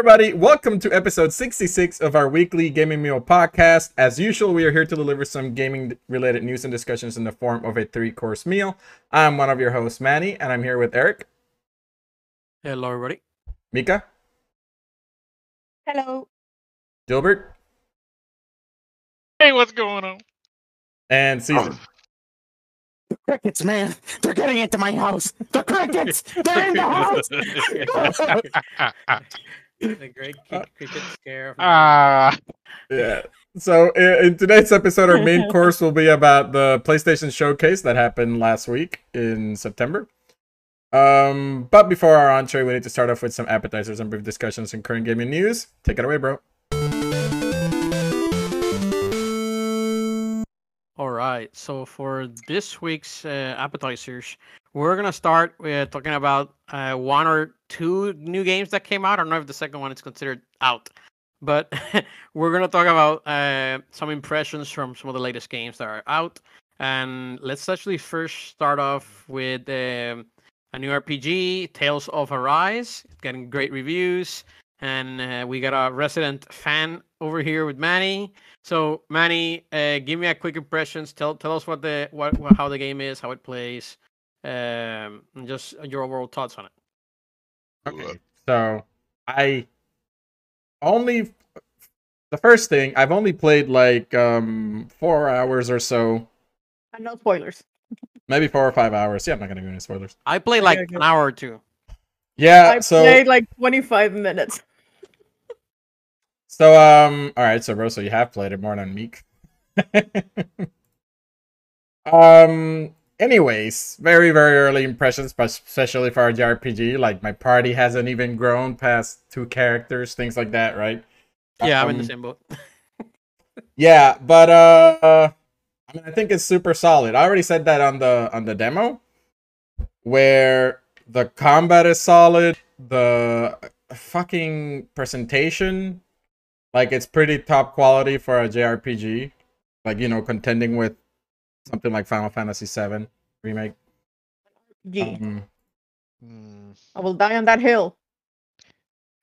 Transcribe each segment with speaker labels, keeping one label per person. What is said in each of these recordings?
Speaker 1: everybody. Welcome to episode 66 of our weekly Gaming Meal podcast. As usual, we are here to deliver some gaming related news and discussions in the form of a three course meal. I'm one of your hosts, Manny, and I'm here with Eric,
Speaker 2: Hello, everybody.
Speaker 1: Mika,
Speaker 3: Hello.
Speaker 1: Gilbert,
Speaker 4: Hey, what's going on?
Speaker 1: and Caesar. Oh.
Speaker 5: The crickets, man. They're getting into my house. The crickets. They're in the house.
Speaker 2: The great kick, cricket scare.
Speaker 4: Ah,
Speaker 1: Yeah. So i- in today's episode, our main course will be about the PlayStation Showcase that happened last week in September. Um, but before our entree, we need to start off with some appetizers and brief discussions in current gaming news. Take it away, bro.
Speaker 2: All right. So for this week's uh, appetizers, we're gonna start with talking about uh, one or two new games that came out. I don't know if the second one is considered out, but we're gonna talk about uh, some impressions from some of the latest games that are out. And let's actually first start off with um, a new RPG, Tales of Arise. It's getting great reviews, and uh, we got a resident fan over here with Manny. So Manny, uh, give me a quick impressions. Tell tell us what the what, what how the game is, how it plays, um, and just your overall thoughts on it.
Speaker 1: Okay. So I only the first thing I've only played like um four hours or so,
Speaker 3: And no spoilers.
Speaker 1: maybe four or five hours. Yeah, I'm not gonna give any spoilers.
Speaker 2: I played like
Speaker 3: Okay,
Speaker 2: an hour or two.
Speaker 1: Yeah.
Speaker 3: I
Speaker 1: so
Speaker 3: played like 25 minutes.
Speaker 1: So um all right, so Rosa, you have played it more than Meek. um anyways, very very early impressions, but especially for our JRPG, like my party hasn't even grown past two characters, things like that, right?
Speaker 2: Yeah, I'm in the
Speaker 1: Um,
Speaker 2: same boat.
Speaker 1: Yeah, but uh I mean I think it's super solid. I already said that on the on the demo where the combat is solid, the fucking presentation like it's pretty top quality for a JRPG. Like, you know, contending with something like Final Fantasy 7 remake.
Speaker 3: Gee,
Speaker 1: Um,
Speaker 4: hmm,
Speaker 3: I will die on that hill.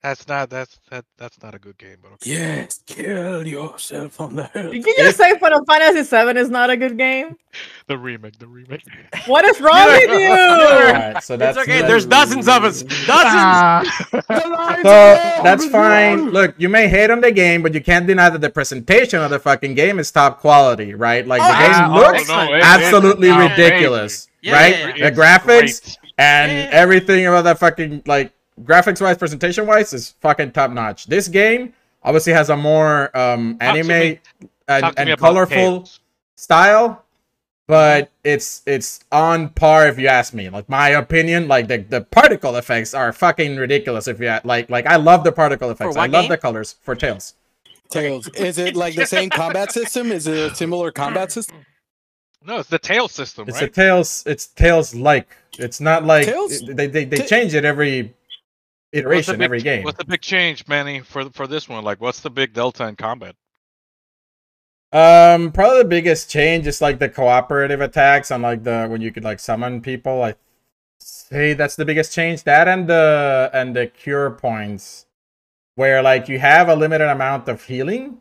Speaker 4: That's not that's that that's not a good game, but okay.
Speaker 5: yes, kill yourself on the hill.
Speaker 3: Did you just say Final Fantasy 7 is not a good game?
Speaker 4: The remake, the remake.
Speaker 3: What is wrong with you?
Speaker 1: Alright, so that's
Speaker 2: it's okay.
Speaker 1: the-
Speaker 2: There's dozens of us. Dozens.
Speaker 4: Ah,
Speaker 1: So that's fine. Look, you may hate on the game, but you can't deny that the presentation of the fucking game is top quality, right? Like the
Speaker 3: Oh,
Speaker 1: game
Speaker 3: ah,
Speaker 1: looks
Speaker 2: no,
Speaker 4: it-
Speaker 1: absolutely
Speaker 4: it's
Speaker 1: ridiculous,
Speaker 2: Yeah,
Speaker 1: right?
Speaker 2: yeah,
Speaker 4: yeah.
Speaker 1: The graphics
Speaker 4: great.
Speaker 1: and
Speaker 2: Yeah.
Speaker 1: everything about that fucking like graphics wise, presentation wise is fucking top notch. This game obviously has a more um anime and,
Speaker 4: Talk to me
Speaker 1: and colorful
Speaker 4: Tales.
Speaker 1: style but it's it's on par if you ask me like my opinion like the, the particle effects are fucking ridiculous if you a- like like i love the particle effects i
Speaker 2: what
Speaker 1: love
Speaker 2: game?
Speaker 1: the colors for tails
Speaker 5: Tales. Is it like the same combat system? Is it a similar combat system?
Speaker 4: No, it's the tail system,
Speaker 1: it's a tails it's tails like it's not like
Speaker 5: Tales?
Speaker 1: they they, they
Speaker 5: Ta-
Speaker 1: change it every
Speaker 4: What's the
Speaker 1: iteration
Speaker 4: big-
Speaker 1: every game
Speaker 4: What's the big change, Manny, for for this one? Like, what's the big delta in combat?
Speaker 1: Um, probably the biggest change is like the cooperative attacks on like the when you could like summon people. I say that's the biggest change. That and the and the cure points, where like you have a limited amount of healing,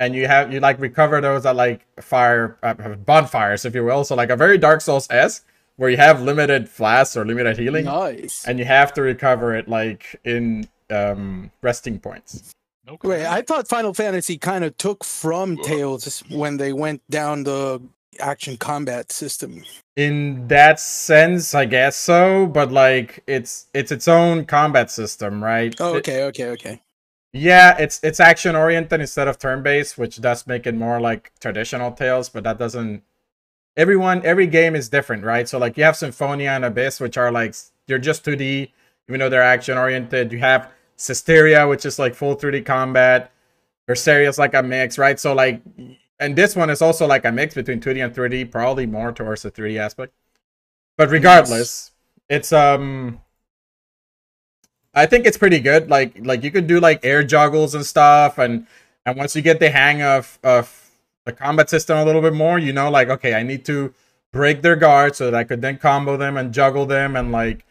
Speaker 1: and you have you like recover those at like fire uh, bonfires, if you will. So like a very Dark Souls s, where you have limited flasks or limited healing,
Speaker 5: Nice.
Speaker 1: and you have to recover it like in um resting points.
Speaker 4: Okay.
Speaker 5: Wait, I thought Final Fantasy kind of took from Tales when they went down the action combat system.
Speaker 1: in that sense i guess so but like it's it's its own combat system right
Speaker 5: Oh,
Speaker 1: It-
Speaker 5: okay, okay, okay.
Speaker 1: yeah it's it's action oriented instead of turn based which does make it more like traditional tales but that doesn't everyone every game is different right? So like you have symphonia and abyss which are like you're just 2d even though they're action oriented you have Zestiria, which is like full 3d combat. Berseria is like a mix right? So like and this one is also like a mix between 2D and 3D, probably more towards the 3D aspect. But regardless, it's um I think it's pretty good. Like like you could do like air juggles and stuff and and once you get the hang of of the combat system a little bit more, you know like okay, I need to break their guard so that I could then combo them and juggle them and like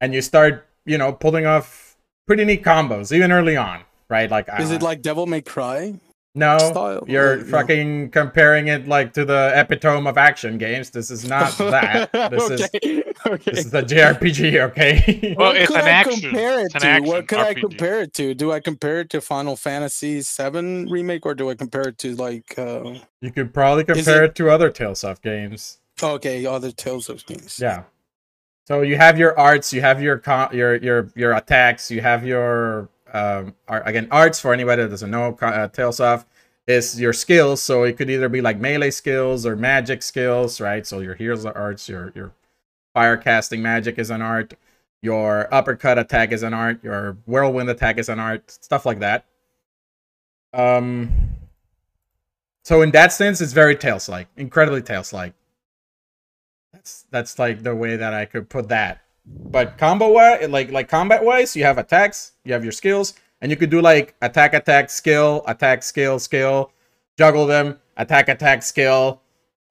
Speaker 1: and you start, you know, pulling off pretty neat combos, even early on, right? Like,
Speaker 5: Is it like Devil May Cry?
Speaker 1: No?
Speaker 5: style?
Speaker 1: You're
Speaker 5: Like, no.
Speaker 1: fucking comparing it like to the epitome of action games. This is not that. This is
Speaker 5: okay. okay.
Speaker 1: this is a JRPG, okay?
Speaker 4: Well,
Speaker 5: what
Speaker 4: it's
Speaker 5: could
Speaker 4: an
Speaker 5: I
Speaker 4: action.
Speaker 5: compare it
Speaker 4: It's
Speaker 5: to? what could I compare it to? Do I compare it to Final Fantasy VII remake, or do I compare it to like? Uh,
Speaker 1: you could probably compare
Speaker 5: it-
Speaker 1: it to other Tales of games.
Speaker 5: okay, other Tales of games.
Speaker 1: Yeah. So you have your arts, you have your con- your your your attacks, you have your um ar- again arts for anybody that doesn't know. Uh, Tales of is your skills, so it could either be like melee skills or magic skills, right? So your heroes are arts, your your fire casting magic is an art, your uppercut attack is an art, your whirlwind attack is an art, stuff like that. Um. So in that sense, it's very Tales like, incredibly Tales like. That's that's like the way that I could put that. But combo wise, like like combat wise, you have attacks, you have your skills, and you could do like attack, attack, skill, attack, skill, skill, juggle them, attack, attack, skill.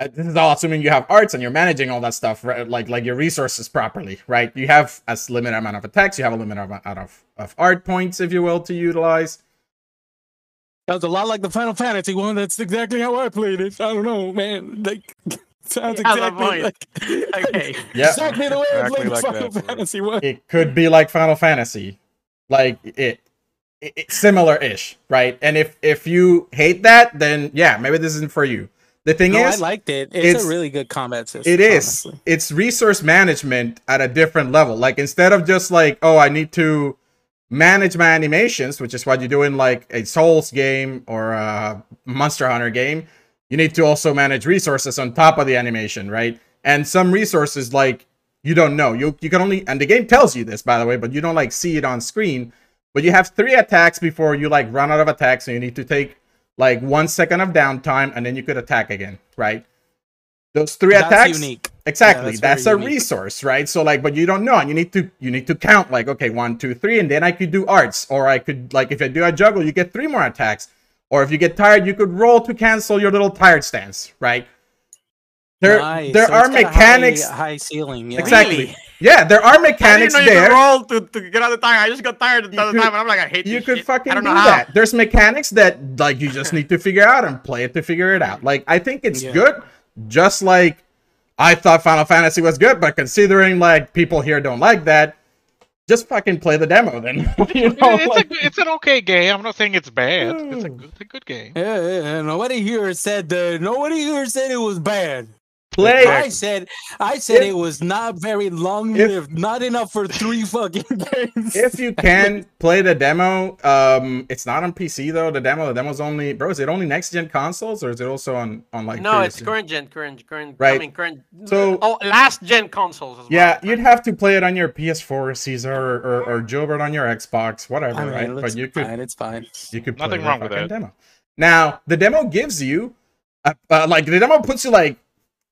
Speaker 1: Uh, This is all assuming you have arts and you're managing all that stuff, right? like like your resources properly, right? You have a limited amount of attacks, you have a limited amount of, of art points, if you will, to utilize.
Speaker 5: Sounds a lot like the Final Fantasy one. That's exactly how I played it. I don't know, man. Like, sounds
Speaker 2: Yeah,
Speaker 5: exactly
Speaker 2: point.
Speaker 5: like
Speaker 2: Okay.
Speaker 1: Yeah.
Speaker 5: exactly the way
Speaker 4: Exactly like
Speaker 5: Final
Speaker 4: that, bro.
Speaker 5: Fantasy one.
Speaker 1: it could be like Final Fantasy, like it, it, it similar-ish, right? And if if you hate that, then yeah, maybe this isn't for you. The thing
Speaker 5: No, I liked it. It's,
Speaker 1: it's-
Speaker 5: a really good combat system.
Speaker 1: it is
Speaker 5: honestly.
Speaker 1: it's resource management at a different level. Like instead of just like, oh, I need to manage my animations, which is what you do in like a Souls game or a Monster Hunter game, you need to also manage resources on top of the animation, right? And some resources like you don't know. You you can only and the game tells you this by the way, but you don't like see it on screen. But you have three attacks before you like run out of attacks, so you need to take like one second of downtime and then you could attack again, right? Those three
Speaker 5: That's
Speaker 1: attacks
Speaker 5: unique.
Speaker 1: Exactly.
Speaker 5: that's
Speaker 1: that's a
Speaker 5: unique.
Speaker 1: resource, right? So like, but you don't know, and you need to you need to count like, okay, one, two, three, and then I could do arts, or I could like if I do a juggle, you get three more attacks, or if you get tired, you could roll to cancel your little tired stance, right? There
Speaker 5: Nice.
Speaker 1: there
Speaker 5: So
Speaker 1: are
Speaker 5: it's got a
Speaker 1: mechanics.
Speaker 5: High, high ceiling. Yeah.
Speaker 1: Exactly.
Speaker 2: Really?
Speaker 1: Yeah, there are mechanics
Speaker 2: I didn't
Speaker 1: mechanics
Speaker 2: know you
Speaker 1: there.
Speaker 2: could roll to, to get out of the time. I just got tired of the
Speaker 1: You
Speaker 2: other
Speaker 1: could-
Speaker 2: time, and I'm like, I hate
Speaker 1: you
Speaker 2: this
Speaker 1: could
Speaker 2: shit.
Speaker 1: fucking
Speaker 2: I don't
Speaker 1: do
Speaker 2: know how.
Speaker 1: that. There's mechanics that like you just need to figure out and play it to figure it out. Like I think it's
Speaker 5: Yeah.
Speaker 1: good, just like I thought Final Fantasy was good, but considering like people here don't like that, just fucking play the demo then. you know,
Speaker 4: it's,
Speaker 1: like-
Speaker 4: a, it's an okay game. I'm not saying it's bad. It's a good, a good game.
Speaker 5: Yeah, yeah, yeah. Nobody here said the. Nobody here said it was bad.
Speaker 1: Play.
Speaker 5: I said, I said
Speaker 1: If-
Speaker 5: it was not very long lived. Not enough for three fucking games.
Speaker 1: if you can play the demo, um, it's not on PC though. The demo, the demo's only, bro. Is it only next gen consoles or is it also on on like?
Speaker 2: No,
Speaker 1: previous
Speaker 2: it's
Speaker 1: gen?
Speaker 2: current gen, current, current. I mean, current.
Speaker 1: So-
Speaker 2: oh, last gen consoles. As
Speaker 1: Yeah,
Speaker 2: well.
Speaker 1: you'd have to play it on your PS4, Caesar, or, or, or Gilbert on your Xbox, whatever,
Speaker 5: I mean,
Speaker 1: right?
Speaker 5: it
Speaker 1: But
Speaker 5: looks
Speaker 1: you could
Speaker 5: fine. It's fine.
Speaker 1: you could play
Speaker 4: Nothing wrong with
Speaker 1: fucking
Speaker 4: that.
Speaker 1: demo. Now the demo gives you, a, uh, like the demo puts you like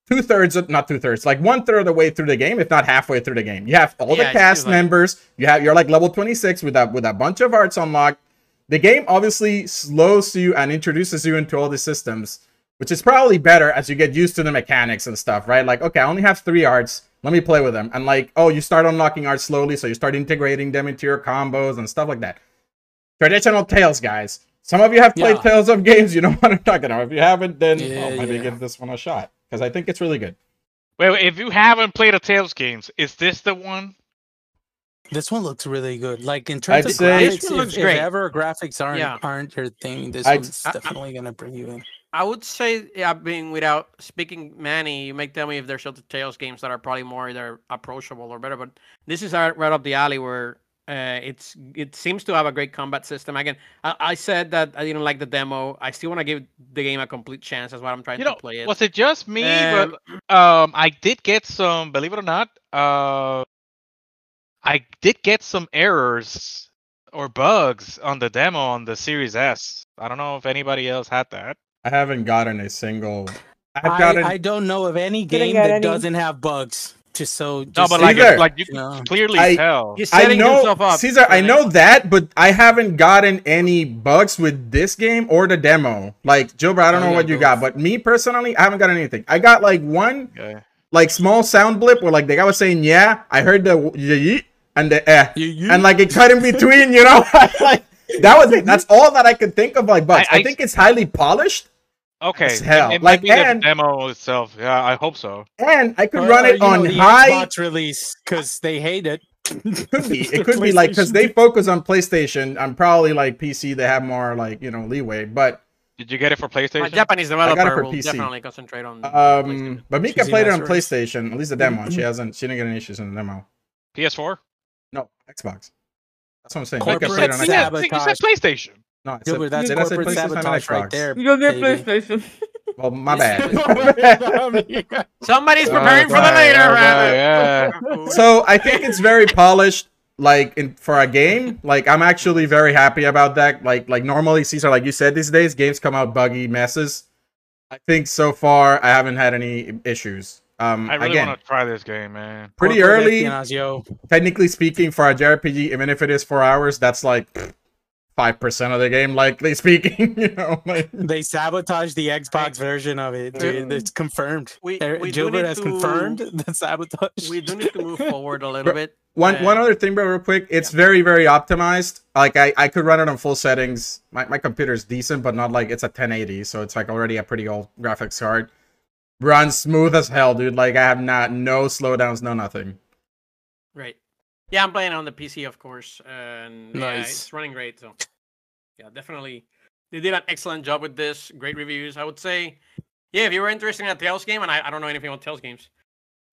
Speaker 1: two thirds, not two thirds, like one third of the way through the game, if not halfway through the game. You have all
Speaker 2: Yeah,
Speaker 1: the cast
Speaker 2: like-
Speaker 1: members. You have you're like level twenty six with a with a bunch of arts unlocked. The game obviously slows you and introduces you into all the systems, which is probably better as you get used to the mechanics and stuff, right? Like, okay, I only have three arts. Let me play with them. And like, oh, you start unlocking arts slowly, so you start integrating them into your combos and stuff like that. Traditional Tales, guys. Some of you have played
Speaker 5: Yeah.
Speaker 1: Tales of games. You know what I'm talking about. If you haven't, then oh,
Speaker 5: Yeah,
Speaker 1: oh, maybe
Speaker 5: yeah.
Speaker 1: give this one a shot because I think it's really good.
Speaker 4: Well, if you haven't played a Tales games, is this the one?
Speaker 5: This one looks really good. Like in terms
Speaker 1: I'd
Speaker 5: of
Speaker 1: say-
Speaker 5: graphics,
Speaker 2: This looks
Speaker 5: if, if
Speaker 2: great.
Speaker 5: ever graphics aren't
Speaker 2: Yeah.
Speaker 5: aren't your thing, this
Speaker 1: I'd-
Speaker 5: one's
Speaker 2: I- I-
Speaker 5: definitely gonna bring you in.
Speaker 2: I would say, yeah, being without speaking Manny, you may tell me if there's other Tales games that are probably more either approachable or better. But this is right right up the alley where uh, it's it seems to have a great combat system. Again, I, I said that I didn't like the demo. I still want to give the game a complete chance. That's what I'm trying
Speaker 4: You
Speaker 2: to
Speaker 4: know,
Speaker 2: play it.
Speaker 4: was it just me?
Speaker 2: Um,
Speaker 4: but um, I did get some. Believe it or not, uh, I did get some errors or bugs on the demo on the Series S. I don't know if anybody else had that.
Speaker 1: I haven't gotten a single. I've
Speaker 5: I,
Speaker 1: gotten.
Speaker 5: I don't know of any game that
Speaker 3: any.
Speaker 5: doesn't have bugs. Just so, just
Speaker 4: No, but like,
Speaker 5: you-
Speaker 1: Caesar,
Speaker 4: like you can
Speaker 5: No.
Speaker 4: clearly
Speaker 1: I-
Speaker 4: tell.
Speaker 2: He's
Speaker 1: I
Speaker 2: setting
Speaker 1: know,
Speaker 2: himself up.
Speaker 1: Caesar. I know
Speaker 2: next-
Speaker 1: that, but I haven't gotten any bugs with this game or the demo. Like Gilbert, I don't
Speaker 5: Oh,
Speaker 1: know
Speaker 5: yeah,
Speaker 1: what you got, but me personally, I haven't got anything. I got like one
Speaker 4: Okay.
Speaker 1: like small sound blip where like the guy was saying, "Yeah, I heard the yeet," and the eh,
Speaker 5: You, you,
Speaker 1: and like it cut in between, you know. like that was it. That's all that I could think of. Like bugs. I,
Speaker 4: I-
Speaker 1: think it's highly polished,
Speaker 4: Okay,
Speaker 1: As
Speaker 4: it-
Speaker 1: hell.
Speaker 4: It,
Speaker 1: Like,
Speaker 4: might be the demo itself. Yeah, I hope so.
Speaker 1: and I could
Speaker 5: or-
Speaker 1: run
Speaker 5: or,
Speaker 1: it
Speaker 5: you know,
Speaker 1: on
Speaker 5: the
Speaker 1: high.
Speaker 5: Xbox release because they hate it.
Speaker 1: Could be. It could be like because they focus on PlayStation. I'm probably like PC. They have more like you know leeway, but
Speaker 4: Did you get it for
Speaker 2: A
Speaker 4: PlayStation?
Speaker 2: Japanese
Speaker 1: got it
Speaker 2: developer
Speaker 1: for
Speaker 2: will
Speaker 1: PC.
Speaker 2: definitely concentrate on.
Speaker 1: um, but Mika
Speaker 5: Cheesy
Speaker 1: played it on PlayStation. At least the demo. She hasn't. She didn't get any issues in the demo.
Speaker 4: PS4.
Speaker 1: No, Xbox. That's what I'm saying.
Speaker 5: Corporate
Speaker 1: Mika played it on
Speaker 4: You
Speaker 1: Xbox.
Speaker 4: said,
Speaker 5: sabotage.
Speaker 4: you said PlayStation.
Speaker 1: No, I said,
Speaker 5: Gilbert, that's
Speaker 1: did I
Speaker 5: corporate
Speaker 1: PlayStation?
Speaker 5: Sabotage right
Speaker 1: Xbox.
Speaker 5: there.
Speaker 3: You get
Speaker 5: baby.
Speaker 3: PlayStation.
Speaker 1: Well, my
Speaker 2: Yes.
Speaker 1: bad.
Speaker 2: Somebody's
Speaker 1: Oh,
Speaker 2: preparing for the later,
Speaker 1: right,
Speaker 2: man.
Speaker 4: yeah.
Speaker 1: so I think it's very polished. Like in for a game, like I'm actually very happy about that. Like like normally, Caesar, like you said, these days games come out buggy messes. I think so far I haven't had any issues. Um,
Speaker 4: I really
Speaker 1: again,
Speaker 4: want to try this game, man.
Speaker 1: pretty
Speaker 5: Corporate
Speaker 1: early. Technically speaking, for a JRPG, even if it is four hours, that's like five percent of the game. Likely speaking, you know. Like,
Speaker 5: They sabotaged the Xbox version of it. Dude. It's confirmed.
Speaker 2: We- we
Speaker 5: Gilbert has
Speaker 2: to-
Speaker 5: confirmed the sabotage.
Speaker 2: We do need to move forward a little bit.
Speaker 1: One one other thing, bro, real quick. It's very very optimized. Like I I could run it on full settings. My my computer is decent, but not like it's a 1080, so it's like already a pretty old graphics card. Runs smooth as hell, dude. Like I have not no slowdowns, no nothing.
Speaker 2: Right. Yeah, I'm playing on the PC, of course, and yeah, it's running great. So, yeah, definitely, they did an excellent job with this. Great reviews, I would say. Yeah, if you were interested in a Tales game, and I, I don't know anything about Tales games,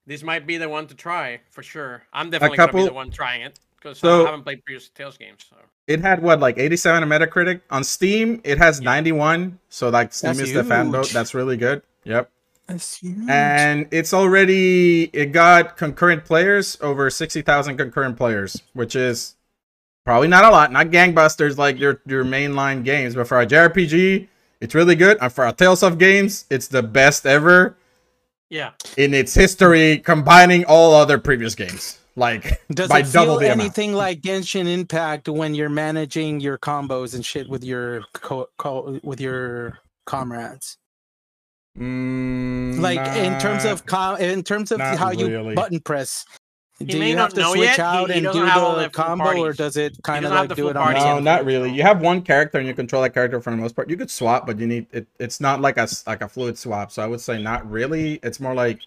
Speaker 2: this might be the one to try for sure. I'm definitely gonna be the one trying it because
Speaker 1: So-
Speaker 2: I haven't played previous Tales games. So.
Speaker 1: It had what like 87 on Metacritic on Steam. It has 91, so like Steam
Speaker 5: That's
Speaker 1: is the fan vote. That's really good. Yep.
Speaker 5: That's.
Speaker 1: And it's already it got concurrent players over 60,000 concurrent players, which is probably not a lot, not gangbusters like your your mainline games, but for a JRPG, it's really good. And for a Tales of games, it's the best ever
Speaker 2: Yeah,
Speaker 1: in its history, combining all other previous games. Like
Speaker 5: Does
Speaker 1: by
Speaker 5: it
Speaker 1: double
Speaker 5: feel
Speaker 1: the amount.
Speaker 5: anything like Genshin Impact when you're managing your combos and shit with your co- co- with your comrades?
Speaker 1: Mm,
Speaker 5: Like in terms of com- in terms of
Speaker 1: not
Speaker 5: how you button press. Do you have to switch
Speaker 2: yet.
Speaker 5: Out
Speaker 2: he
Speaker 5: and
Speaker 2: doesn't
Speaker 5: do the
Speaker 2: the full
Speaker 5: combo, or does it kind of like do it on
Speaker 2: parties
Speaker 5: its
Speaker 1: No,
Speaker 2: yet.
Speaker 5: own?
Speaker 1: not really. You have one character and you control that character for the most part. You could swap, but you need it. It's not like a s- like a fluid swap. So I would say not really. It's more like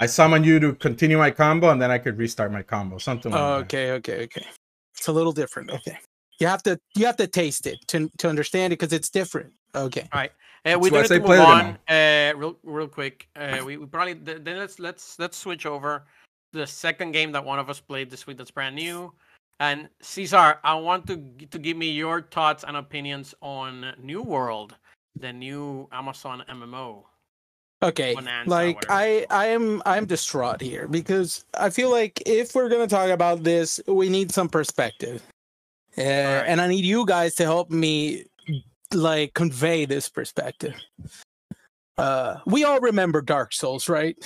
Speaker 1: I summon you to continue my combo, and then I could restart my combo. Something like
Speaker 5: Oh,
Speaker 1: that.
Speaker 5: okay, okay, okay. It's a little different. Okay, you have to you have to taste it to to understand it because it's different. Okay.
Speaker 2: Uh, we
Speaker 1: why I
Speaker 2: do
Speaker 1: say
Speaker 2: to
Speaker 1: play
Speaker 2: move on. Uh, real, real quick. Uh, we, we probably then let's let's let's switch over to the second game that one of us played this week. That's brand new. And Cesar, I want to to give me your thoughts and opinions on New World, the new Amazon MMO.
Speaker 5: Okay.
Speaker 2: Bonanza,
Speaker 5: like
Speaker 2: whatever
Speaker 5: I I am I'm distraught here because I feel like if we're gonna talk about this, we need some perspective. Uh,
Speaker 2: Alright.
Speaker 5: and I need you guys to help me like convey this perspective. Uh we all remember Dark Souls, right?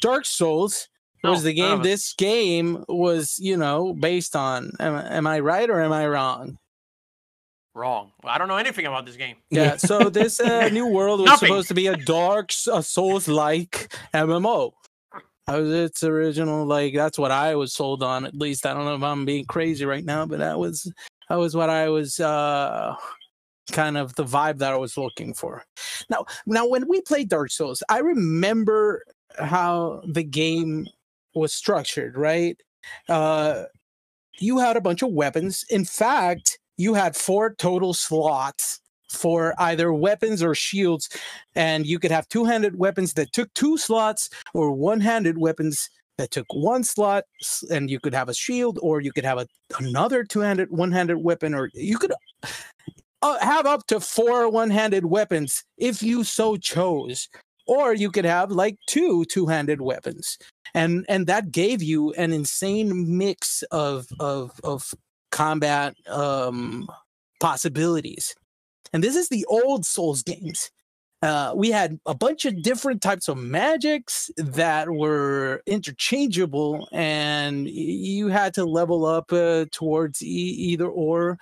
Speaker 5: Dark Souls was the game
Speaker 2: of
Speaker 5: this game was, you know, based on. Am, am I right or am I wrong?
Speaker 2: Wrong. Well, I don't know anything about this game.
Speaker 5: Yeah, so this uh, new world was
Speaker 2: Nothing.
Speaker 5: supposed to be a dark, a Souls-like MMO. That was its original, like that's what I was sold on. At least I don't know if I'm being crazy right now, but that was that was what I was uh kind of the vibe that I was looking for. Now, now when we played Dark Souls, I remember how the game was structured. Right, uh, you had a bunch of weapons. In fact, you had four total slots for either weapons or shields, and you could have two-handed weapons that took two slots, or one-handed weapons that took one slot, and you could have a shield, or you could have a, another two-handed, one-handed weapon, or you could uh, have up to four one-handed weapons if you so chose, or you could have like two two-handed weapons, and and that gave you an insane mix of of of combat um possibilities. And this is the old souls games uh, we had a bunch of different types of magics that were interchangeable and you had to level up uh, towards e- either or.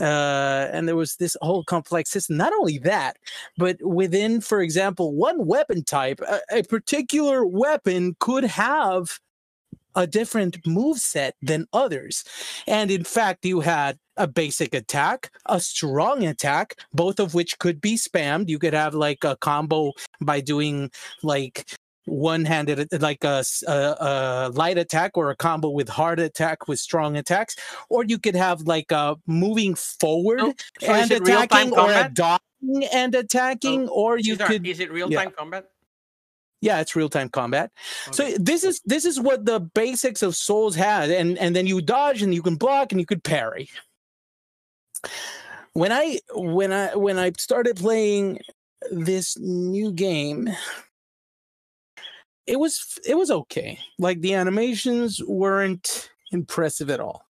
Speaker 5: Uh, and there was this whole complex system. Not only that but within for example one weapon type a, a particular weapon could have a different move set than others. And in fact, you had a basic attack, a strong attack, both of which could be spammed. You could have like a combo by doing like one-handed like a light attack or a combo with hard attack with strong attacks or you could have like a moving forward
Speaker 2: Oh, so
Speaker 5: and
Speaker 2: is real-time
Speaker 5: attacking or a dodging and attacking oh, or you
Speaker 2: Cesar,
Speaker 5: could
Speaker 2: Is it real time combat?
Speaker 5: Yeah it's real-time combat. So this is this is what the basics of souls had and and then you dodge and you can block and you could parry. When i when i when i started playing this new game it was it was okay. Like the animations weren't impressive at all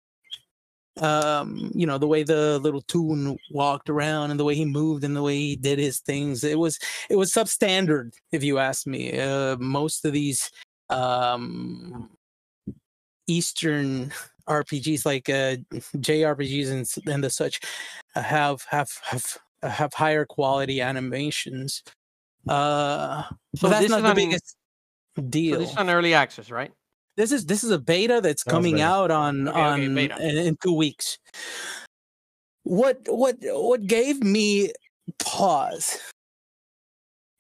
Speaker 5: um you know the way the little toon walked around and the way he moved and the way he did his things it was it was substandard if you ask me. Uh most of these um eastern rpgs like uh jrpgs and, and the such uh, have have have uh, have higher quality animations. Uh
Speaker 2: So
Speaker 5: but that's not the
Speaker 2: an-
Speaker 5: biggest
Speaker 2: So
Speaker 5: deal.
Speaker 2: this is an early access, right?
Speaker 5: This is this is a beta that's
Speaker 1: That
Speaker 5: coming
Speaker 1: beta.
Speaker 5: out on
Speaker 2: Okay, okay,
Speaker 5: on
Speaker 2: beta.
Speaker 5: in, in two weeks. What what what gave me pause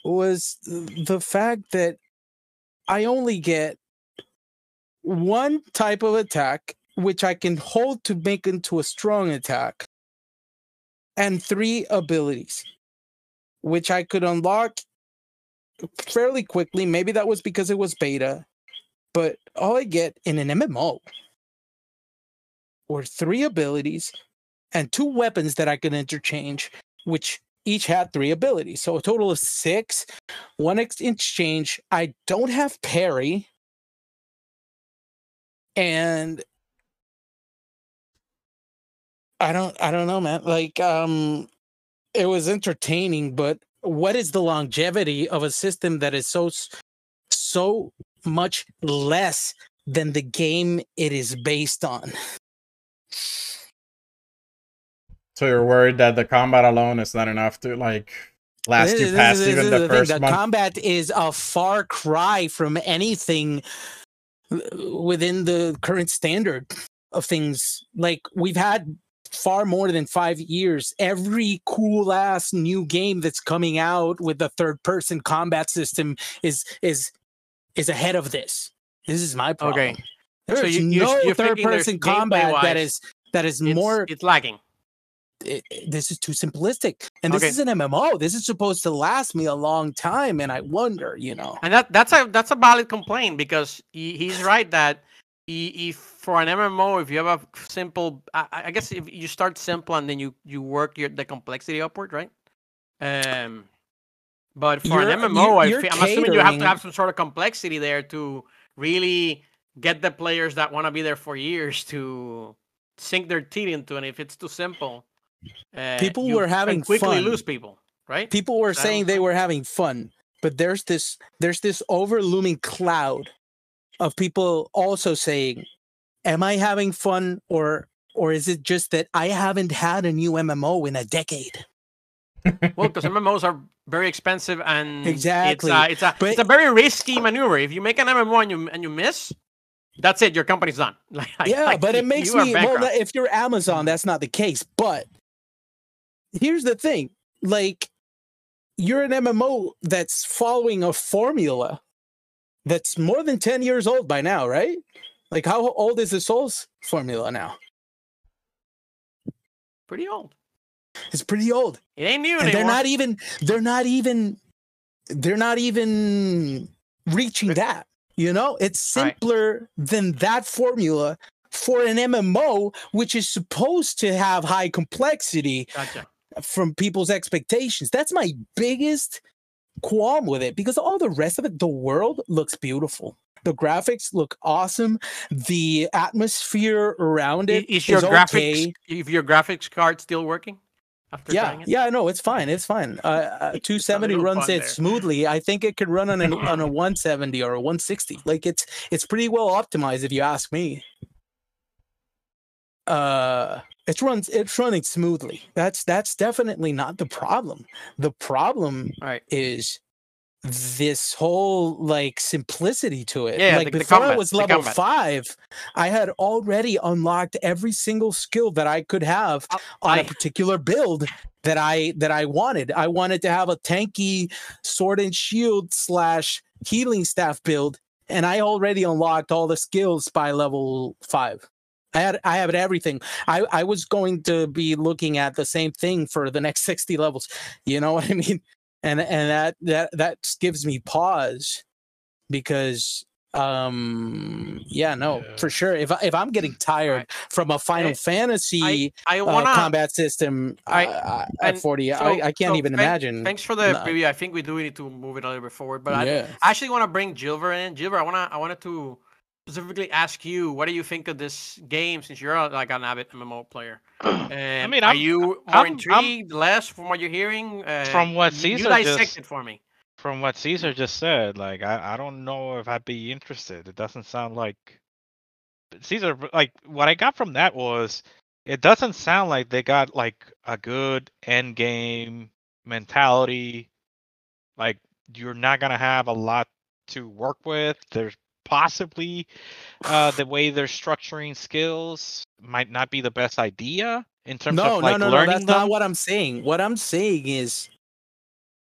Speaker 5: was the fact that I only get one type of attack which I can hold to make into a strong attack and three abilities which I could unlock fairly quickly maybe that was because it was beta but all I get in an MMO were three abilities and two weapons that I could interchange, which each had three abilities. So a total of six. One ex- exchange. I don't have parry. And I don't I don't know, man. Like um it was entertaining, but what is the longevity of a system that is so so much less than the game it is based on.
Speaker 1: So you're worried that the combat alone is not enough to like last
Speaker 5: This
Speaker 1: you
Speaker 5: this
Speaker 1: past
Speaker 5: is-
Speaker 1: even
Speaker 5: this
Speaker 1: the
Speaker 5: is thing,
Speaker 1: first
Speaker 5: The
Speaker 1: month?
Speaker 5: combat is a far cry from anything within the current standard of things. Like we've had far more than five years. Every cool ass new game that's coming out with the third person combat system is is is ahead of this. This is my problem.
Speaker 2: Okay.
Speaker 5: There's
Speaker 2: So you- you're-
Speaker 5: no
Speaker 2: you're
Speaker 5: third
Speaker 2: there's
Speaker 5: person combat that
Speaker 2: gameplay-wise,
Speaker 5: is that is
Speaker 2: It's,
Speaker 5: more
Speaker 2: it's lagging.
Speaker 5: it, it- this is too simplistic and this
Speaker 2: Okay.
Speaker 5: is an mmo this is supposed to last me a long time and i wonder you know
Speaker 2: And that that's a that's a valid complaint because he, he's right that if for an MMO, if you have a simple, I, I guess if you start simple and then you you work your the complexity upward, right? Um, but for
Speaker 5: You're-
Speaker 2: an MMO, I
Speaker 5: you're
Speaker 2: fe- I'm assuming you have to have some sort of complexity there to really get the players that want to be there for years to sink their teeth into. And if it's too simple, uh,
Speaker 5: People were having
Speaker 2: quickly
Speaker 5: fun.
Speaker 2: lose people, right?
Speaker 5: people were saying they were having fun but there's this there's this overlooming cloud of people also saying am i having fun or or is it just that i haven't had a new mmo in a decade
Speaker 2: Well, because MMOs are very expensive and
Speaker 5: Exactly,
Speaker 2: it's a, it's a,
Speaker 5: but-
Speaker 2: it's a very risky maneuver. If you make an MMO and you and you miss, that's it. Your company's done. Like,
Speaker 5: yeah
Speaker 2: like,
Speaker 5: but it makes me well if you're amazon that's not the case but here's the thing like you're an mmo that's following a formula that's more than 10 years old by now right like how old is the souls formula now
Speaker 2: pretty old.
Speaker 5: It's pretty old
Speaker 2: It ain't new
Speaker 5: and
Speaker 2: anymore.
Speaker 5: they're not even they're not even they're not even reaching that you know it's
Speaker 2: Right.
Speaker 5: simpler than that formula for an mmo which is supposed to have high complexity
Speaker 2: Gotcha.
Speaker 5: from people's expectations that's my biggest qualm with it because all the rest of it the world looks beautiful the graphics look awesome the atmosphere around it
Speaker 2: Is your
Speaker 5: is
Speaker 2: graphics
Speaker 5: okay.
Speaker 2: if your graphics card still working after
Speaker 5: Yeah,
Speaker 2: trying it?
Speaker 5: yeah, no, it's fine. It's fine. Uh, uh, 270 runs it
Speaker 2: there.
Speaker 5: smoothly. I think it could run on, an, on a 170 or a 160. Like it's it's pretty well optimized if you ask me. Uh, it runs it's running smoothly. That's that's definitely not the problem. The problem
Speaker 2: All right.
Speaker 5: is this whole like simplicity to it.
Speaker 2: Yeah,
Speaker 5: like
Speaker 2: the- the
Speaker 5: before I was level five, I had already unlocked every single skill that I could have
Speaker 2: Uh,
Speaker 5: on a particular build that I that I wanted. I wanted to have a tanky sword and shield slash healing staff build, and I already unlocked all the skills by level five. I had I had everything. I I was going to be looking at the same thing for the next sixty levels. You know what I mean? And and that that that gives me pause because um yeah no
Speaker 4: Yeah.
Speaker 5: for sure if I, if i'm getting tired
Speaker 2: Right.
Speaker 5: from a final
Speaker 2: Eh,
Speaker 5: fantasy
Speaker 2: I
Speaker 5: uh,
Speaker 2: wanna.
Speaker 5: combat system
Speaker 2: I-
Speaker 5: uh, at 40
Speaker 2: so-
Speaker 5: I, I can't
Speaker 2: so
Speaker 5: even
Speaker 2: thank-
Speaker 5: imagine
Speaker 2: Thanks for the
Speaker 5: No.
Speaker 2: preview. I think we do need to move it a little bit forward, but I,
Speaker 5: yeah
Speaker 2: I actually want to bring Gilbert in. Gilbert, I wanna I wanted to specifically ask you, what do you think of this game since you're uh, like an avid MMO player? And I
Speaker 4: mean,
Speaker 2: are
Speaker 4: I'm-
Speaker 2: you more
Speaker 4: I'm- I'm-
Speaker 2: intrigued, less from what you're hearing? Uh,
Speaker 4: From what
Speaker 2: you, you
Speaker 4: Caesar
Speaker 2: dissect
Speaker 4: just-
Speaker 2: it for me.
Speaker 4: From what Caesar just said, like I, I don't know if I'd be interested. It doesn't sound like Caesar. Like what I got from that was, it doesn't sound like they got like a good end game mentality. Like you're not gonna have a lot to work with. There's possibly uh, the way they're structuring skills might not be the best idea in terms
Speaker 5: no
Speaker 4: of like
Speaker 5: no no no
Speaker 4: learning
Speaker 5: that's
Speaker 4: them.
Speaker 5: not what i'm saying what i'm saying is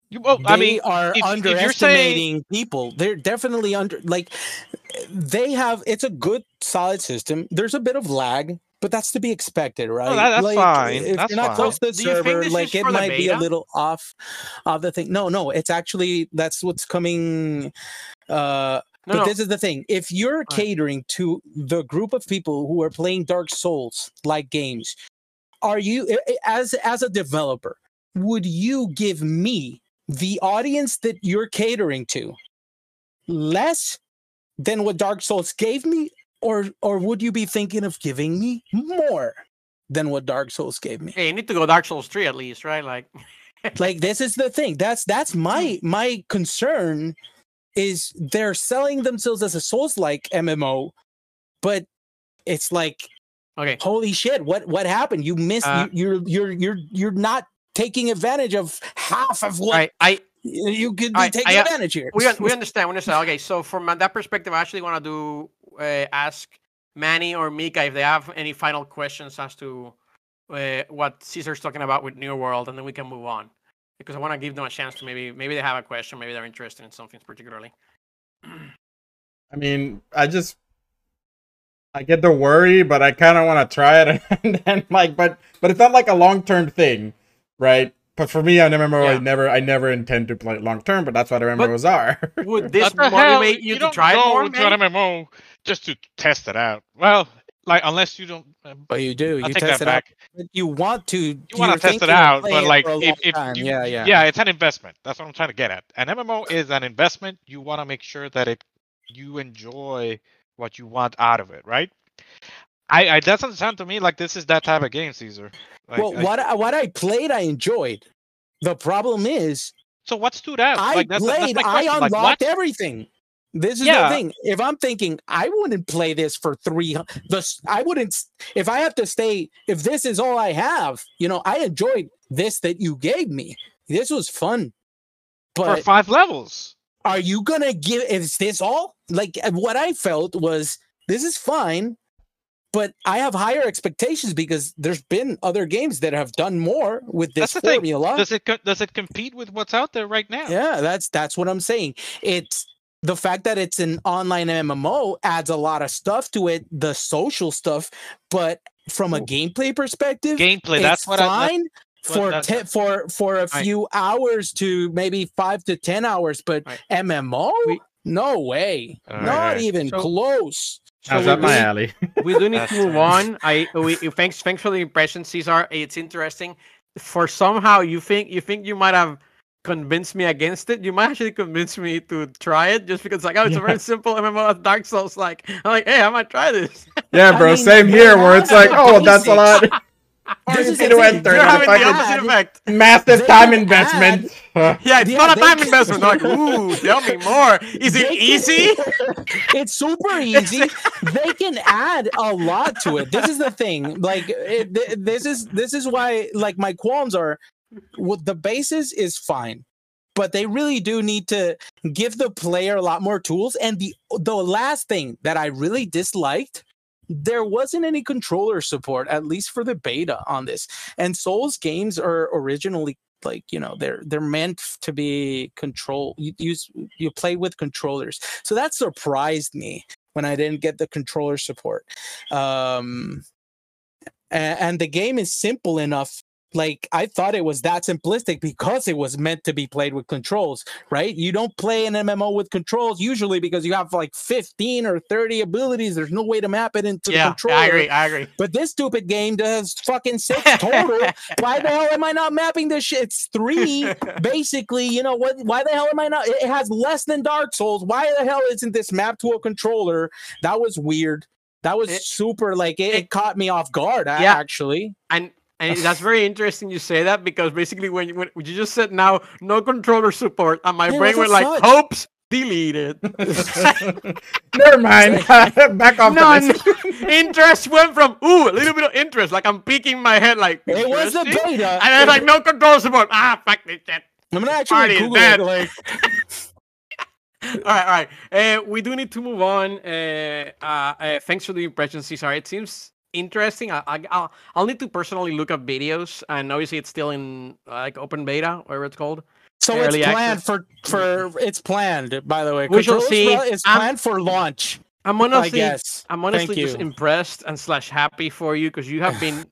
Speaker 4: You- well,
Speaker 5: they
Speaker 4: I mean,
Speaker 5: are
Speaker 4: if- if you're
Speaker 5: underestimating people. They're definitely under like they have. It's a good solid system. There's a bit of lag, but that's to be expected, right?
Speaker 4: that- that's
Speaker 5: like,
Speaker 4: fine,
Speaker 5: If
Speaker 4: that's
Speaker 5: you're not
Speaker 4: fine.
Speaker 5: close to the
Speaker 2: Do
Speaker 5: server, like it might be a little off of the thing. No, no, it's actually that's what's coming. Uh,
Speaker 2: No,
Speaker 5: but
Speaker 2: no.
Speaker 5: this is the thing: if you're
Speaker 2: Right.
Speaker 5: catering to the group of people who are playing Dark Souls like games, are you i- i- as as a developer? Would you give me the audience that you're catering to less than what Dark Souls gave me, or or would you be thinking of giving me more than what Dark Souls gave me?
Speaker 2: Hey, you need to go Dark Souls 3 at least, right? Like,
Speaker 5: like this is the thing that's that's my hmm. my concern is they're selling themselves as a souls like mmo but it's like
Speaker 2: okay.
Speaker 5: holy shit what what happened you missed
Speaker 2: Uh,
Speaker 5: you, you're you're you're you're not taking advantage of half of what
Speaker 2: I, I,
Speaker 5: you could be
Speaker 2: I-
Speaker 5: taking
Speaker 2: I, uh,
Speaker 5: advantage here
Speaker 2: we, we understand. We understand. Okay, so from that perspective, I actually want to do uh, ask Manny or Mika if they have any final questions as to uh, what Caesar's talking about with New World, and then we can move on because I want to give them a chance to maybe maybe they have a question, maybe they're interested in something particularly.
Speaker 1: I mean, I just I get the worry, but I kind of want to try it, and then like, but but it's not like a long term thing, right? But for me, I remember I never I never intend to play long term, but that's what I remember
Speaker 2: But-
Speaker 1: was are.
Speaker 2: Would this
Speaker 4: What the hell?
Speaker 2: motivate you, to
Speaker 4: don't
Speaker 2: try it
Speaker 4: go
Speaker 2: more?
Speaker 4: to an MMO just to test it out. Well, like unless you don't. um,
Speaker 5: but you do
Speaker 4: I'll
Speaker 5: you
Speaker 4: take
Speaker 5: test
Speaker 4: that
Speaker 5: it out
Speaker 4: back.
Speaker 5: but you want to you
Speaker 4: You want to test it out, but like if, if you,
Speaker 5: yeah yeah
Speaker 4: yeah, it's an investment. That's what I'm trying to get at. An MMO is an investment. You want to make sure that it you enjoy what you want out of it, right? I it doesn't sound to me like this is that type of game, Caesar. Like,
Speaker 5: well
Speaker 4: I-
Speaker 5: what I, what i played i enjoyed the problem is
Speaker 4: so what stood out?
Speaker 5: I
Speaker 4: like, that's, that's
Speaker 5: played.
Speaker 4: my
Speaker 5: I
Speaker 4: question. Like,
Speaker 5: unlocked everything. This is
Speaker 4: Yeah.
Speaker 5: the thing. If I'm thinking, I wouldn't play this for three. The I wouldn't. If I have to stay, if this is all I have, you know, I enjoyed this that you gave me. This was fun. But for
Speaker 4: five levels.
Speaker 5: are you gonna give? Is this all? Like uh, what I felt was this is fine, but I have higher expectations because there's been other games that have done more with this
Speaker 4: That's the thing. Does it does it compete with what's out there right now?
Speaker 5: Yeah, that's that's what I'm saying. It's the fact that it's an online MMO adds a lot of stuff to it, the social stuff, but from a
Speaker 4: Ooh.
Speaker 5: gameplay perspective,
Speaker 4: Gameplay.
Speaker 5: it's
Speaker 4: That's what I. that's-
Speaker 5: fine
Speaker 4: what-
Speaker 5: for
Speaker 4: that's-
Speaker 5: te- for for a
Speaker 2: Right.
Speaker 5: few hours to maybe 5 to 10 hours, but
Speaker 2: Right.
Speaker 5: MMO?
Speaker 2: We-
Speaker 5: no way.
Speaker 4: All
Speaker 5: Not
Speaker 4: right.
Speaker 5: even
Speaker 2: So-
Speaker 5: close.
Speaker 2: So
Speaker 1: That's
Speaker 2: we
Speaker 1: my alley.
Speaker 2: we do need to move on. I we thanks thanks for the impression, Caesar. It's interesting. For somehow you think you think you might have convinced me against it. You might actually convince me to try it just because like oh it's a very simple MMO of Dark Souls. Like I'm like hey I might try this.
Speaker 1: Yeah,
Speaker 5: I
Speaker 1: bro.
Speaker 5: mean,
Speaker 1: same
Speaker 5: they
Speaker 1: here, where it's like, oh, that's a lot.
Speaker 5: This
Speaker 1: Easy
Speaker 5: is the
Speaker 1: to enter.
Speaker 2: You're having the
Speaker 1: fucking
Speaker 2: opposite effect.
Speaker 1: massive
Speaker 5: They
Speaker 1: time
Speaker 5: can
Speaker 1: investment.
Speaker 2: Yeah, it's
Speaker 5: Yeah,
Speaker 2: not a time
Speaker 5: can-
Speaker 2: investment. They're like ooh, tell me more. Is it
Speaker 5: They can-
Speaker 2: easy?
Speaker 5: it's super easy. they can add a lot to it. This is the thing. Like it, th- this is this is why like my qualms are what the basis is fine. but they really do need to give the player a lot more tools. And the the last thing that I really disliked, there wasn't any controller support, at least for the beta on this. And Souls games are originally like you know they're they're meant to be control you use you play with controllers so that surprised me when i didn't get the controller support um a- and the game is simple enough like i thought it was that simplistic because it was meant to be played with controls right you don't play an mmo with controls usually because you have like 15 or 30 abilities there's no way to map it into the
Speaker 2: yeah,
Speaker 5: controller
Speaker 2: I agree. I agree.
Speaker 5: but this stupid game does fucking six total. why the hell am I not mapping this shit? It's three, basically. You know what? Why the hell am I not? It it has less than Dark Souls. Why the hell isn't this mapped to a controller? That was weird. That was
Speaker 2: It-
Speaker 5: super. Like it,
Speaker 2: it-
Speaker 5: it caught me off guard.
Speaker 2: Yeah.
Speaker 5: Actually,
Speaker 2: And and that's very interesting you say that because basically when you, when you just said now no controller support and my
Speaker 5: Yeah,
Speaker 2: brain went like
Speaker 5: fuck?
Speaker 2: hopes deleted.
Speaker 1: Never mind. Back off
Speaker 2: None.
Speaker 1: the
Speaker 2: interest went from ooh a little bit of interest like I'm peeking my head like
Speaker 5: it was the
Speaker 2: interesting?
Speaker 5: beta.
Speaker 2: and then like no controller support. Ah fuck this shit.
Speaker 5: I'm gonna actually
Speaker 2: is
Speaker 5: Google it. Like,
Speaker 2: all right, all right. Uh, we do need to move on. Uh, uh, uh, thanks for the impression, Cesar. It seems interesting. I, I, I'll, I'll need to personally look up videos, and obviously it's still in like open beta, whatever it's called.
Speaker 5: so it's planned
Speaker 2: access.
Speaker 5: for for it's planned. By the way,
Speaker 2: We shall see.
Speaker 5: It's
Speaker 2: I'm-
Speaker 5: planned for launch.
Speaker 2: I'm
Speaker 5: I
Speaker 2: honestly,
Speaker 5: guess.
Speaker 2: I'm honestly
Speaker 5: Thank
Speaker 2: just
Speaker 5: you.
Speaker 2: impressed and slash happy for you because you have been.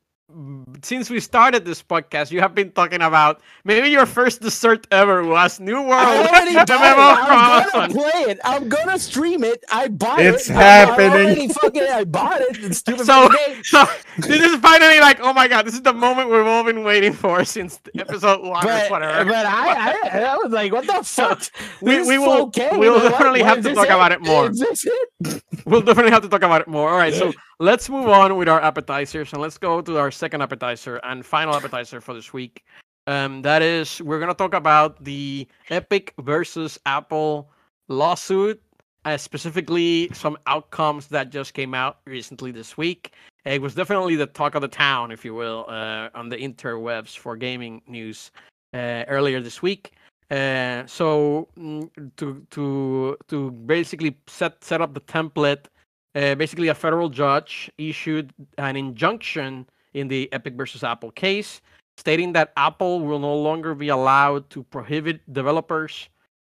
Speaker 2: Since we started this podcast, you have been talking about maybe your first dessert ever was New World.
Speaker 5: I already
Speaker 2: done
Speaker 5: I'm gonna play it. I'm gonna stream it. I bought
Speaker 1: It's
Speaker 5: it. I- I
Speaker 1: happening.
Speaker 5: already fucking, I bought it. It's stupid
Speaker 2: So, so this is finally like, oh my god, this is the moment we've all been waiting for since episode one or
Speaker 5: But,
Speaker 2: whatever.
Speaker 5: but I, I, I was like, what the fuck?
Speaker 2: we- we will-
Speaker 5: okay,
Speaker 2: we'll
Speaker 5: but
Speaker 2: definitely
Speaker 5: what
Speaker 2: have
Speaker 5: is
Speaker 2: to
Speaker 5: this
Speaker 2: talk about it more.
Speaker 5: Is this it?
Speaker 2: we'll definitely have to talk about it more. All right, so let's move on with our appetizers and let's go to our second appetizer and final appetizer for this week. Um, that is, we're gonna talk about the Epic versus Apple lawsuit, uh, specifically some outcomes that just came out recently this week. It was definitely the talk of the town, if you will, uh, on the interwebs for gaming news uh, earlier this week. Uh, so mm, to to to basically set set up the template, uh, basically a federal judge issued an injunction in the Epic versus Apple case, stating that Apple will no longer be allowed to prohibit developers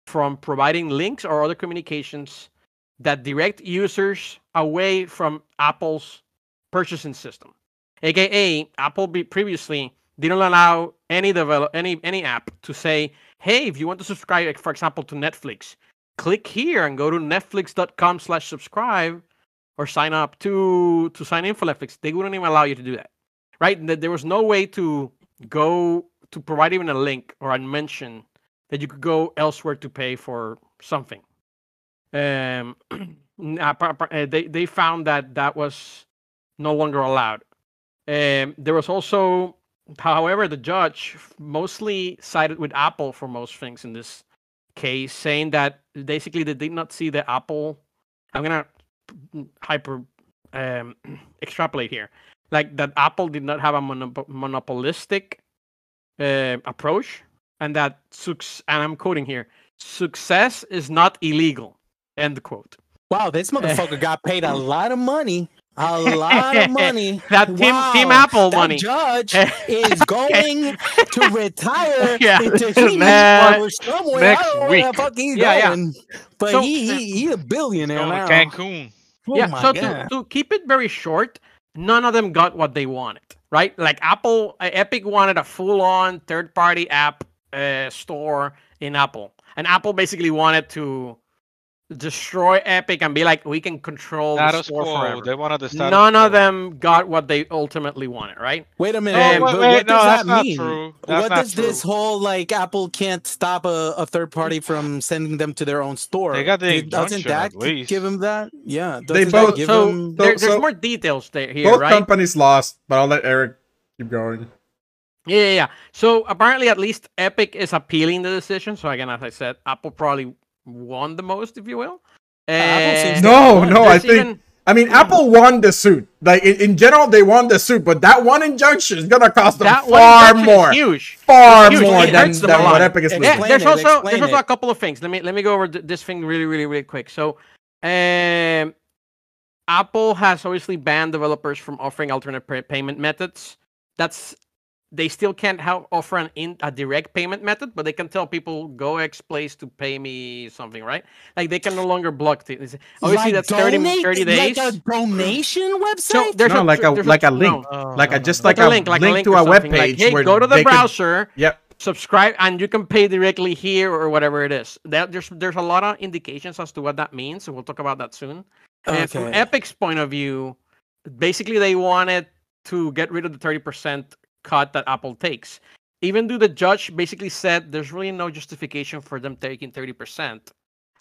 Speaker 2: from providing links or other communications that direct users away from Apple's purchasing system. AKA, Apple previously didn't allow any develop any any app to say, "Hey, if you want to subscribe, for example, to Netflix, click here and go to netflix.com/subscribe or sign up to to sign in for Netflix." They wouldn't even allow you to do that, right? Th- There was no way to go to provide even a link or a mention that you could go elsewhere to pay for something. Um, uh, uh, they they found that that was no longer allowed. Um, there was also, however, the judge mostly sided with Apple for most things in this case, saying that basically they did not see the Apple. I'm gonna hyper um, extrapolate here, like that Apple did not have a monop- monopolistic uh, approach, and that suc- and I'm quoting here: "Success is not illegal." End quote.
Speaker 5: Wow, this motherfucker got paid a lot of money. A lot of money.
Speaker 2: That Team Team Apple
Speaker 5: that
Speaker 2: money.
Speaker 5: judge is going to retire
Speaker 2: Yeah.
Speaker 5: into
Speaker 2: Next-
Speaker 5: or somewhere.
Speaker 4: next
Speaker 5: I don't know
Speaker 4: week.
Speaker 5: where the fuck he's
Speaker 2: Yeah, yeah.
Speaker 5: But
Speaker 2: So-
Speaker 5: he, he he a billionaire
Speaker 4: Going
Speaker 5: now.
Speaker 4: to Cancun.
Speaker 5: Oh
Speaker 2: yeah so to,
Speaker 5: God.
Speaker 2: to keep it very short none of them got what they wanted right like apple uh, epic wanted a full-on third-party app uh, store in apple and apple basically wanted to destroy epic and be like we can control the
Speaker 4: Status
Speaker 2: store
Speaker 4: quo.
Speaker 2: forever
Speaker 4: They wanted the status
Speaker 2: none of them got what they ultimately wanted right
Speaker 5: Wait a minute.
Speaker 2: Um,
Speaker 5: but
Speaker 4: wait,
Speaker 5: what
Speaker 4: no,
Speaker 5: does
Speaker 4: that's
Speaker 5: that
Speaker 4: not
Speaker 5: mean?
Speaker 4: true.
Speaker 5: What
Speaker 4: not
Speaker 5: does this whole like Apple can't stop a, a third party from sending them to their own store?
Speaker 4: They got the
Speaker 5: Did- doesn't that give them that? Yeah.
Speaker 1: They both-
Speaker 5: give
Speaker 2: so
Speaker 5: him
Speaker 2: there, there's
Speaker 1: so
Speaker 2: more details there here
Speaker 1: Both
Speaker 2: right
Speaker 1: companies lost, but I'll let Eric keep going.
Speaker 2: Yeah, yeah, yeah. So apparently, at least Epic is appealing the decision. So again, as I said, Apple probably won the most, if you will.
Speaker 5: Apple seems
Speaker 2: Uh,
Speaker 1: No, no, I think
Speaker 2: even-
Speaker 1: I mean, Apple won the suit. Like in, in general, they won the suit, but that one injunction is gonna cost them
Speaker 2: That
Speaker 1: far more,
Speaker 2: huge.
Speaker 1: far
Speaker 2: Huge.
Speaker 1: more
Speaker 2: It
Speaker 1: than,
Speaker 2: hurts
Speaker 1: than what. Epic is
Speaker 5: Yeah,
Speaker 1: losing.
Speaker 5: Explain
Speaker 2: there's
Speaker 5: it,
Speaker 2: also
Speaker 5: explain
Speaker 2: there's also a couple of things. Let me let me go over th- this thing really really really quick. So, um, Apple has obviously banned developers from offering alternate pay- payment methods. That's they still can't have, offer an in, a direct payment method, but they can tell people go X place to pay me something, right? Like they can no longer block things. Obviously,
Speaker 5: Like
Speaker 2: that's 30,
Speaker 5: donate-
Speaker 2: 30 days.
Speaker 5: Like a donation website.
Speaker 2: so there's
Speaker 1: No,
Speaker 2: a,
Speaker 1: like a-
Speaker 2: there's oh,
Speaker 1: like a
Speaker 2: no,
Speaker 1: link.
Speaker 4: Oh,
Speaker 1: Like a just like
Speaker 2: like a
Speaker 1: a
Speaker 2: link, like a
Speaker 1: link
Speaker 2: link
Speaker 1: to a web
Speaker 2: something. Like,
Speaker 1: page
Speaker 2: hey,
Speaker 1: where
Speaker 2: go to the
Speaker 1: they could-
Speaker 2: browser.
Speaker 1: Yep.
Speaker 2: subscribe and you can pay directly here or whatever it is. That there's there's a lot of indications as to what that means, so we'll talk about that soon. And from
Speaker 5: Okay.
Speaker 2: Epic's point of view, basically they wanted to get rid of the 30% cut that Apple takes. Even though the judge basically said there's really no justification for them taking 30%.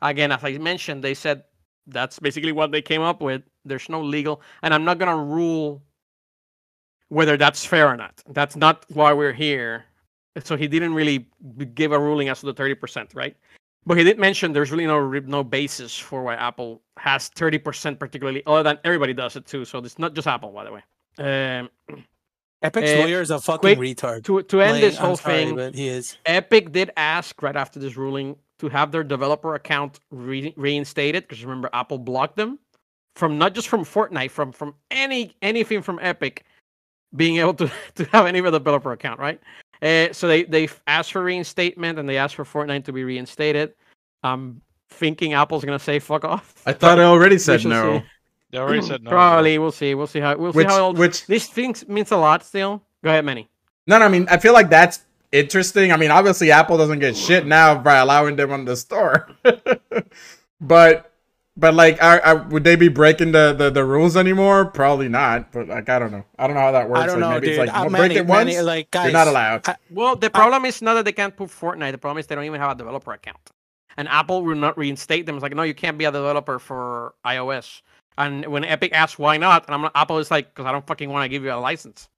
Speaker 2: Again, as I mentioned, they said that's basically what they came up with. There's no legal, and I'm not gonna rule whether that's fair or not. That's not why we're here. So he didn't really give a ruling as to the 30%, right? But he did mention there's really no no basis for why Apple has 30% particularly, other than everybody does it too. So it's not just Apple, by the way. Um,
Speaker 5: Epic's
Speaker 2: uh,
Speaker 5: lawyer is a fucking
Speaker 2: quick
Speaker 5: retard.
Speaker 2: to to end
Speaker 5: Like,
Speaker 2: this whole
Speaker 5: sorry,
Speaker 2: thing,
Speaker 5: but he is.
Speaker 2: Epic did ask right after this ruling to have their developer account re- reinstated because remember Apple blocked them from not just from Fortnite, from from any anything from Epic being able to to have any developer account, right? Uh, so they they asked for reinstatement and they asked for Fortnite to be reinstated. I'm thinking Apple's gonna say fuck off.
Speaker 1: I thought I already said no.
Speaker 2: see.
Speaker 4: They already said no.
Speaker 2: Probably we'll see. We'll see how we'll
Speaker 1: Which,
Speaker 2: see how it
Speaker 1: which,
Speaker 2: this thing means a lot still. Go ahead, Manny.
Speaker 1: no, no, I mean, I feel like that's interesting. I mean, obviously, Apple doesn't get shit now by allowing them on the store, but, but like, are, are, would they be breaking the, the the rules anymore? Probably not. But like, I don't know. I don't know how that works.
Speaker 5: I don't
Speaker 1: like,
Speaker 5: know,
Speaker 1: maybe
Speaker 5: dude.
Speaker 1: it's like
Speaker 5: Uh,
Speaker 1: well,
Speaker 5: Manny-
Speaker 1: break it once.
Speaker 5: Manny, like, guys,
Speaker 1: you're not allowed.
Speaker 5: I-
Speaker 2: Well, the problem is not that they can't put Fortnite. The problem is they don't even have a developer account. And Apple will not reinstate them. It's like, no, you can't be a developer for iOS. And when Epic asks why not, and I'm Apple is like, because I don't fucking want to give you a license.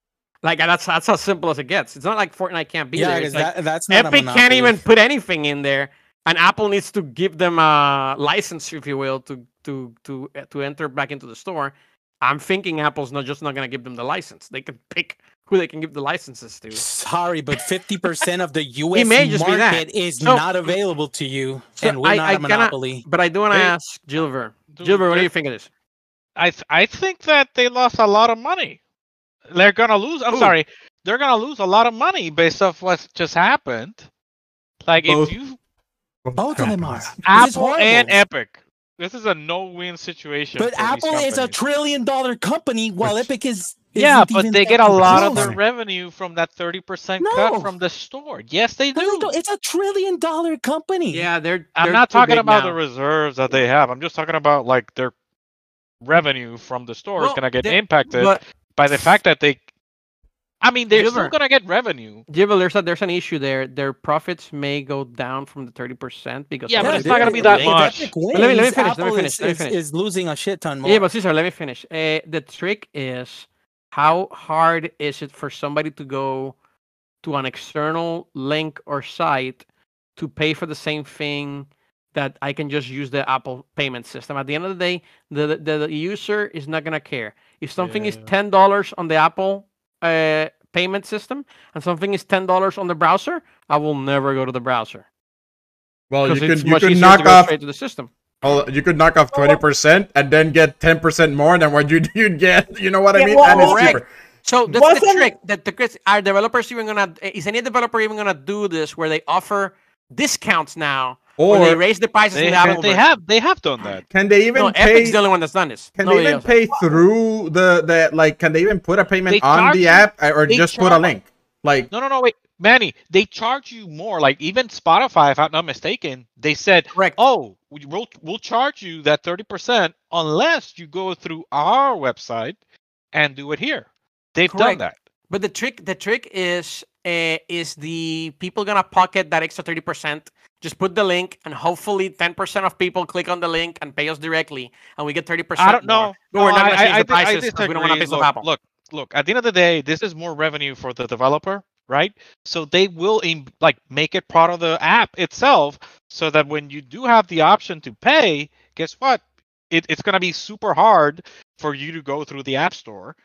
Speaker 2: Like that's that's as simple as it gets. It's not like Fortnite can't be
Speaker 5: yeah,
Speaker 2: there.
Speaker 5: 'cause
Speaker 2: It's like
Speaker 5: that's not
Speaker 2: Epic can't even put anything in there, and Apple needs to give them a license, if you will, to to to uh, to enter back into the store. I'm thinking Apple's not just not gonna give them the license. They can pick who they can give the licenses to.
Speaker 5: Sorry, but fifty percent of the U.S.
Speaker 2: may just be that.
Speaker 5: market is
Speaker 2: So-
Speaker 5: not available to you,
Speaker 2: So
Speaker 5: and we're
Speaker 2: I-
Speaker 5: not
Speaker 2: I
Speaker 5: a
Speaker 2: cannot-
Speaker 5: monopoly.
Speaker 2: But I do want to ask Gilbert.
Speaker 4: Dude,
Speaker 2: Gilbert, what do you think of this?
Speaker 4: I th- I think that they lost a lot of money. They're gonna lose. I'm
Speaker 2: Who?
Speaker 4: sorry. They're gonna lose a lot of money based off what just happened. Like
Speaker 1: Both.
Speaker 4: if you
Speaker 5: Both of them are.
Speaker 4: Apple and. Epic, this is a no-win situation.
Speaker 5: But Apple is a trillion dollar company, while Epic is.
Speaker 4: yeah,
Speaker 5: isn't
Speaker 4: but
Speaker 5: even
Speaker 4: they get a lot of their revenue from that 30%
Speaker 5: No.
Speaker 4: cut from the store. Yes, they
Speaker 5: No, they
Speaker 4: do.
Speaker 5: It's a trillion dollar company.
Speaker 2: Yeah, they're.
Speaker 4: I'm not talking about
Speaker 2: now.
Speaker 4: the reserves that they have. I'm just talking about like their revenue from the store is gonna get
Speaker 2: they-
Speaker 4: impacted
Speaker 2: But
Speaker 4: by the fact that they. I mean, they're still gonna get revenue.
Speaker 2: Gilbert, there's a, there's an issue there. Their profits may go down from the thirty percent because.
Speaker 4: Yeah, but it's not gonna be that
Speaker 2: the
Speaker 5: if
Speaker 2: link-
Speaker 4: much.
Speaker 5: Epic
Speaker 2: let me- let me
Speaker 5: wins,
Speaker 2: finish, let me finish,
Speaker 5: is,
Speaker 2: let me
Speaker 5: is-
Speaker 2: finish.
Speaker 5: is losing a shit ton more.
Speaker 2: Yeah, but Cesar, let me finish. Uh, the trick is how hard is it for somebody to go to an external link or site to pay for the same thing that I can just use the Apple payment system. At the end of the day, the the, the user is not gonna care if something is ten dollars on the Apple uh, payment system and something is ten dollars on the browser. I will never go to the browser
Speaker 1: Well, you
Speaker 2: because it's
Speaker 1: could you
Speaker 2: much
Speaker 1: could knock
Speaker 2: to go
Speaker 1: off
Speaker 2: to the system.
Speaker 1: Oh, you could knock off twenty percent and then get ten percent more than what you you'd get. You know what I mean?
Speaker 3: well,
Speaker 1: and it's
Speaker 2: correct.
Speaker 1: cheaper.
Speaker 2: So that's the
Speaker 3: Wasn't-
Speaker 2: trick. That the Chris- are developers even gonna is any developer even gonna do this where they offer discounts now or they raise the prices
Speaker 4: They,
Speaker 2: in
Speaker 4: have, they have they have done that.
Speaker 1: can they even
Speaker 2: No,
Speaker 1: pay?
Speaker 2: Epic's the only one that's done this.
Speaker 1: Can
Speaker 2: Nobody
Speaker 1: they even
Speaker 2: else.
Speaker 1: pay through the the like? Can they even put a payment
Speaker 4: They
Speaker 1: on the
Speaker 4: you-
Speaker 1: app or
Speaker 4: they
Speaker 1: just put a link? Like
Speaker 4: No, no, no, wait, Manny. They charge you more. Like even Spotify, if I'm not mistaken, they said,
Speaker 2: Correct.
Speaker 4: "Oh, we- we'll we'll charge you that thirty percent unless you go through our website and do it here." They've
Speaker 2: Correct.
Speaker 4: done that.
Speaker 2: But the trick, the trick is, uh, is the people gonna pocket that extra thirty percent? Just put the link, and hopefully ten percent of people click on the link and pay us directly, and we get thirty percent.
Speaker 4: I don't know.
Speaker 2: But we're not gonna
Speaker 4: I-
Speaker 2: change
Speaker 4: I
Speaker 2: the prices we don't want to piss off
Speaker 4: look,
Speaker 2: Apple.
Speaker 4: Look, look. At the end of the day, this is more revenue for the developer, right? So they will like make it part of the app itself, so that when you do have the option to pay, guess what? it, it's gonna be super hard for you to go through the app store,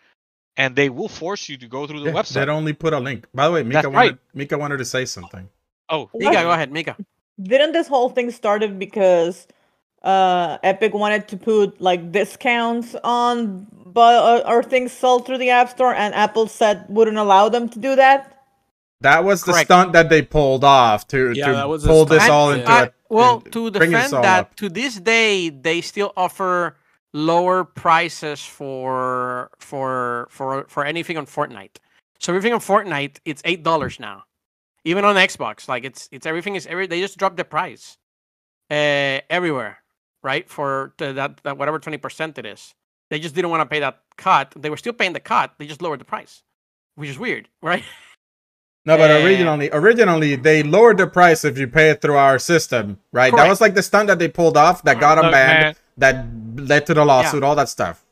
Speaker 4: and they will force you to go through the
Speaker 1: Yeah,
Speaker 4: website.
Speaker 1: They'd only put a link. By the way, Mika
Speaker 4: That's
Speaker 1: wanted,
Speaker 4: right.
Speaker 1: Mika wanted to say something.
Speaker 4: Oh,
Speaker 2: Mika, go ahead, Mika.
Speaker 3: Didn't this whole thing started because uh Epic wanted to put like discounts on but uh, or things sold through the App Store and Apple said wouldn't allow them to do that?
Speaker 1: That was the
Speaker 2: Correct.
Speaker 1: stunt that they pulled off to,
Speaker 5: Yeah,
Speaker 1: to
Speaker 5: that
Speaker 1: pull this all
Speaker 5: And
Speaker 1: into
Speaker 2: I-
Speaker 1: it.
Speaker 2: well,
Speaker 1: and
Speaker 2: to
Speaker 1: bring this
Speaker 2: defend that,
Speaker 1: up.
Speaker 2: to this day, they still offer lower prices for for for for anything on Fortnite. So everything on Fortnite, it's eight dollars now, even on Xbox. Like it's it's everything is every they just dropped the price, uh, everywhere, right? For that that whatever twenty percent it is, they just didn't want to pay that cut. They were still paying the cut. They just lowered the price, which is weird, right?
Speaker 1: No, but originally, originally they lowered the price if you pay it through our system, right? That was like the stunt that they pulled off that got them
Speaker 4: Look,
Speaker 1: banned,
Speaker 4: man,
Speaker 1: that led to the lawsuit, all that stuff.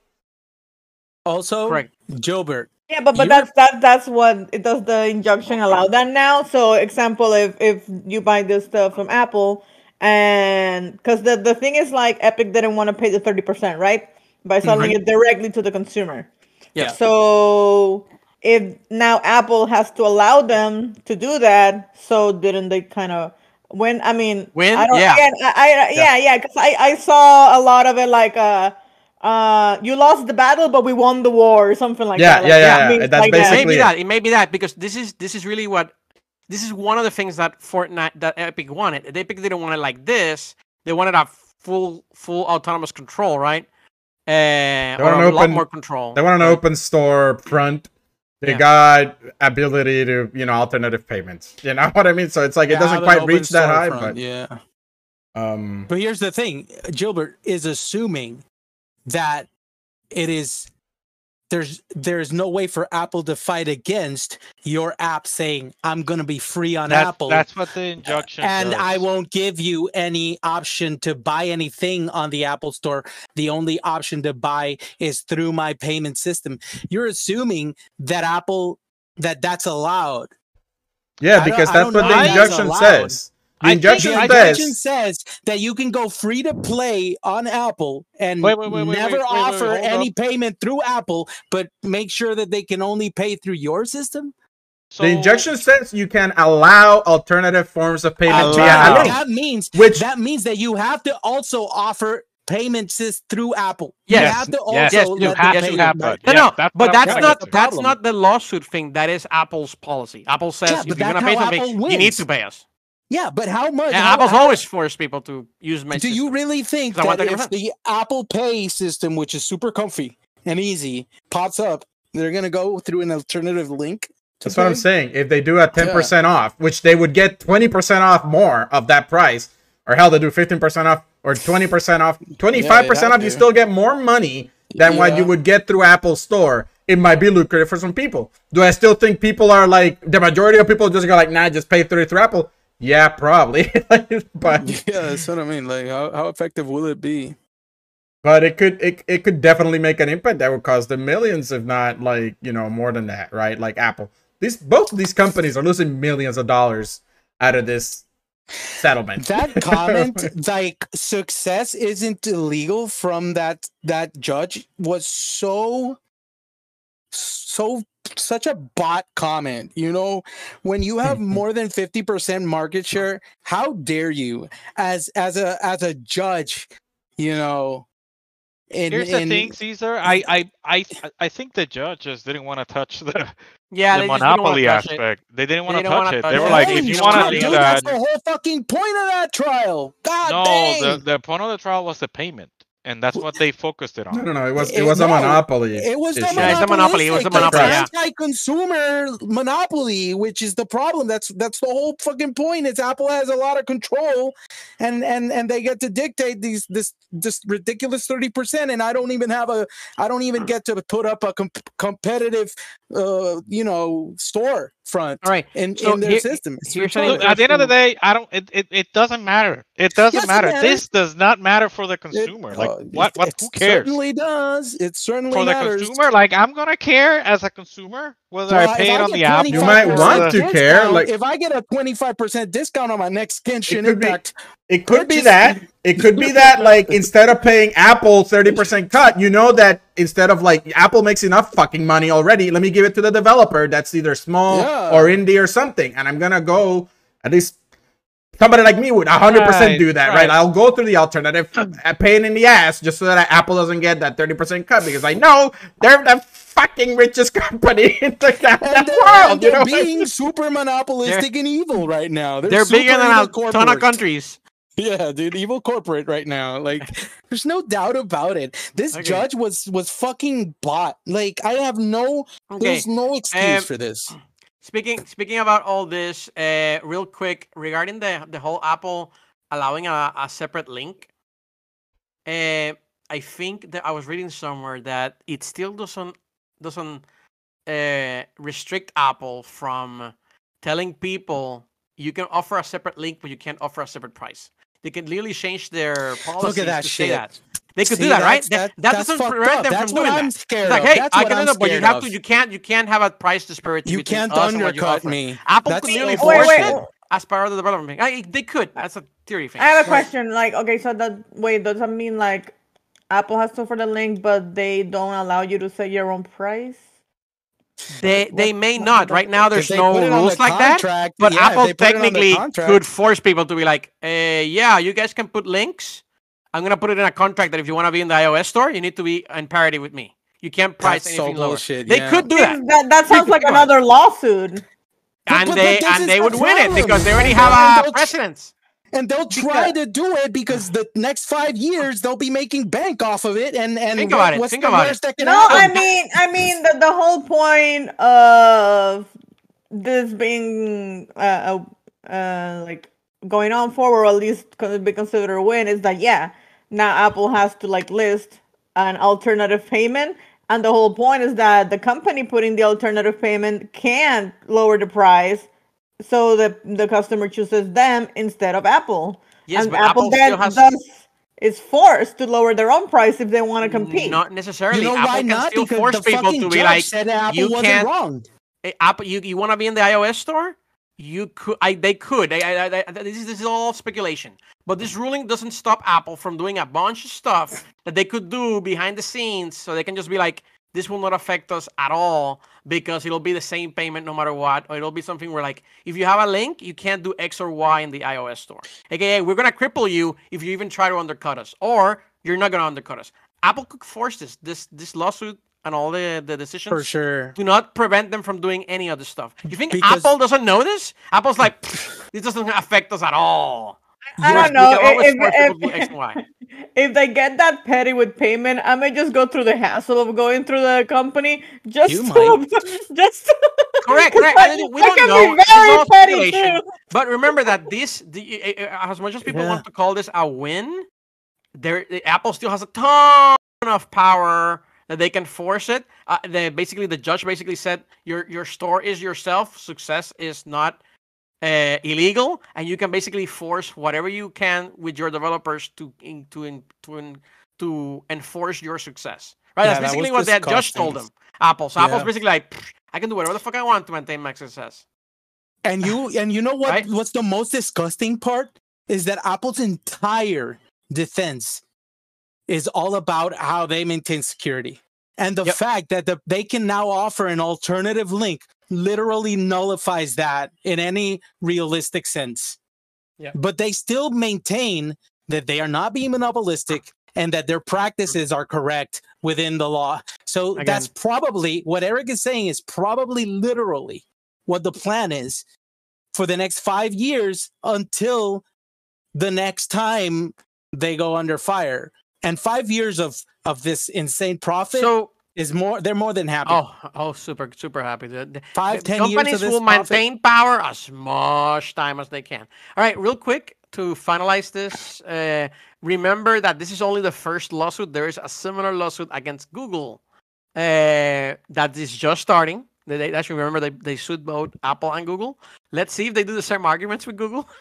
Speaker 5: Also,
Speaker 2: Correct.
Speaker 5: Gilbert.
Speaker 3: Yeah, but but
Speaker 5: You're-
Speaker 3: that's that that's what it does the injunction allow that now. So example if if you buy this stuff from Apple and because the the thing is like Epic didn't want to pay the 30%, right? By selling it directly to the consumer.
Speaker 2: Yeah.
Speaker 3: So if now Apple has to allow them to do that, so didn't they kind of when I mean
Speaker 2: when?
Speaker 3: I don't
Speaker 2: Yeah.
Speaker 3: again I, I yeah yeah because I I saw a lot of it like uh uh you lost the battle but we won the war or something like
Speaker 1: Yeah,
Speaker 3: that.
Speaker 1: yeah,
Speaker 3: like,
Speaker 1: yeah, yeah.
Speaker 3: memes
Speaker 1: That's
Speaker 3: like that.
Speaker 2: it may
Speaker 1: basically
Speaker 2: be
Speaker 1: it.
Speaker 2: that. It may be that because this is this is really what this is one of the things that Fortnite that Epic wanted. Epic didn't want it like this. They wanted a full full autonomous control, right? Uh, or
Speaker 1: want
Speaker 2: a
Speaker 1: an
Speaker 2: lot
Speaker 1: open-
Speaker 2: more control.
Speaker 1: They want an
Speaker 2: right?
Speaker 1: open store front. They
Speaker 2: Yeah.
Speaker 1: got ability to, you know, alternative payments. You know what I mean? So it's like it doesn't quite reach that high,
Speaker 5: storefront,
Speaker 1: but
Speaker 5: yeah.
Speaker 1: um,
Speaker 5: But here's the thing: Gilbert is assuming that it is there's there's no way for Apple to fight against your app saying I'm going to be free on
Speaker 4: that's,
Speaker 5: Apple.
Speaker 4: that's what the injunction
Speaker 5: and I won't give you any option to buy anything on the Apple Store. The only option to buy is through my payment system. You're assuming that Apple that that's allowed.
Speaker 1: yeah, because that's what the
Speaker 5: if that's
Speaker 1: injunction says. The
Speaker 4: I think-
Speaker 1: injunction
Speaker 5: The injunction
Speaker 1: says
Speaker 5: says that you can go free to play on Apple and
Speaker 4: Wait, wait, wait, wait,
Speaker 5: never
Speaker 4: wait, wait, wait,
Speaker 5: offer
Speaker 4: hold
Speaker 5: any
Speaker 4: up.
Speaker 5: payment through Apple, but make sure that they can only pay through your system.
Speaker 4: So,
Speaker 1: the injunction says you can allow alternative forms of payment
Speaker 5: Allow.
Speaker 1: via a.
Speaker 5: That means
Speaker 1: Which-
Speaker 5: that means that you have to also offer payments sys- through Apple.
Speaker 2: Yes,
Speaker 5: You have to also
Speaker 4: yes,
Speaker 2: yes,
Speaker 4: you have to
Speaker 5: payment-
Speaker 4: have that.
Speaker 2: No,
Speaker 4: Yeah, that's
Speaker 2: but
Speaker 4: what I'm
Speaker 2: that's not that's not the lawsuit thing. That is Apple's policy. Apple says
Speaker 5: Yeah,
Speaker 2: if you're gonna pay something, you need to pay us.
Speaker 5: Yeah, but how much?
Speaker 2: And
Speaker 5: how-
Speaker 2: Apple's
Speaker 5: how-
Speaker 2: always forced people to use my.
Speaker 5: Do you really think
Speaker 2: 'Cause I want
Speaker 5: that if
Speaker 2: 30%.
Speaker 5: the Apple Pay system, which is super comfy and easy, pops up, they're gonna go through an alternative link? to
Speaker 1: That's what I'm saying. If they do a 10% off, which they would get 20% off more of that price, or hell, they do 15% off or 20% off, 25%
Speaker 5: have
Speaker 1: off, you still get more money than what you would get through Apple Store. It might be lucrative for some people. Do I still think people are like, the majority of people just go like, nah, just pay through through Apple? Yeah, probably. but
Speaker 5: Yeah, that's what I mean. Like, how, how effective will it be?
Speaker 1: but it could it, it could definitely make an impact that would cost them millions, if not like, you know, more than that, right? Like Apple. These both of these companies are losing millions of dollars out of this settlement.
Speaker 5: That comment, like success isn't illegal from that that judge, was so so such a bot comment. You know, when you have more than fifty percent market share, how dare you, as as a as a judge, you know. In,
Speaker 4: Here's the
Speaker 5: in-
Speaker 4: thing, Caesar. I, I, I, I think the judges didn't want to touch the,
Speaker 2: Yeah,
Speaker 4: the
Speaker 2: they just didn't wanna
Speaker 4: monopoly aspect. They didn't want to
Speaker 2: didn't wanna
Speaker 4: touch it. They were like,
Speaker 2: Yeah,
Speaker 4: if
Speaker 2: you
Speaker 4: you
Speaker 2: wanna
Speaker 4: want
Speaker 2: do
Speaker 4: do that,
Speaker 5: that's the whole fucking point of that trial. God
Speaker 4: no,
Speaker 5: dang.
Speaker 4: the the point of the trial was the payment, and that's what they focused it on.
Speaker 1: no, no. no. It was it
Speaker 5: It-
Speaker 1: was a monopoly.
Speaker 5: It was the
Speaker 1: issue.
Speaker 2: Yeah, it's a monopoly, it was a
Speaker 5: monopolistic,
Speaker 2: monopoly,
Speaker 5: the Anti-consumer monopoly, which is the problem. That's that's the whole fucking point. It's Apple has a lot of control, and and and they get to dictate these this this ridiculous thirty percent. And I don't even have a I don't even get to put up a com- competitive, uh, you know, store front
Speaker 2: All right.
Speaker 5: in,
Speaker 2: so
Speaker 5: in their
Speaker 2: here-
Speaker 5: system. It's
Speaker 2: here's
Speaker 5: ridiculous.
Speaker 2: something
Speaker 4: Look, at the end of the day, I don't. It, it, it doesn't matter. It doesn't
Speaker 5: Yes,
Speaker 4: matter.
Speaker 5: matters.
Speaker 4: This does not matter for the
Speaker 5: It-
Speaker 4: consumer. like
Speaker 5: uh,
Speaker 4: what? What?
Speaker 5: it
Speaker 4: Who cares?
Speaker 5: Certainly does. It certainly
Speaker 4: For the
Speaker 5: matters.
Speaker 4: consumer, like I'm gonna care as a consumer Whether
Speaker 5: Well,
Speaker 4: I
Speaker 5: if
Speaker 4: pay it
Speaker 5: I
Speaker 4: on
Speaker 5: get
Speaker 4: the app,
Speaker 1: You might want to care, like-
Speaker 5: if I get a 25% discount on my next Genshin
Speaker 1: could be- It could be that. It could be that, like, instead of paying Apple 30% cut, you know that instead of, like, Apple makes enough fucking money already, let me give it to the developer that's either small
Speaker 5: Yeah.
Speaker 1: or indie or something. And I'm gonna go, at least somebody like me would 100%
Speaker 4: Right,
Speaker 1: do that, right.
Speaker 4: right.
Speaker 1: I'll go through the alternative, uh, a pain in the ass, just so that Apple doesn't get that 30% cut because I know they're the fucking richest company in the goddamn
Speaker 5: and they're,
Speaker 1: world. You
Speaker 5: they're
Speaker 1: know?
Speaker 5: being super monopolistic and evil right now. They're,
Speaker 2: They're bigger than a ton of countries.
Speaker 5: Yeah, dude, evil corporate right now. Like, there's no doubt about it. This
Speaker 2: Okay.
Speaker 5: judge was was fucking bought. Like, I have no,
Speaker 2: Okay.
Speaker 5: there's no excuse
Speaker 2: um,
Speaker 5: for this.
Speaker 2: Speaking speaking about all this, uh, real quick regarding the the whole Apple allowing a, a separate link. Uh, I think that I was reading somewhere that it still doesn't doesn't uh, restrict Apple from telling people you can offer a separate link, but you can't offer a separate price. They can literally change their policies
Speaker 5: that
Speaker 2: to say that. They could
Speaker 5: See,
Speaker 2: do that, right? That,
Speaker 5: that-
Speaker 2: that doesn't
Speaker 5: fucked
Speaker 2: prevent
Speaker 5: up.
Speaker 2: them
Speaker 5: That's
Speaker 2: from
Speaker 5: what
Speaker 2: doing
Speaker 5: I'm
Speaker 2: that.
Speaker 5: scared
Speaker 2: like,
Speaker 5: of.
Speaker 2: hey,
Speaker 5: That's
Speaker 2: I can do
Speaker 5: I'm
Speaker 2: that, but you have
Speaker 5: of.
Speaker 2: to. You can't. You can't have a price disparity.
Speaker 5: You
Speaker 2: between
Speaker 5: can't
Speaker 2: us and what you
Speaker 5: undercut
Speaker 2: offer.
Speaker 5: me.
Speaker 2: Apple
Speaker 5: That's
Speaker 2: could literally
Speaker 5: so
Speaker 3: Wait,
Speaker 2: force
Speaker 3: wait.
Speaker 2: it as part of the development. I, they could. That's a theory thing.
Speaker 3: I have a question. Like, okay, so that wait, does that mean like Apple has to offer the link, but they don't allow you to set your own price?
Speaker 2: They they may not. Right now, there's no
Speaker 5: put it on
Speaker 2: rules
Speaker 5: the
Speaker 2: like that. But
Speaker 5: yeah,
Speaker 2: Apple
Speaker 5: they put it on the
Speaker 2: technically could force people to be like, uh, yeah, you guys can put links. I'm gonna put it in a contract that if you want to be in the iOS store, you need to be in parity with me. You can't price
Speaker 5: That's so
Speaker 2: anything lower.
Speaker 5: bullshit,
Speaker 2: They
Speaker 5: yeah.
Speaker 2: could do that,
Speaker 3: That that sounds like
Speaker 2: Think about it.
Speaker 3: another lawsuit.
Speaker 2: and
Speaker 5: but
Speaker 2: they and they
Speaker 5: the
Speaker 2: would win it because they already have
Speaker 5: they'll-
Speaker 2: a
Speaker 5: they'll-
Speaker 2: precedence.
Speaker 5: And they'll try
Speaker 3: Because-
Speaker 5: to do it because the next five years they'll be making bank off of it. And and
Speaker 2: Think
Speaker 5: what-
Speaker 2: about it,
Speaker 5: what's
Speaker 2: think
Speaker 5: the
Speaker 2: about it.
Speaker 5: worst that can
Speaker 3: No,
Speaker 5: happen?
Speaker 3: I mean, I mean the the whole point of this being uh, uh, like going on forward, or at least could be considered a win, is that yeah, now Apple has to like list an alternative payment, and the whole point is that the company putting the alternative payment can lower the price, so the the customer chooses them instead of Apple.
Speaker 2: Yes,
Speaker 3: and
Speaker 2: but
Speaker 3: Apple,
Speaker 2: Apple
Speaker 3: then
Speaker 2: has-
Speaker 3: thus is forced to lower their own price if they want to compete.
Speaker 2: Not necessarily.
Speaker 5: You know
Speaker 2: Apple
Speaker 5: why
Speaker 2: can
Speaker 5: not?
Speaker 2: still
Speaker 5: Because
Speaker 2: force
Speaker 5: the
Speaker 2: people
Speaker 5: fucking
Speaker 2: to be
Speaker 5: judge
Speaker 2: like,
Speaker 5: said Apple
Speaker 2: you
Speaker 5: wasn't
Speaker 2: can't-
Speaker 5: wrong.
Speaker 2: Eh, Apple, you, you want to be in the iOS store? You could. I they could. I, I, I, I- this is this is all speculation. But this ruling doesn't stop Apple from doing a bunch of stuff that they could do behind the scenes, so they can just be like, this will not affect us at all because it'll be the same payment no matter what, or it'll be something where like, if you have a link, you can't do X or Y in the iOS store. AKA, we're gonna cripple you if you even try to undercut us, or you're not gonna undercut us. Apple could force this. This this lawsuit and all the the decisions
Speaker 5: For sure.
Speaker 2: do not prevent them from doing any other stuff. You think
Speaker 5: Because-
Speaker 2: Apple doesn't know this? Apple's like, this doesn't affect us at all.
Speaker 3: I don't know.
Speaker 2: can
Speaker 3: If,
Speaker 2: force people to do
Speaker 3: if,
Speaker 2: X and Y.
Speaker 3: if they get that petty with payment, I may just go through the hassle of going through the company just
Speaker 5: You
Speaker 3: to, just to,
Speaker 2: Correct,
Speaker 3: 'cause
Speaker 2: correct.
Speaker 3: I,
Speaker 2: I we don't know.
Speaker 3: be very petty too.
Speaker 2: But remember that this, the, uh, uh, as much as people
Speaker 5: Yeah.
Speaker 2: want to call this a win, there the Apple still has a ton of power that they can force it. Uh, they basically the judge basically said your your store is yourself. Success is not uh, illegal, and you can basically force whatever you can with your developers to in, to in, to in, to enforce your success. Right?
Speaker 5: Yeah,
Speaker 2: That's basically
Speaker 5: was
Speaker 2: what that judge told them. Apple. So Apple's basically like, I can do whatever the fuck I want to maintain my success.
Speaker 5: And you and you know what
Speaker 2: Right?
Speaker 5: what's the most disgusting part is that Apple's entire defense is all about how they maintain security. And the
Speaker 2: Yep.
Speaker 5: fact that the, they can now offer an alternative link literally nullifies that in any realistic sense.
Speaker 2: Yeah.
Speaker 5: But they still maintain that they are not being monopolistic and that their practices are correct within the law. So that's probably what Eric is saying is probably literally what the plan is for the next five years until the next time they go under fire. And five years of of this insane profit
Speaker 2: So
Speaker 5: is more. They're more than happy.
Speaker 2: Oh, oh, super, super happy. The, the-
Speaker 5: Five,
Speaker 2: the
Speaker 5: 10 years
Speaker 2: companies will maintain power as much time as they can. All right, real quick to finalize this. Uh, remember that this is only the first lawsuit. There is a similar lawsuit against Google uh, that is just starting. They, they actually remember they, they sued both Apple and Google. Let's see if they do the same arguments with Google.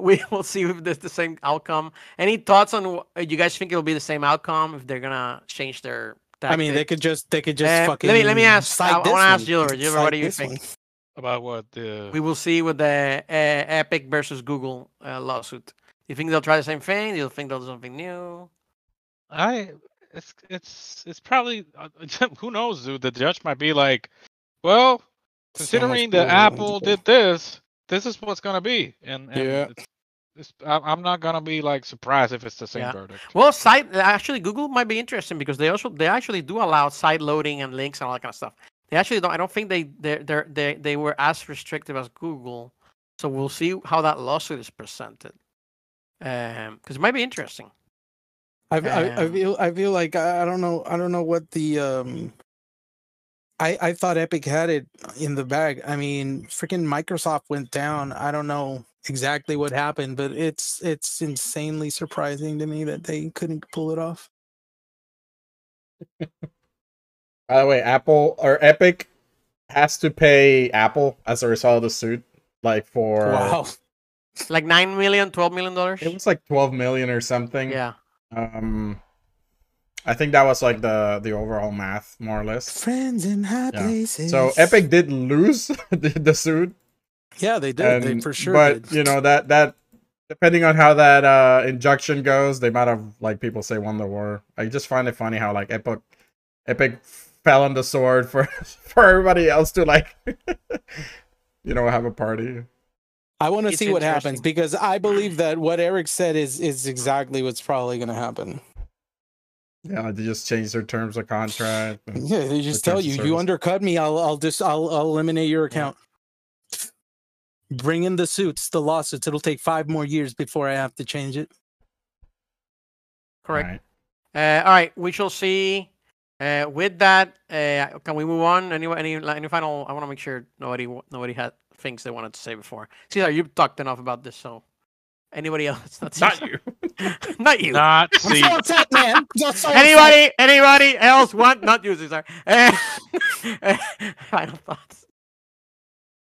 Speaker 2: we will see if there's the same outcome. Any thoughts on wh- you guys think it'll be the same outcome if they're gonna change their
Speaker 5: I mean, they could just they could just
Speaker 2: Uh,
Speaker 5: fucking.
Speaker 2: let me let me ask. I, I want to ask
Speaker 5: one.
Speaker 2: Gilbert. Gilbert, what do you think?
Speaker 5: one.
Speaker 4: About what the
Speaker 2: We will see with the uh, Epic versus Google uh, lawsuit. You think they'll try the same thing? Do you think they'll do something new?
Speaker 4: I it's it's it's probably uh, who knows, dude. The judge might be like, well, considering the
Speaker 5: bullshit.
Speaker 4: Apple did this, this is what's gonna be, and, and
Speaker 5: Yeah.
Speaker 4: it's, it's, I- I'm not gonna be like surprised if it's the same
Speaker 2: Yeah.
Speaker 4: verdict.
Speaker 2: Well, site actually Google might be interesting because they also they actually do allow sideloading and links and all that kind of stuff. They actually don't. I don't think they they they they they were as restrictive as Google. So we'll see how that lawsuit is presented. Um, because it might be interesting.
Speaker 5: I, I, I
Speaker 2: Um,
Speaker 5: feel I feel like I, I don't know I don't know what the um I I thought Epic had it in the bag. I mean, freaking Microsoft went down. I don't know exactly what happened, but it's it's insanely surprising to me that they couldn't pull it off.
Speaker 1: By the way, Apple or Epic has to pay Apple as a result of the suit. Like for
Speaker 5: Wow.
Speaker 2: Like nine million, twelve million dollars.
Speaker 1: it was like twelve million or something.
Speaker 2: Yeah.
Speaker 1: Um, I think that was like the the overall math, more or less.
Speaker 5: Friends in high
Speaker 1: Yeah.
Speaker 5: places.
Speaker 1: So Epic did lose the, the suit,
Speaker 5: Yeah, they did. they for sure
Speaker 1: But
Speaker 5: did.
Speaker 1: you know that that depending on how that uh injunction goes, they might have like people say won the war. I just find it funny how like Epic Epic fell on the sword for for everybody else to like you know have a party.
Speaker 5: I want to see what happens because I believe that what Eric said is is exactly what's probably going to happen.
Speaker 1: Yeah, they just change their terms of contract.
Speaker 5: Yeah, they just tell
Speaker 1: of
Speaker 5: you you undercut me. I'll I'll just I'll I'll eliminate your account. Bring in the suits, the lawsuits. It'll take five more years before I have to change it.
Speaker 2: Correct.
Speaker 1: Right.
Speaker 2: Uh, all right, we shall see. Uh, with that, uh, can we move on? Any any any final? I want to make sure nobody nobody had things they wanted to say before. Caesar, you've talked enough about this, so anybody else? Not,
Speaker 1: Not
Speaker 2: Caesar.
Speaker 1: you.
Speaker 2: not you.
Speaker 4: Not
Speaker 5: I'm
Speaker 4: see.
Speaker 5: so upset, man. I'm so upset.
Speaker 2: Anybody? Anybody else want? Not you, Caesar. Uh, final thoughts.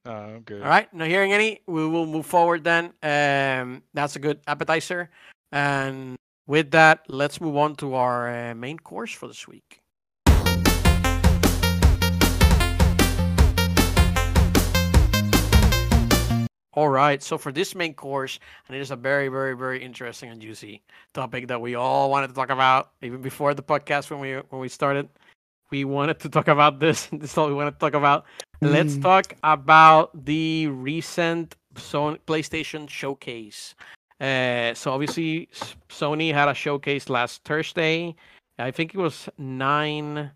Speaker 4: Uh, I'm good.
Speaker 2: All right, not hearing any. We will move forward then. Um, that's a good appetizer. And with that, let's move on to our uh, main course for this week. All right, so for this main course, and it is a very, very, very interesting and juicy topic that we all wanted to talk about, even before the podcast when we when we started. We wanted to talk about this. This is all we wanted to talk about. Let's
Speaker 5: Mm.
Speaker 2: talk about the recent Sony PlayStation showcase. Uh, so obviously, Sony had a showcase last Thursday. I think it was nine,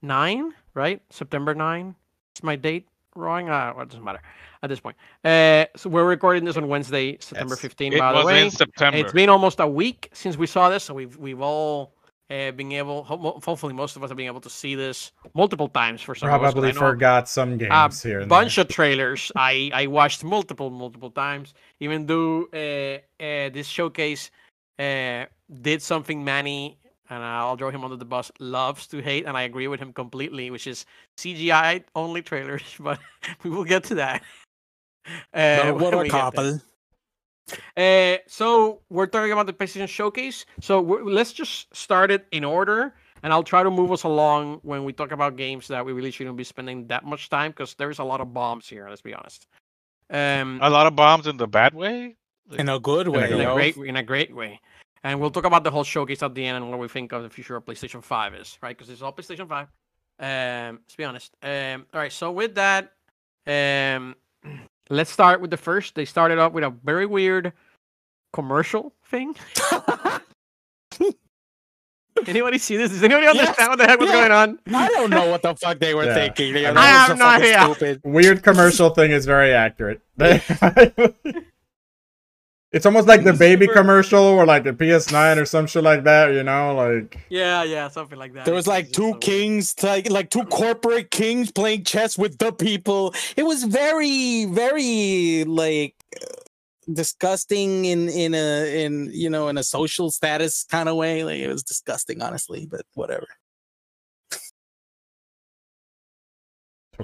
Speaker 2: nine, right? September nine. It's my date wrong? Uh, well, it doesn't matter at this point. Uh, so we're recording this on Wednesday, September
Speaker 1: Yes.
Speaker 2: 15.
Speaker 4: It
Speaker 2: by the
Speaker 4: was
Speaker 2: way,
Speaker 4: in September.
Speaker 2: it's been almost a week since we saw this, so we've we've all uh, been able. Hopefully, most of us have been able to see this multiple times for some of us, 'cause
Speaker 1: Probably
Speaker 2: I
Speaker 1: forgot some games here.
Speaker 2: a bunch
Speaker 1: there.
Speaker 2: of trailers I I watched multiple multiple times. Even though uh, uh, this showcase uh, did something Manny and I'll throw him under the bus loves to hate, and I agree with him completely, which is CGI only trailers. But we will get to that. Uh,
Speaker 5: what a
Speaker 2: we get there.
Speaker 5: couple.
Speaker 2: Uh, so we're talking about the PlayStation Showcase. So we're, let's just start it in order, and I'll try to move us along when we talk about games that we really shouldn't be spending that much time because there's a lot of bombs here. Let's be honest. Um,
Speaker 4: a lot of bombs in the bad way.
Speaker 5: In a good
Speaker 1: a
Speaker 5: way.
Speaker 1: good
Speaker 2: in a
Speaker 5: yo.
Speaker 2: great in a great way. And we'll talk about the whole showcase at the end and what we think of the future of PlayStation 5 is, right? Because it's all PlayStation 5. Um, let's be honest. Um, all right, so with that, um, let's start with the first. They started off with a very weird commercial thing. Anybody see this? Does anybody
Speaker 5: Yes,
Speaker 2: understand what the heck was
Speaker 5: yeah.
Speaker 2: going on?
Speaker 5: I don't know what the fuck they were
Speaker 1: Yeah.
Speaker 5: thinking. They-
Speaker 1: I
Speaker 5: that
Speaker 2: have
Speaker 5: was
Speaker 2: no idea.
Speaker 5: Stupid.
Speaker 1: Weird commercial thing is very accurate. it's almost like the baby
Speaker 2: Super-
Speaker 1: commercial or like the PS9 or some shit like that, you know? Like
Speaker 2: Yeah, yeah, something like that.
Speaker 5: There was like two
Speaker 2: so-
Speaker 5: kings, like like two corporate kings playing chess with the people. It was very, very like uh, disgusting in in a in you know in a social status kind of way. Like it was disgusting, honestly. But whatever.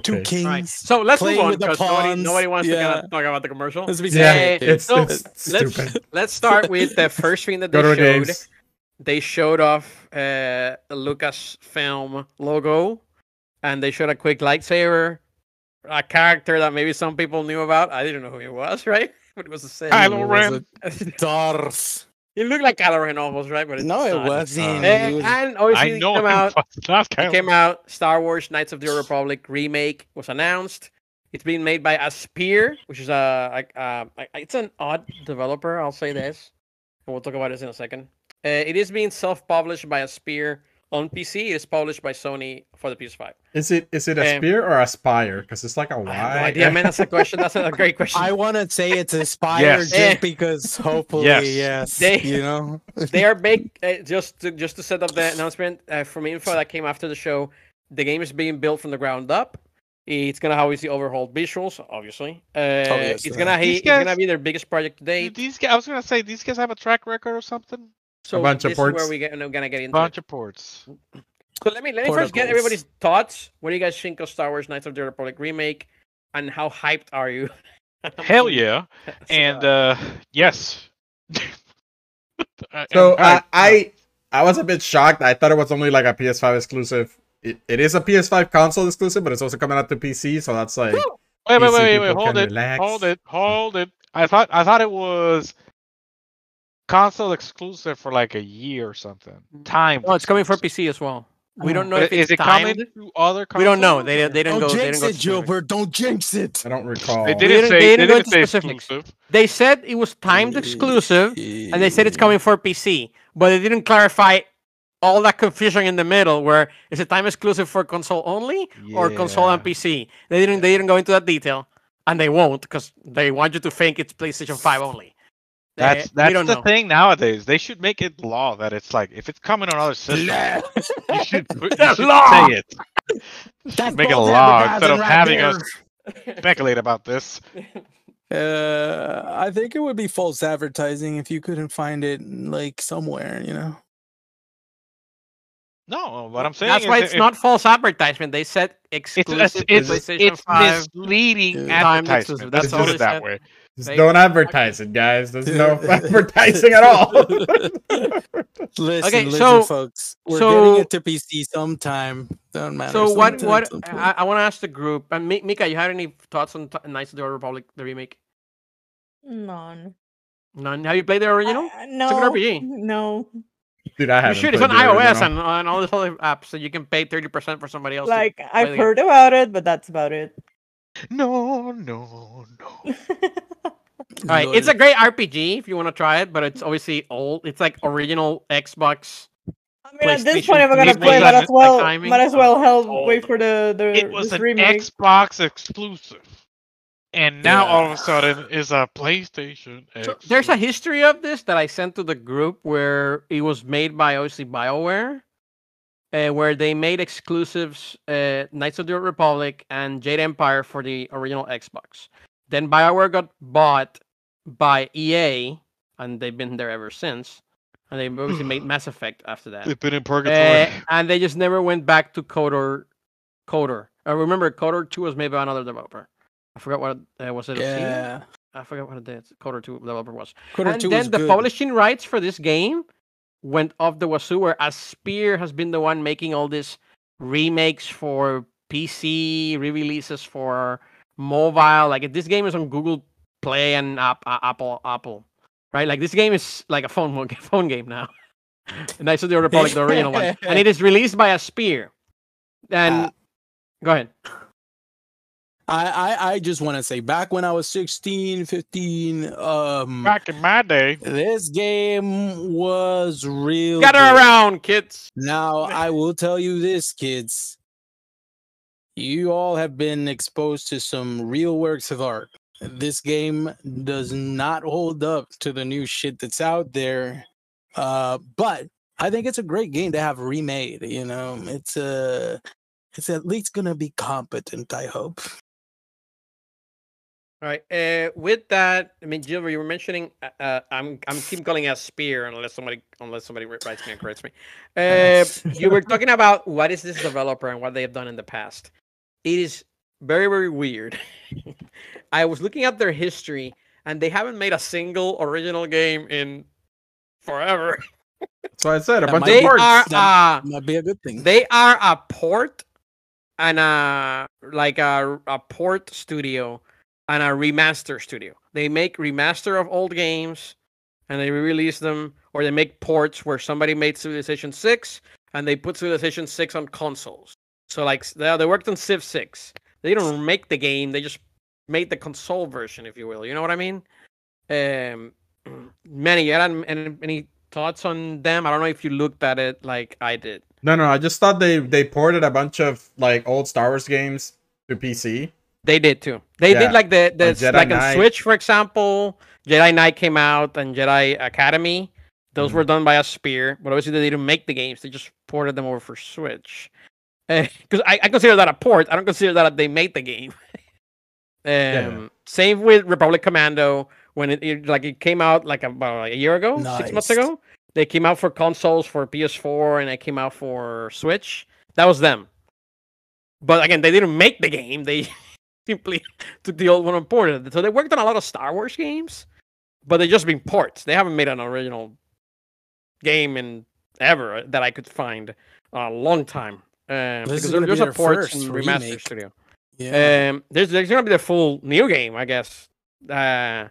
Speaker 5: Two kings.
Speaker 2: Right. So let's move
Speaker 5: playing
Speaker 2: on
Speaker 5: with the
Speaker 2: because nobody,
Speaker 5: pawns.
Speaker 2: nobody wants to kinda talk about the commercial.
Speaker 5: Let's be
Speaker 1: Yeah,
Speaker 5: serious.
Speaker 1: it's,
Speaker 2: so
Speaker 1: it's
Speaker 2: let's
Speaker 1: stupid.
Speaker 2: let's start with the first thing that they showed.
Speaker 1: games.
Speaker 2: they showed off uh, a Lucasfilm logo, and they showed a quick lightsaber, a character that maybe some people knew about. I didn't know who he was, right? But it was the same.
Speaker 4: Kylo
Speaker 5: It
Speaker 4: Ren.
Speaker 5: Darth.
Speaker 2: He looked like Kylo Ren almost, right? But it's
Speaker 5: No, it wasn't.
Speaker 2: Uh, and obviously,
Speaker 4: I know
Speaker 2: came out. It came out. Star Wars: Knights of the Old Republic remake was announced. It's being made by Aspyr, which is a like uh, like, it's an odd developer. I'll say this, and we'll talk about this in a second. Uh, it is being self-published by Aspyr on PC. It is published by Sony for the PS5.
Speaker 1: Is it is it a
Speaker 2: Um,
Speaker 1: spear or aspire? Because it's like a Y.
Speaker 2: I have no idea, man. That's a question. That's a great question.
Speaker 5: I want to say it's Aspire
Speaker 4: Yes.
Speaker 5: just
Speaker 2: Eh.
Speaker 5: because hopefully,
Speaker 4: Yes.
Speaker 5: yes,
Speaker 2: They-
Speaker 5: you know.
Speaker 2: they are big. Uh, just to just to set up the announcement uh, from info that came after the show, the game is being built from the ground up. It's gonna obviously overhaul visuals, obviously. Uh, It's gonna
Speaker 4: These
Speaker 2: he, it's gonna be their biggest project to date.
Speaker 4: These guys, I was gonna say these guys have a track record or something.
Speaker 2: So a
Speaker 1: bunch of
Speaker 2: this is where
Speaker 1: ports.
Speaker 2: we get, we're gonna get into.
Speaker 4: Bunch
Speaker 2: it.
Speaker 4: of ports.
Speaker 2: So let me let me first get everybody's thoughts. What do you guys think of Star Wars: Knights of the Republic remake, and how hyped are you?
Speaker 4: Hell yeah!
Speaker 2: So,
Speaker 4: And uh yes.
Speaker 1: So
Speaker 4: I'm
Speaker 1: uh. I I was a bit shocked. I thought it was only like a PS5 exclusive. It, it is a PS5 console exclusive, but it's also coming out to PC. So that's like
Speaker 4: wait, wait,
Speaker 1: PC
Speaker 4: wait, wait,
Speaker 1: people
Speaker 4: hold it,
Speaker 1: relax.
Speaker 4: hold it, hold it. I thought I thought it was console exclusive for like a year or something. Mm. Time.
Speaker 2: no, it's coming for PC as well. We oh. don't know
Speaker 4: But
Speaker 2: if it's
Speaker 4: is it
Speaker 2: timed.
Speaker 4: coming to other consoles?
Speaker 2: We don't know. They they didn't
Speaker 5: Don't
Speaker 2: go. They
Speaker 5: jinx
Speaker 2: didn't go
Speaker 5: it,
Speaker 2: specific.
Speaker 5: Gilbert. Don't jinx it.
Speaker 1: I don't recall.
Speaker 4: They didn't
Speaker 2: didn't-
Speaker 4: say
Speaker 2: they
Speaker 4: they
Speaker 2: didn't go
Speaker 4: didn't
Speaker 2: into
Speaker 4: say
Speaker 2: specifics.
Speaker 4: exclusive.
Speaker 2: They said it was timed exclusive, and they said it's coming for PC, but they didn't clarify all that confusion in the middle. Where is it time exclusive for console only or console and PC? They didn't. They didn't go into that detail, and they won't because they want you to think it's PlayStation Five only. They-
Speaker 4: That's that's
Speaker 2: don't
Speaker 4: the
Speaker 2: know.
Speaker 4: thing nowadays. They should make it law that it's like if it's coming on other systems, you should, put, you should
Speaker 2: law!
Speaker 4: say it.
Speaker 5: That's
Speaker 4: Make it a law instead of
Speaker 5: advertising
Speaker 4: having
Speaker 5: right
Speaker 4: us speculate about this.
Speaker 5: Uh, I think it would be false advertising if you couldn't find it like somewhere, you know.
Speaker 4: No, what I'm saying
Speaker 2: That's
Speaker 4: is
Speaker 2: why it's
Speaker 4: it-
Speaker 2: not false advertisement. They said
Speaker 4: It's
Speaker 2: exclusive
Speaker 4: it's,
Speaker 2: to
Speaker 4: it's,
Speaker 2: PlayStation
Speaker 4: it's
Speaker 2: Five.
Speaker 4: misleading
Speaker 5: Yeah.
Speaker 2: Timed
Speaker 4: advertisement.
Speaker 2: exclusive, that's
Speaker 4: put
Speaker 2: all
Speaker 4: it that
Speaker 2: said.
Speaker 4: way.
Speaker 1: Just
Speaker 2: They-
Speaker 1: don't advertise it, guys. There's no advertising at all.
Speaker 5: Listen,
Speaker 2: Okay,
Speaker 5: listen,
Speaker 2: so-
Speaker 5: folks. We're
Speaker 2: so-
Speaker 5: getting it to PC sometime. Don't matter.
Speaker 2: So what?
Speaker 5: sometime,
Speaker 2: What?
Speaker 5: sometime.
Speaker 2: I, I want to ask the group. And Mi- Mika, you had any thoughts on T- Knights of the Old Republic, the remake?
Speaker 3: None.
Speaker 2: None. Have you played the original?
Speaker 3: Uh,
Speaker 2: It's
Speaker 3: no.
Speaker 2: a good RPG.
Speaker 3: No.
Speaker 1: Dude, I
Speaker 2: You
Speaker 1: haven't.
Speaker 2: should. It's on iOS and, and all these other apps, so you can pay thirty percent for somebody else.
Speaker 3: Like I've
Speaker 2: the
Speaker 3: heard about it, but that's about it.
Speaker 4: No, no, no.
Speaker 2: All right, it's a great RPG if you want to try it, but it's obviously old. It's like original Xbox.
Speaker 3: I mean, at this point, if we're gonna play, might as well,
Speaker 2: timing,
Speaker 3: might as well hell
Speaker 2: old.
Speaker 3: wait for the the
Speaker 4: It was
Speaker 3: this
Speaker 4: an
Speaker 3: remake.
Speaker 4: Xbox exclusive, and now all of a sudden is a PlayStation.
Speaker 2: So there's a history of this that I sent to the group where it was made by obviously BioWare, uh, where they made exclusives uh, Knights of the Old Republic and Jade Empire for the original Xbox. Then BioWare got bought by EA, and they've been there ever since. And they obviously made Mass Effect after that.
Speaker 4: They've been in
Speaker 2: Uh, and they just never went back to Kotor. Kotor. I remember Kotor 2 was made by another developer. I forgot what uh, was it.
Speaker 5: Yeah.
Speaker 2: I forgot what the Kotor 2 developer was.
Speaker 5: Quarter
Speaker 2: and
Speaker 5: two
Speaker 2: then
Speaker 5: was
Speaker 2: the
Speaker 5: good.
Speaker 2: publishing rights for this game went off the wazoo, where Spear has been the one making all these remakes for PC, re-releases for mobile. Like if this game is on Google Play and app, uh, Apple, Apple, right? Like this game is like a phone phone game now. Knights of the Old Republic, the original one, and it is released by Aspyr. And
Speaker 5: Uh,
Speaker 2: go ahead.
Speaker 5: I, I, I just want to say, back when I was 16, 15, um,
Speaker 4: Back in my day,
Speaker 5: this game was real.
Speaker 2: Gather
Speaker 5: good.
Speaker 2: around, kids.
Speaker 5: Now, I will tell you this, kids. You all have been exposed to some real works of art. This game does not hold up to the new shit that's out there. Uh, but I think it's a great game to have remade. You know, it's uh, it's at least gonna be competent. I hope.
Speaker 2: All right. Uh, with that, I mean, Jill, you were mentioning. Uh, uh, I'm I'm keep calling it Spear unless somebody unless somebody writes me and corrects me. Uh, you were talking about what is this developer and what they have done in the past. It is very very weird. I was looking at their history, and they haven't made a single original game in forever.
Speaker 1: That's why I said a
Speaker 5: That
Speaker 1: bunch
Speaker 5: might
Speaker 1: of
Speaker 2: They
Speaker 1: ports.
Speaker 2: are
Speaker 5: That
Speaker 2: uh,
Speaker 5: Might be a good thing.
Speaker 2: they are a port and a like a a port studio and a remaster studio. They make remaster of old games and they re-release them, or they make ports where somebody made Civilization Six and they put Civilization Six on consoles. So like they, they worked on Civ Six. They don't make the game; they just made the console version, if you will. You know what I mean? Um, had any, any thoughts on them? I don't know if you looked at it like I did.
Speaker 1: No, no, I just thought they they ported a bunch of like old Star Wars games to PC.
Speaker 2: They did too. They
Speaker 1: Yeah.
Speaker 2: did like the the
Speaker 1: Like Jedi
Speaker 2: like on
Speaker 1: Knight.
Speaker 2: Switch, for example. Jedi Knight came out and Jedi Academy. Those
Speaker 1: Mhm.
Speaker 2: were done by a Spear, but obviously they didn't make the games. They just ported them over for Switch. Because I, I consider that a port. I don't consider that they made the game. um,
Speaker 1: yeah.
Speaker 2: Same with Republic Commando when it, it like it came out like about a year ago, six months ago. They came out for consoles for PS4 and it came out for Switch. That was them. But again, they didn't make the game. They simply took the old one and ported it. So they worked on a lot of Star Wars games, but they've just been ports. They haven't made an original game in ever that I could find a long time. Um,
Speaker 5: This
Speaker 2: because
Speaker 5: is
Speaker 2: there- there's
Speaker 5: be
Speaker 2: a
Speaker 5: their
Speaker 2: ports and remaster
Speaker 5: remake.
Speaker 2: studio.
Speaker 5: yeah.
Speaker 2: Um, there's there's gonna be the full new game, I guess. Uh,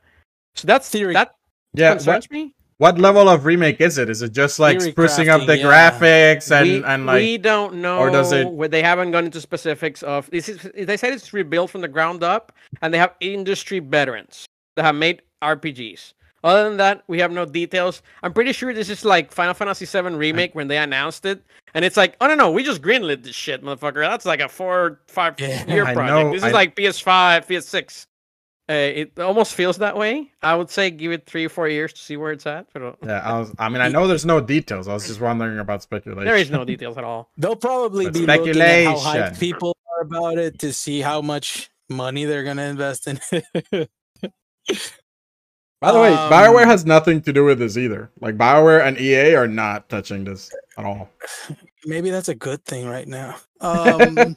Speaker 2: so that's
Speaker 5: Theory-
Speaker 2: that
Speaker 1: Yeah, what,
Speaker 2: me.
Speaker 1: what level of remake is it? Is it just like
Speaker 5: Theory
Speaker 1: sprucing up the
Speaker 5: yeah.
Speaker 1: graphics and
Speaker 2: we,
Speaker 1: and like
Speaker 2: we don't know
Speaker 1: or does it-
Speaker 2: they haven't gone into specifics of this is they said it's rebuilt from the ground up and they have industry veterans that have made RPGs. Other than that, we have no details. I'm pretty sure this is like Final Fantasy VII remake when they announced it, and it's like, oh no no, we just greenlit this shit, motherfucker. That's like a four five
Speaker 5: Yeah,
Speaker 2: year project.
Speaker 1: know,
Speaker 2: this is
Speaker 1: I-
Speaker 2: like PS5, PS6. Uh, it almost feels that way. I would say give it three or four years to see where it's at. But uh,
Speaker 1: yeah, I was I mean I know there's no details. I was just wondering about speculation.
Speaker 2: there is no details at all.
Speaker 5: They'll probably
Speaker 1: But
Speaker 5: be looking at how hyped people are about it to see how much money they're gonna invest in it.
Speaker 1: By the way,
Speaker 5: Um,
Speaker 1: BioWare has nothing to do with this either. Like BioWare and EA are not touching this at all.
Speaker 5: Maybe that's a good thing right now. Um,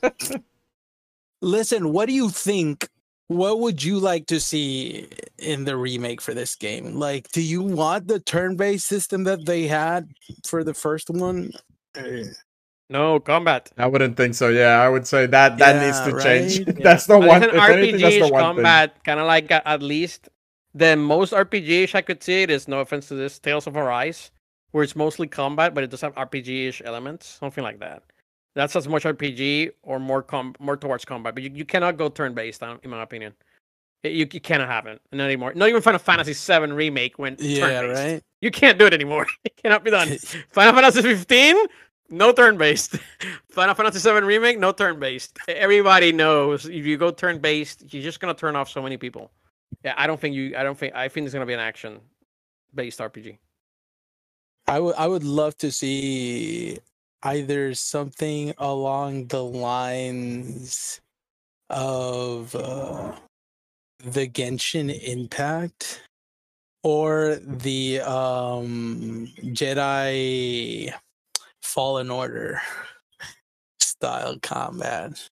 Speaker 5: listen, what do you think? What would you like to see in the remake for this game? Like, do you want the turn-based system that they had for the first one?
Speaker 2: No combat.
Speaker 1: I wouldn't think so. Yeah, I would say that that needs
Speaker 5: Yeah,
Speaker 1: to change.
Speaker 5: right?
Speaker 1: that's the
Speaker 2: But
Speaker 1: one.
Speaker 2: it's an
Speaker 1: anything, that's the
Speaker 2: RPG
Speaker 1: one
Speaker 2: combat, kind of like uh, at least the most RPG-ish I could see it is no offense to this Tales of Arise, where it's mostly combat, but it does have RPG-ish elements, something like that. That's as much RPG or more com- more towards combat, but you, you cannot go turn-based, uh, in my opinion. It- you, you cannot have it, not anymore. Not even Final Fantasy VII remake went
Speaker 5: Yeah,
Speaker 2: turn-based.
Speaker 5: right.
Speaker 2: You can't do it anymore. it cannot be done. Final Fantasy 15, no turn-based. Final Fantasy 7 remake, no turn-based. Everybody knows if you go turn-based, you're just gonna turn off so many people. Yeah, I don't think you. I don't think. I think it's gonna be an action-based RPG.
Speaker 5: I would I would love to see either something along the lines of uh, the Genshin Impact or the um, Jedi Fallen Order style combat.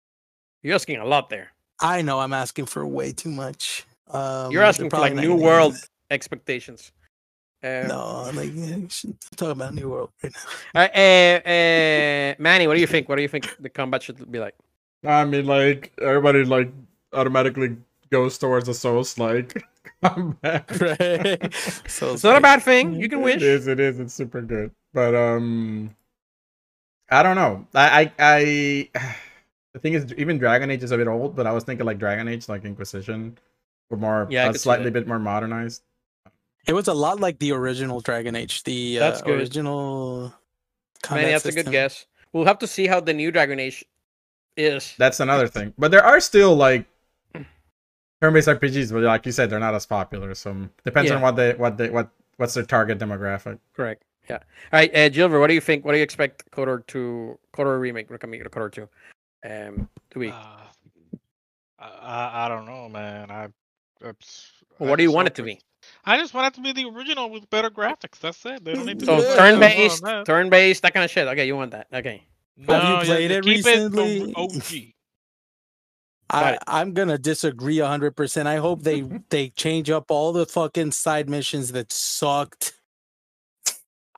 Speaker 2: You're asking a lot there.
Speaker 5: I know I'm asking for way too much. Um,
Speaker 2: You're asking for like new
Speaker 5: not
Speaker 2: world
Speaker 5: gonna-
Speaker 2: expectations. Uh,
Speaker 5: No, like we should talk about new world right now.
Speaker 2: all right, uh, uh, Manny, what do you think? What do you think the combat should be like?
Speaker 1: I mean, like everybody like automatically goes towards a Souls like combat.
Speaker 5: right? So
Speaker 2: It's not a bad thing. You can wish.
Speaker 1: It is. It is. It's super good. But um, I don't know. I I, I the thing is, even Dragon Age is a bit old. But I was thinking like Dragon Age, like Inquisition, were more
Speaker 2: Yeah, I
Speaker 1: a
Speaker 2: could see
Speaker 1: slightly
Speaker 2: that.
Speaker 1: bit more modernized.
Speaker 5: It was a lot like the original Dragon Age. The
Speaker 2: That's
Speaker 5: uh,
Speaker 2: good.
Speaker 5: original.
Speaker 2: Manny,
Speaker 5: combat
Speaker 2: that's a good guess. We'll have to see how the new Dragon Age is.
Speaker 1: That's another thing. But there are still like turn-based RPGs, but like you said, they're not as popular. So depends
Speaker 2: Yeah.
Speaker 1: on what they what they what what's their target demographic.
Speaker 2: Correct. Yeah. All right, uh, Gilbert, what do you think? What do you expect Kotor to Kotor remake? We're coming to Kotor two. Um, do we?
Speaker 4: Uh, I, I I don't know, man. I. Oops,
Speaker 2: Well, what do you want it to be?
Speaker 4: I just want it to be the original with better graphics. That's it. They don't need to.
Speaker 2: So
Speaker 4: do
Speaker 5: Yeah.
Speaker 4: much
Speaker 2: turn
Speaker 4: else
Speaker 2: based, turn based, that kind of shit. Okay, you want that? Okay.
Speaker 4: No,
Speaker 5: Have you played
Speaker 4: yeah,
Speaker 5: it
Speaker 4: keep
Speaker 5: recently?
Speaker 4: It the OG.
Speaker 5: I, I'm gonna disagree hundred percent. I hope they they change up all the fucking side missions that sucked.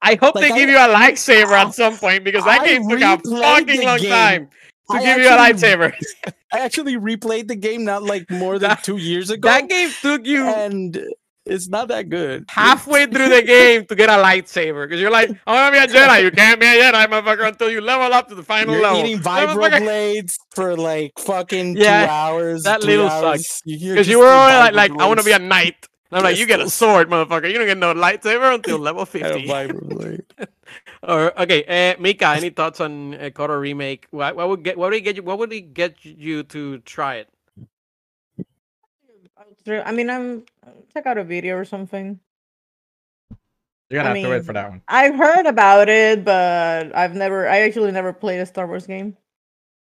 Speaker 2: I hope
Speaker 5: Like,
Speaker 2: they
Speaker 5: I-
Speaker 2: give you a lightsaber at some point because that
Speaker 5: I
Speaker 2: game took a fucking long
Speaker 5: game.
Speaker 2: time to
Speaker 5: I
Speaker 2: give you a lightsaber.
Speaker 5: I actually replayed the game not like more than
Speaker 2: That-
Speaker 5: two years ago,
Speaker 2: That game took you
Speaker 5: and it's not that good.
Speaker 2: halfway through the game to get a lightsaber because you're like, I want to be a Jedi. You can't be a Jedi, motherfucker, until you level up to the final
Speaker 5: You're
Speaker 2: level.
Speaker 5: eating
Speaker 2: Motherfucker-
Speaker 5: vibroblades for like fucking
Speaker 2: Yeah,
Speaker 5: two hours.
Speaker 2: that little
Speaker 5: hours.
Speaker 2: sucks. Because you were like, like I want to be a knight. And I'm like, you get a sword, motherfucker. You don't get no lightsaber until level
Speaker 5: I had a
Speaker 2: 50.
Speaker 5: Vibroblade.
Speaker 2: or okay, uh, Mika, any thoughts on a Kotor remake? What, what would get? What would he get you? What would he get you to try it?
Speaker 3: I mean, I'm check out a video or something.
Speaker 1: You're gonna
Speaker 3: I
Speaker 1: have to wait for that one.
Speaker 3: I've heard about it, but I've never. I actually never played a Star Wars game.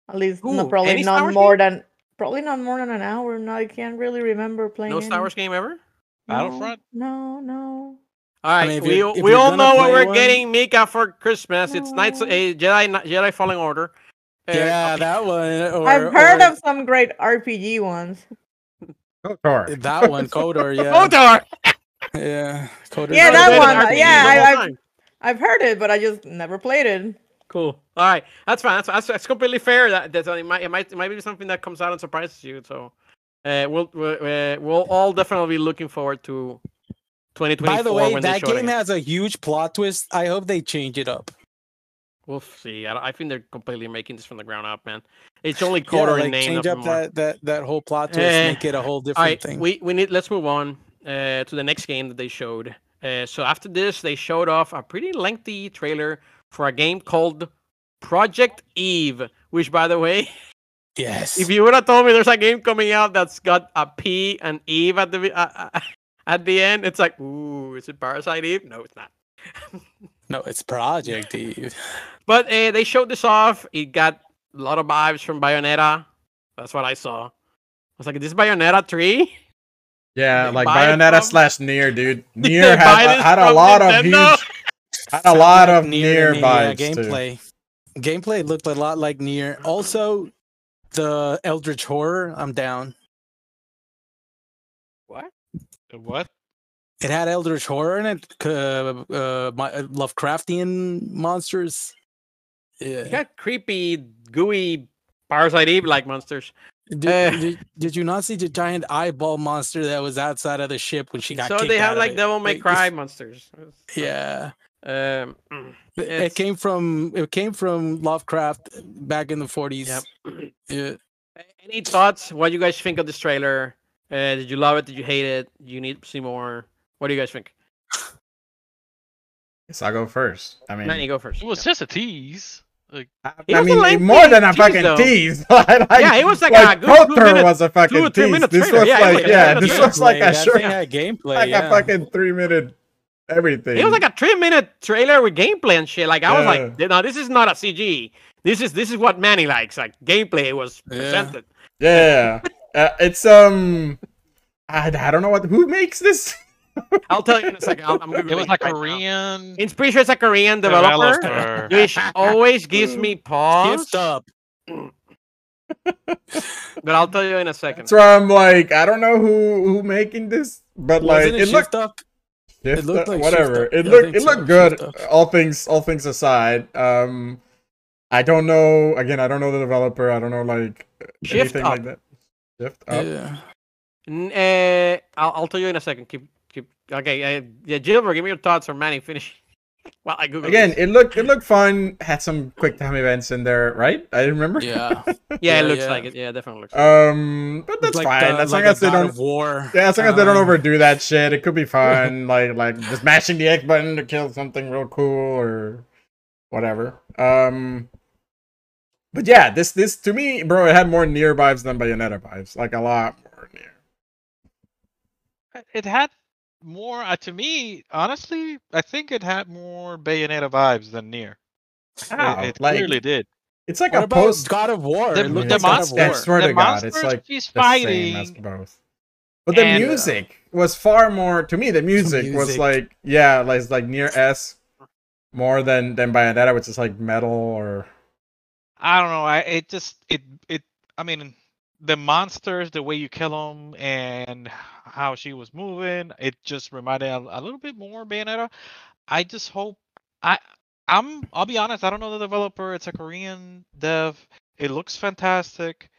Speaker 3: At least, no, probably not
Speaker 2: Wars
Speaker 3: more than probably not more than an hour. No, I can't really remember playing.
Speaker 2: No Star. Wars game ever.
Speaker 3: No,
Speaker 4: Battlefront?
Speaker 3: No, no.
Speaker 2: All right,
Speaker 5: mean, if
Speaker 2: we
Speaker 5: you're- if
Speaker 2: we all know what we're
Speaker 5: one-
Speaker 2: getting Mika for Christmas. It's Knights a Jedi Jedi Fallen Order. Uh,
Speaker 5: yeah,
Speaker 2: okay.
Speaker 5: that one. Or,
Speaker 3: I've heard
Speaker 5: or
Speaker 3: of some great RPG ones.
Speaker 1: KOTOR.
Speaker 5: that one, Kotor. Yeah,
Speaker 2: KOTOR.
Speaker 5: yeah, Kotor.
Speaker 3: Yeah, that one,
Speaker 2: RPG
Speaker 3: yeah, I, I've. I've heard it, but I just never played it.
Speaker 2: Cool. All right, that's fine. That's, that's, that's completely fair. That that's, it might it might it might be something that comes out and surprises you. So, uh, we'll we'll, uh, we'll all definitely be looking forward to 2024
Speaker 5: By the way, that
Speaker 2: show it
Speaker 5: game has a huge plot twist. I hope they change it up.
Speaker 2: We'll see. I, I think they're completely making this from the ground up, man. It's only
Speaker 5: Yeah,
Speaker 2: Kotor
Speaker 5: like
Speaker 2: name.
Speaker 5: change up that, that that whole plot twist,
Speaker 2: Eh,
Speaker 5: make it a whole different
Speaker 2: right,
Speaker 5: thing.
Speaker 2: we we need. Let's move on uh, to the next game that they showed. Uh, so after this, they showed off a pretty lengthy trailer for a game called Project Eve. Which, by the way,
Speaker 5: yes.
Speaker 2: if you would have told me there's a game coming out that's got a P and Eve at the uh, uh, at the end, it's like, ooh, is it Parasite Eve? No, it's not.
Speaker 5: no, it's Project Eve.
Speaker 2: But uh, they showed this off. It got a lot of vibes from Bayonetta. That's what I saw. I was like, is this Bayonetta 3?
Speaker 1: Yeah,
Speaker 2: They
Speaker 1: like Bayonetta slash Nier, dude.
Speaker 2: Did
Speaker 1: Nier had,
Speaker 2: this
Speaker 1: had a
Speaker 2: from
Speaker 1: lot of
Speaker 2: Nintendo?
Speaker 1: huge, had a lot of
Speaker 5: Nier
Speaker 1: Nier
Speaker 5: to me, yeah,
Speaker 1: vibes too.
Speaker 5: gameplay. Gameplay looked a lot like Nier. Also, the Eldritch Horror. I'm down.
Speaker 2: What?
Speaker 4: What?
Speaker 5: It had Eldritch Horror in it. Uh, uh, my, Lovecraftian monsters.
Speaker 2: You
Speaker 5: Yeah.
Speaker 2: got creepy, gooey Parasite Eve like monsters.
Speaker 5: Did,
Speaker 2: Uh,
Speaker 5: did, did you not see the giant eyeball monster that was outside of the ship when she got?
Speaker 2: So
Speaker 5: kicked
Speaker 2: they have like? Devil May
Speaker 5: Like,
Speaker 2: Cry monsters.
Speaker 5: Yeah.
Speaker 2: Um, mm,
Speaker 5: It- came from it came from Lovecraft back in the 40s.
Speaker 2: Yep.
Speaker 5: Yeah.
Speaker 2: Any thoughts? What do you guys think of this trailer? Uh, did you love it? Did you hate it? You need to see more. What do you guys think?
Speaker 1: Yes, I'll go first. I mean,
Speaker 2: Manny, go first.
Speaker 4: It was just a tease. Like,
Speaker 1: I, I mean,
Speaker 2: lengthy
Speaker 1: more than a
Speaker 2: tease,
Speaker 1: fucking
Speaker 2: though.
Speaker 1: tease. like,
Speaker 2: Yeah, it was like a good two minute-
Speaker 1: was a fucking
Speaker 2: two
Speaker 1: tease. This
Speaker 2: trailer.
Speaker 1: was
Speaker 2: Yeah, it
Speaker 1: like,
Speaker 2: was-
Speaker 1: yeah, this
Speaker 2: was
Speaker 1: was like a
Speaker 5: that
Speaker 1: short,
Speaker 5: thing gameplay.
Speaker 1: like
Speaker 5: yeah.
Speaker 1: a fucking three minute everything.
Speaker 2: It was like a three minute trailer with gameplay and shit. Like I was
Speaker 1: Yeah.
Speaker 2: like, no, this is not a CG. This is this is what Manny likes. Like gameplay was
Speaker 5: Yeah.
Speaker 2: presented.
Speaker 1: yeah. Uh, it's um, I, I don't know what who makes this.
Speaker 2: I'll tell you in a second. I'll, I'm
Speaker 4: it was like
Speaker 2: right now.
Speaker 4: Korean
Speaker 2: It's pretty sure it's a Korean developer,
Speaker 4: developer.
Speaker 2: which always gives me pause.
Speaker 5: Gift up.
Speaker 2: But I'll tell you in a second.
Speaker 1: That's why I'm like, I don't know who who making this, but like
Speaker 5: Wasn't it,
Speaker 1: it looked
Speaker 5: up?
Speaker 1: Shift
Speaker 5: looked like
Speaker 1: whatever.
Speaker 5: Shift
Speaker 1: It
Speaker 5: Yeah,
Speaker 1: looked it
Speaker 5: so,
Speaker 1: looked good. All things all things aside, um, I don't know. Again, I don't know the developer. I don't know like
Speaker 2: Shift
Speaker 1: anything
Speaker 2: Up.
Speaker 1: like that. Shift up.
Speaker 5: Yeah.
Speaker 2: Uh, I'll, I'll tell you in a second. Keep keep. Okay, uh, yeah, Gilbert, give me your thoughts on Manny. Finish. Well, I Google
Speaker 1: Again,
Speaker 2: this.
Speaker 1: it looked it looked fun. Had some quick time events in there, right? I remember.
Speaker 5: Yeah.
Speaker 2: yeah,
Speaker 5: yeah,
Speaker 2: it looks
Speaker 5: yeah.
Speaker 2: like it. Yeah, definitely looks. Like it.
Speaker 1: Um, but that's
Speaker 5: It's
Speaker 1: fine.
Speaker 5: the-
Speaker 1: as long
Speaker 5: a
Speaker 1: as they don't.
Speaker 5: War.
Speaker 1: Yeah, as long as they don't
Speaker 5: Um,
Speaker 1: overdo that shit, it could be fun. like like just mashing the X button to kill something real cool or whatever. Um, but yeah, this this to me, bro, it had more Nier vibes than Bayonetta vibes. Like a lot more Nier.
Speaker 4: It had more uh, to me. Honestly, I think it had more Bayonetta vibes than Nier.
Speaker 1: How?
Speaker 4: It, it
Speaker 1: like
Speaker 4: clearly did.
Speaker 1: it's like
Speaker 5: What
Speaker 1: a
Speaker 5: about
Speaker 1: post.
Speaker 5: God of War?
Speaker 4: The-
Speaker 5: It
Speaker 4: the
Speaker 5: like
Speaker 4: monster-
Speaker 1: I
Speaker 5: War.
Speaker 1: swear
Speaker 4: the
Speaker 1: to God, it's like
Speaker 4: she's
Speaker 1: the same as
Speaker 4: fighting.
Speaker 1: both. But the
Speaker 4: And, uh,
Speaker 1: music was far more to me. The music, was
Speaker 5: music.
Speaker 1: like yeah, like like Nier S more than than Bayonetta, which is like metal or
Speaker 4: I don't know. I it just it it. I mean, the monsters, the way you kill them, and how she was moving, it just reminded a, a little bit more Bayonetta. I just hope I I'm I'll be honest, I don't know the developer. It's a Korean dev. It looks fantastic.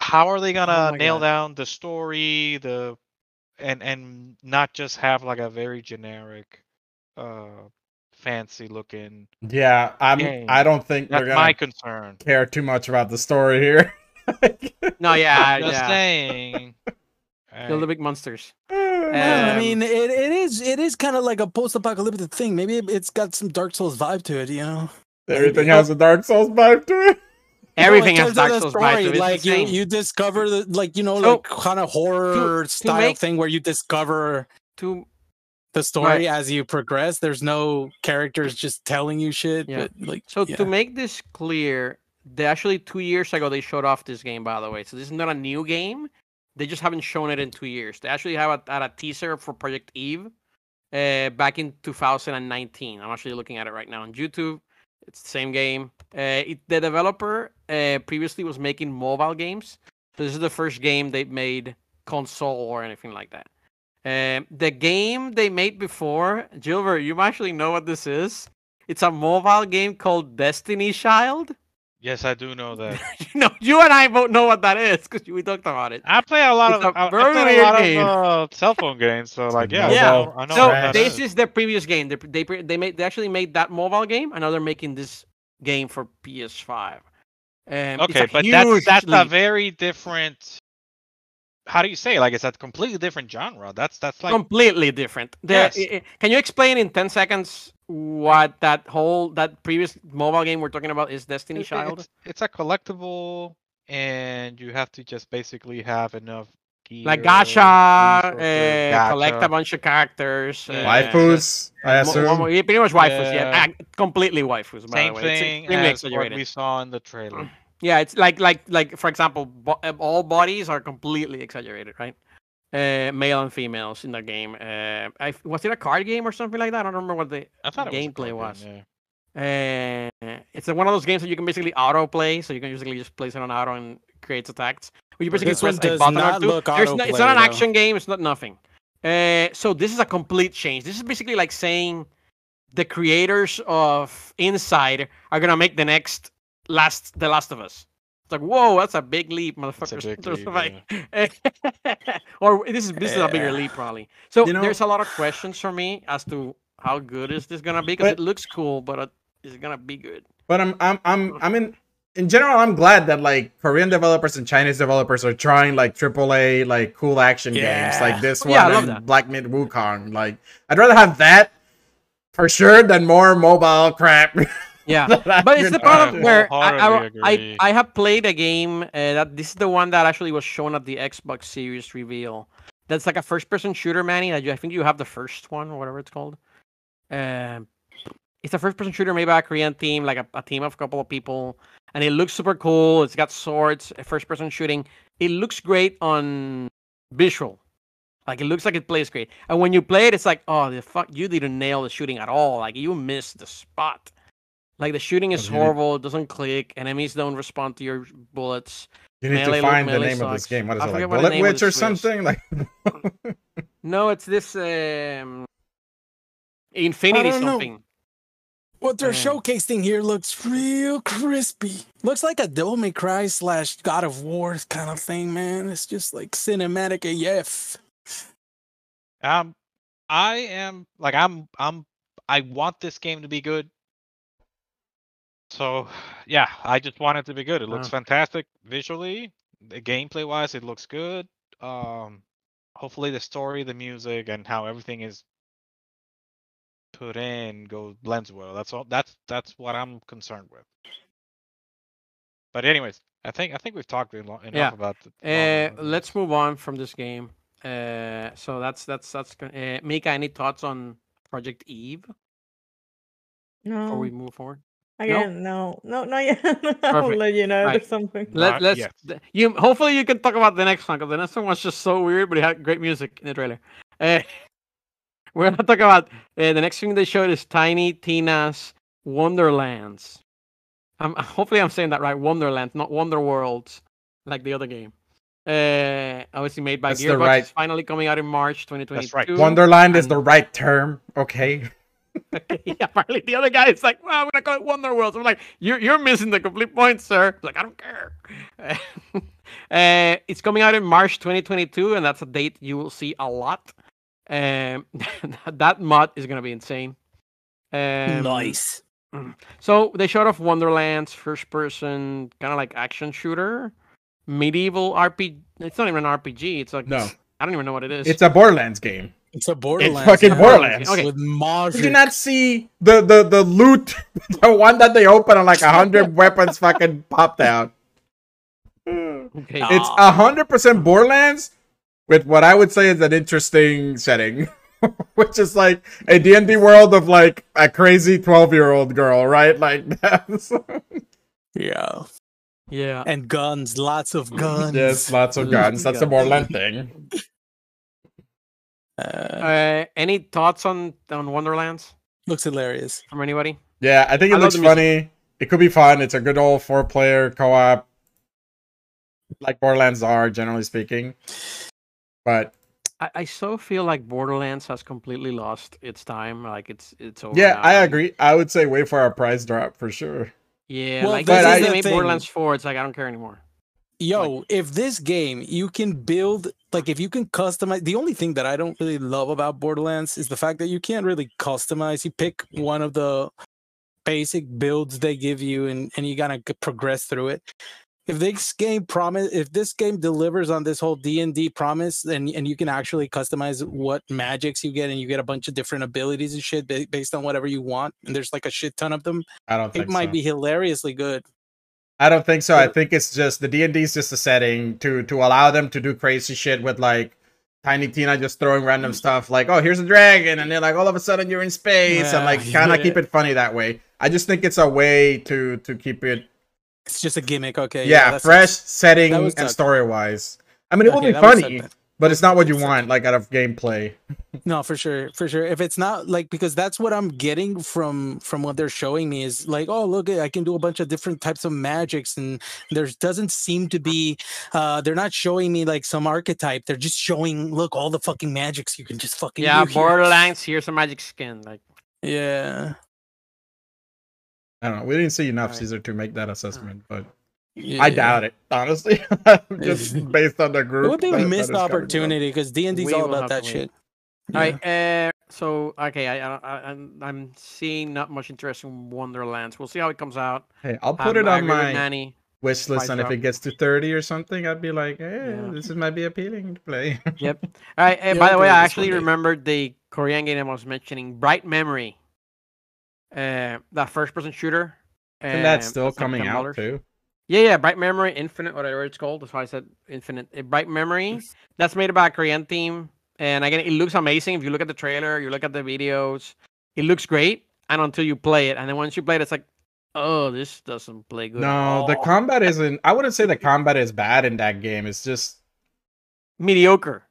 Speaker 4: How are they gonna
Speaker 2: Oh
Speaker 4: nail
Speaker 2: God.
Speaker 4: down the story, the and and not just have like a very generic uh fancy looking
Speaker 1: Yeah, I'm.
Speaker 4: Game.
Speaker 1: I don't think
Speaker 4: that's
Speaker 1: they're gonna
Speaker 4: my concern.
Speaker 1: care too much about the story here.
Speaker 2: No, yeah,
Speaker 4: Just
Speaker 2: yeah.
Speaker 4: saying.
Speaker 2: Kill the big monsters.
Speaker 5: Yeah, I
Speaker 2: Um,
Speaker 5: mean, it, it is it is kind of like a post-apocalyptic thing. Maybe it- it's got some Dark Souls vibe to it, you know.
Speaker 1: Everything has a Dark Souls vibe to it.
Speaker 2: Everything
Speaker 5: No, in
Speaker 2: has Dark Souls
Speaker 5: story,
Speaker 2: vibes. to it,
Speaker 5: Like you, you discover the like you know
Speaker 2: So,
Speaker 5: like kind of horror style
Speaker 2: make-
Speaker 5: thing where you discover
Speaker 2: to
Speaker 5: the story
Speaker 2: Right.
Speaker 5: as you progress. There's no characters just telling you shit.
Speaker 2: Yeah.
Speaker 5: But like
Speaker 2: So
Speaker 5: yeah.
Speaker 2: to make this clear, they actually two years ago they showed off this game. By the way, so this is not a new game. They just haven't shown it in two years. They actually have a, had a teaser for Project Eve uh, back in 2019. I'm actually looking at it right now on YouTube. It's the same game. Uh, it, the developer uh, previously was making mobile games. So this is the first game they made console or anything like that. Um, the game they made before, Gilbert, you actually know what this is. It's a mobile game called Destiny Child.
Speaker 4: yes, I do know that.
Speaker 2: you know, you and I both know what that is because we talked about it.
Speaker 4: I play a lot
Speaker 2: It's
Speaker 4: of
Speaker 2: a
Speaker 4: I, play a lot
Speaker 2: game.
Speaker 4: of uh, cell phone games, so like yeah,
Speaker 1: Yeah.
Speaker 4: I know, I know
Speaker 2: So this
Speaker 4: is.
Speaker 2: the previous game. They they they made they actually made that mobile game, and now they're making this game for PS5. Um,
Speaker 4: Okay, but that's that's a very different. How do you say? Like it's a completely different genre. That's that's like
Speaker 2: completely different. The-
Speaker 4: Yes.
Speaker 2: i- i- can you explain in ten seconds what that whole that previous mobile game we're talking about is? Destiny
Speaker 4: it-
Speaker 2: Child.
Speaker 4: It's, it's a collectible, and you have to just basically have enough. Gear,
Speaker 2: like gacha, uh,
Speaker 4: resources,
Speaker 2: collect a bunch of characters.
Speaker 4: Yeah.
Speaker 2: uh,
Speaker 1: Waifus, I assume.
Speaker 2: mo- yeah, pretty much waifus. Yeah,
Speaker 4: Yeah.
Speaker 2: ah, completely waifus. By
Speaker 4: Same
Speaker 2: the way.
Speaker 4: Thing
Speaker 2: extremely
Speaker 4: as what we saw in the trailer.
Speaker 2: Yeah, it's like like like for example, bo- uh, all bodies are completely exaggerated, right? Uh, male and females in the game. Uh, I, was it a card game or something like that? I don't remember what the
Speaker 4: I thought was
Speaker 2: gameplay
Speaker 4: game,
Speaker 2: was.
Speaker 4: yeah.
Speaker 2: Uh, it's one of those games that you can basically auto play, so you can basically just place it on auto and creates attacks. Well, you basically
Speaker 5: This
Speaker 2: press a
Speaker 5: does
Speaker 2: button or
Speaker 5: not
Speaker 2: two.
Speaker 5: look
Speaker 2: There's no, it's not an
Speaker 5: autoplay, though.
Speaker 2: action game. It's not nothing. Uh, so this is a complete change. This is basically like saying the creators of Inside are gonna make the next last The Last of Us. It's like whoa, that's a big leap, motherfuckers.
Speaker 4: big leap,
Speaker 2: like- or this is this is a bigger leap probably. So
Speaker 1: You know-
Speaker 2: there's a lot of questions for me as to how good is this gonna be because it looks cool, but uh, is it gonna be good?
Speaker 1: But I'm I'm I'm I'm in in general I'm glad that like Korean developers and Chinese developers are trying like AAA like cool action games like this one
Speaker 2: yeah,
Speaker 1: and. Black Myth Wukong. Like I'd rather have that for sure than more mobile crap.
Speaker 2: Yeah. But it's the
Speaker 1: can-
Speaker 2: problem
Speaker 4: I
Speaker 2: where I, I, I. I have played a game uh, that this is the one that actually was shown at the Xbox Series reveal. That's like a first-person shooter, Manny. That you, I think you have the first one or whatever it's called. Um, it's a first-person shooter made by a Korean team, like a, a team of a couple of people, and it looks super cool. It's got swords, first-person shooting. It looks great on visual. Like it looks like it plays great. And when you play it, it's like, oh, the fuck, you didn't nail the shooting at all. Like you missed the spot. Like the shooting is
Speaker 1: Okay.
Speaker 2: horrible. It doesn't click. Enemies don't respond to your bullets.
Speaker 1: You need
Speaker 2: Melee
Speaker 1: to
Speaker 2: look-
Speaker 1: find the
Speaker 2: melee
Speaker 1: name of this game. What is
Speaker 2: I
Speaker 1: it
Speaker 2: forget
Speaker 1: like
Speaker 2: what the
Speaker 1: Bullet Witch or something? Like
Speaker 2: No, it's this um Infinity
Speaker 5: I know.
Speaker 2: something.
Speaker 5: What they're
Speaker 2: Yeah.
Speaker 5: showcasing here looks real crispy. Looks like a Devil May Cry slash God of War kind of thing, man. It's just like cinematic AF.
Speaker 4: Um, I am like I'm I'm I want this game to be good. So yeah, I just want it to be good. It looks
Speaker 2: Uh.
Speaker 4: fantastic visually, the gameplay wise, it looks good. Um, hopefully the story, the music, and how everything is put in goes blends well. That's all. That's that's what I'm concerned with. But anyways, I think I think we've talked eno- enough
Speaker 2: Yeah.
Speaker 4: about. The,
Speaker 2: Uh,
Speaker 4: about
Speaker 2: let's move on from this game. Uh, so that's that's that's go- uh, Mika. Any thoughts on Project Eve
Speaker 3: No.
Speaker 2: before we move forward?
Speaker 3: Again, no, no, not yet. I'll
Speaker 2: Perfect.
Speaker 3: let you know
Speaker 2: Right.
Speaker 3: there's something.
Speaker 2: Let,
Speaker 4: Not
Speaker 2: let's
Speaker 4: yet.
Speaker 2: th- you. Hopefully, you can talk about the next one because the next one was just so weird, but it had great music in the trailer. Uh, we're gonna talk about uh, the next thing they showed is Tiny Tina's Wonderlands. I'm hopefully I'm saying that right. Wonderlands, not Wonder Worlds, like the other game. Uh, obviously made by
Speaker 1: That's the
Speaker 2: Gearbox.
Speaker 1: right-
Speaker 2: It's finally coming out in March 2022.
Speaker 4: right.
Speaker 1: Wonderland is the right term, okay?
Speaker 2: Okay, yeah, apparently the other guy is like, well, I'm gonna call it Wonder World. So I'm like, you're you're missing the complete point, sir. Like, I don't care. uh, it's coming out in March 2022, and that's a date you will see a lot. Um, that mod is gonna be insane. Um,
Speaker 5: nice.
Speaker 2: So they showed off Wonderlands, first person, kind of like action shooter, medieval RPG. It's not even an RPG. It's like
Speaker 1: No,
Speaker 2: I don't even know what it is.
Speaker 1: it's a Borderlands game.
Speaker 5: It's a Borderlands.
Speaker 1: It's fucking
Speaker 5: yeah.
Speaker 1: Borderlands.
Speaker 2: Okay.
Speaker 5: With
Speaker 1: Did
Speaker 5: magic.
Speaker 1: you not see the the the loot, the one that they open and like a hundred weapons fucking popped out?
Speaker 2: okay.
Speaker 5: Uh,
Speaker 1: It's a hundred percent Borderlands with what I would say is an interesting setting, which is like a D and D world of like a crazy twelve year old girl, right? Like that's
Speaker 5: Yeah.
Speaker 2: yeah.
Speaker 5: And guns. Lots of guns.
Speaker 1: yes, lots of guns. That's a Borderland thing.
Speaker 5: Uh,
Speaker 2: Uh, any thoughts on on Wonderlands
Speaker 5: looks hilarious.
Speaker 2: from anybody?
Speaker 1: Yeah, I think it
Speaker 2: I
Speaker 1: looks
Speaker 2: the music.
Speaker 1: funny. It could be fun. It's a good old four player co op, like Borderlands are generally speaking. But
Speaker 2: I, I so feel like Borderlands has completely lost its time. Like it's it's over.
Speaker 1: yeah,
Speaker 2: now.
Speaker 1: I agree. I would say wait for our price drop for sure.
Speaker 2: Yeah,
Speaker 5: Well,
Speaker 2: like
Speaker 5: this
Speaker 2: since
Speaker 1: is
Speaker 2: they
Speaker 5: the
Speaker 2: made
Speaker 5: thing.
Speaker 2: Borderlands Four, it's like I don't care anymore.
Speaker 5: Yo, if this game you can build like if you can customize the only thing that I don't really love about Borderlands is the fact that you can't really customize. You pick one of the basic builds they give you and, and you gotta progress through it. If this game promise if this game delivers on this whole D and D promise and and you can actually customize what magics you get and you get a bunch of different abilities and shit based on whatever you want and there's like a shit ton of them,
Speaker 1: I don't think
Speaker 5: it might
Speaker 1: so.
Speaker 5: be hilariously good.
Speaker 1: I don't think so. I think it's just the D and D is just a setting to to allow them to do crazy shit with like Tiny Tina just throwing random mm. stuff like, oh, here's a dragon, and then like all of a sudden you're in space, and like kind of
Speaker 5: yeah.
Speaker 1: keep it funny that way. I just think it's a way to to keep it
Speaker 5: It's just a gimmick, okay.
Speaker 1: yeah,
Speaker 5: that's-
Speaker 1: fresh setting and story wise. I mean, it will
Speaker 5: Okay,
Speaker 1: be
Speaker 5: would suck
Speaker 1: funny. But it's not what you
Speaker 5: That would suck
Speaker 1: want like out of gameplay.
Speaker 5: No, for sure, for sure. If it's not like because that's what I'm getting from from what they're showing me is like, oh look, I can do a bunch of different types of magics, and there doesn't seem to be. uh They're not showing me like some archetype. They're just showing, look, all the fucking magics you can just fucking
Speaker 2: Yeah,
Speaker 5: do here.
Speaker 2: Borderlands. Here's a magic skin. Like
Speaker 5: Yeah,
Speaker 1: I don't know. We didn't see enough
Speaker 2: Right.
Speaker 1: Caesar to make that assessment, but
Speaker 5: yeah.
Speaker 1: I doubt it honestly. just based on the group.
Speaker 5: It would be
Speaker 1: that-
Speaker 5: a
Speaker 1: that
Speaker 5: missed
Speaker 1: is coming up.
Speaker 5: opportunity because D and D's
Speaker 2: We
Speaker 5: all about that
Speaker 2: to wait.
Speaker 5: shit.
Speaker 2: All right. Uh, so okay, I, I, I I'm I'm seeing not much interest in Wonderlands. We'll see how it comes out.
Speaker 1: Hey, I'll put
Speaker 2: Um,
Speaker 1: it on my
Speaker 2: Manny.
Speaker 1: wish list,
Speaker 2: Price
Speaker 1: and if it gets to 30 or something, I'd be like, hey,
Speaker 2: Yeah.
Speaker 1: this is might be appealing to play.
Speaker 2: Yep. All right. Uh,
Speaker 5: Yeah,
Speaker 2: by the way, I actually remembered the Korean game I was mentioning, Bright Memory. Uh, that first-person shooter.
Speaker 1: and that's still
Speaker 2: like
Speaker 1: coming out too.
Speaker 2: Yeah, yeah, Bright Memory, Infinite, whatever it's called. That's why I said Infinite. Uh, Bright Memory. That's made by a Korean team, and again, it looks amazing. If you look at the trailer, you look at the videos, it looks great. And until you play it, and then once you play it, it's like, oh, this doesn't play good. at
Speaker 1: No, the combat isn't. I wouldn't say the combat is bad in that game. It's just
Speaker 2: mediocre.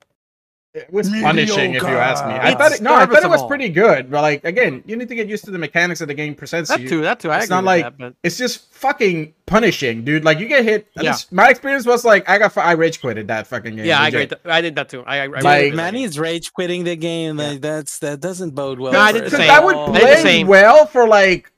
Speaker 1: It was punishing, if you ask me. I
Speaker 5: Mediocre.
Speaker 1: thought it, no, I thought it was pretty good, but like again, you need to get used to the mechanics that the game presents to
Speaker 2: That
Speaker 1: you.
Speaker 2: too. That too. I
Speaker 1: It's
Speaker 2: agree
Speaker 1: not
Speaker 2: with
Speaker 1: like-
Speaker 2: that, but
Speaker 1: It's just fucking punishing, dude. Like you get hit.
Speaker 2: Yeah.
Speaker 1: least my experience was like I got I rage quitted that fucking game.
Speaker 2: yeah, I
Speaker 1: legit.
Speaker 2: agree. I did that too. I, I, I
Speaker 5: Dude,
Speaker 2: really
Speaker 1: Like-
Speaker 2: did that.
Speaker 5: Manny's rage quitting the game.
Speaker 2: Yeah.
Speaker 5: Like that's that doesn't bode well.
Speaker 2: No, I did the
Speaker 1: Because
Speaker 2: same.
Speaker 5: at
Speaker 1: I would
Speaker 5: all.
Speaker 2: The
Speaker 1: play
Speaker 2: same.
Speaker 1: well for like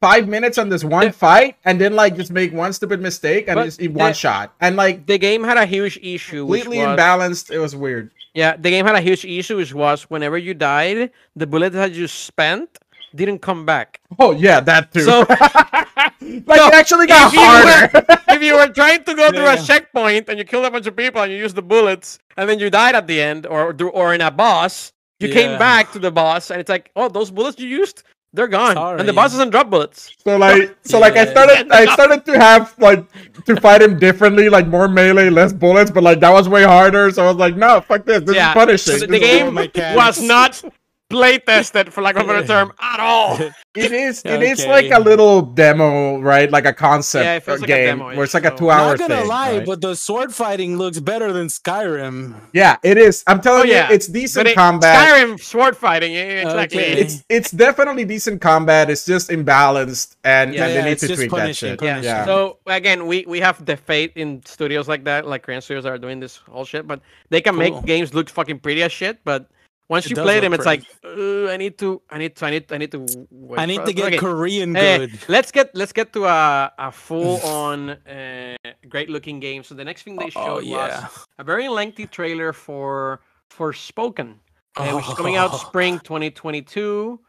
Speaker 1: five minutes on this one
Speaker 2: Yeah.
Speaker 1: fight, and then like just make one stupid mistake and just eat one
Speaker 2: the-
Speaker 1: shot, and like
Speaker 2: the game had a huge issue. Which
Speaker 1: completely
Speaker 2: was,
Speaker 1: imbalanced. It was weird.
Speaker 2: Yeah, the game had a huge issue, which was whenever you died, the bullet that you spent didn't come back.
Speaker 1: Oh yeah, that too.
Speaker 2: So-
Speaker 1: like
Speaker 2: So,
Speaker 1: it actually got
Speaker 2: if you
Speaker 1: harder.
Speaker 2: if you were trying to go through
Speaker 5: Yeah.
Speaker 2: a checkpoint and you killed a bunch of people and you used the bullets and then you died at the end or or in a boss, you came back to the boss and it's like, oh, those bullets you used, they're gone, and the boss
Speaker 5: Sorry.
Speaker 2: doesn't drop bullets.
Speaker 1: So like, so like, I started, I started to have like to fight him differently, like more melee, less bullets, but like that was way harder. So I was like, no, fuck this. This
Speaker 2: yeah,
Speaker 1: is punishing.
Speaker 2: so the,
Speaker 1: This
Speaker 2: the
Speaker 1: is-
Speaker 2: game
Speaker 5: mechanics.
Speaker 2: was not play tested for lack of a better term at all.
Speaker 1: It is. It is like a little demo, right? Like a concept
Speaker 2: Yeah, it feels like
Speaker 1: game
Speaker 2: demo-ish,
Speaker 1: where it's like a
Speaker 2: so-
Speaker 1: two-hour
Speaker 5: Not gonna
Speaker 1: thing.
Speaker 5: lie,
Speaker 1: right?
Speaker 5: but the sword fighting looks better than Skyrim.
Speaker 1: yeah, it is. I'm telling
Speaker 2: Oh, yeah.
Speaker 1: you, it's decent
Speaker 2: it,
Speaker 1: combat.
Speaker 2: Skyrim sword fighting, exactly.
Speaker 5: Okay. Eh.
Speaker 1: It's it's definitely decent combat. It's just imbalanced, and,
Speaker 2: Yeah,
Speaker 1: and
Speaker 5: yeah,
Speaker 1: they need
Speaker 5: it's
Speaker 1: to
Speaker 5: just
Speaker 1: tweak that
Speaker 5: punishing,
Speaker 1: shit.
Speaker 5: punishing.
Speaker 1: Yeah.
Speaker 2: So again, we we have the faith in studios like that, like Korean studios that are doing this whole shit, but they can
Speaker 5: Cool.
Speaker 2: make games look fucking pretty as shit. But Once
Speaker 5: It
Speaker 2: you play them, it's like uh, I need to, I need to, I need, I need to. Wait
Speaker 5: I need to get
Speaker 2: okay.
Speaker 5: Korean good.
Speaker 2: let's get let's get to a, a full on uh, great looking game. So the next thing they
Speaker 5: Oh
Speaker 2: showed
Speaker 5: yeah.
Speaker 2: was a very lengthy trailer for Forspoken, uh, which is coming out
Speaker 5: Oh.
Speaker 2: spring 2022.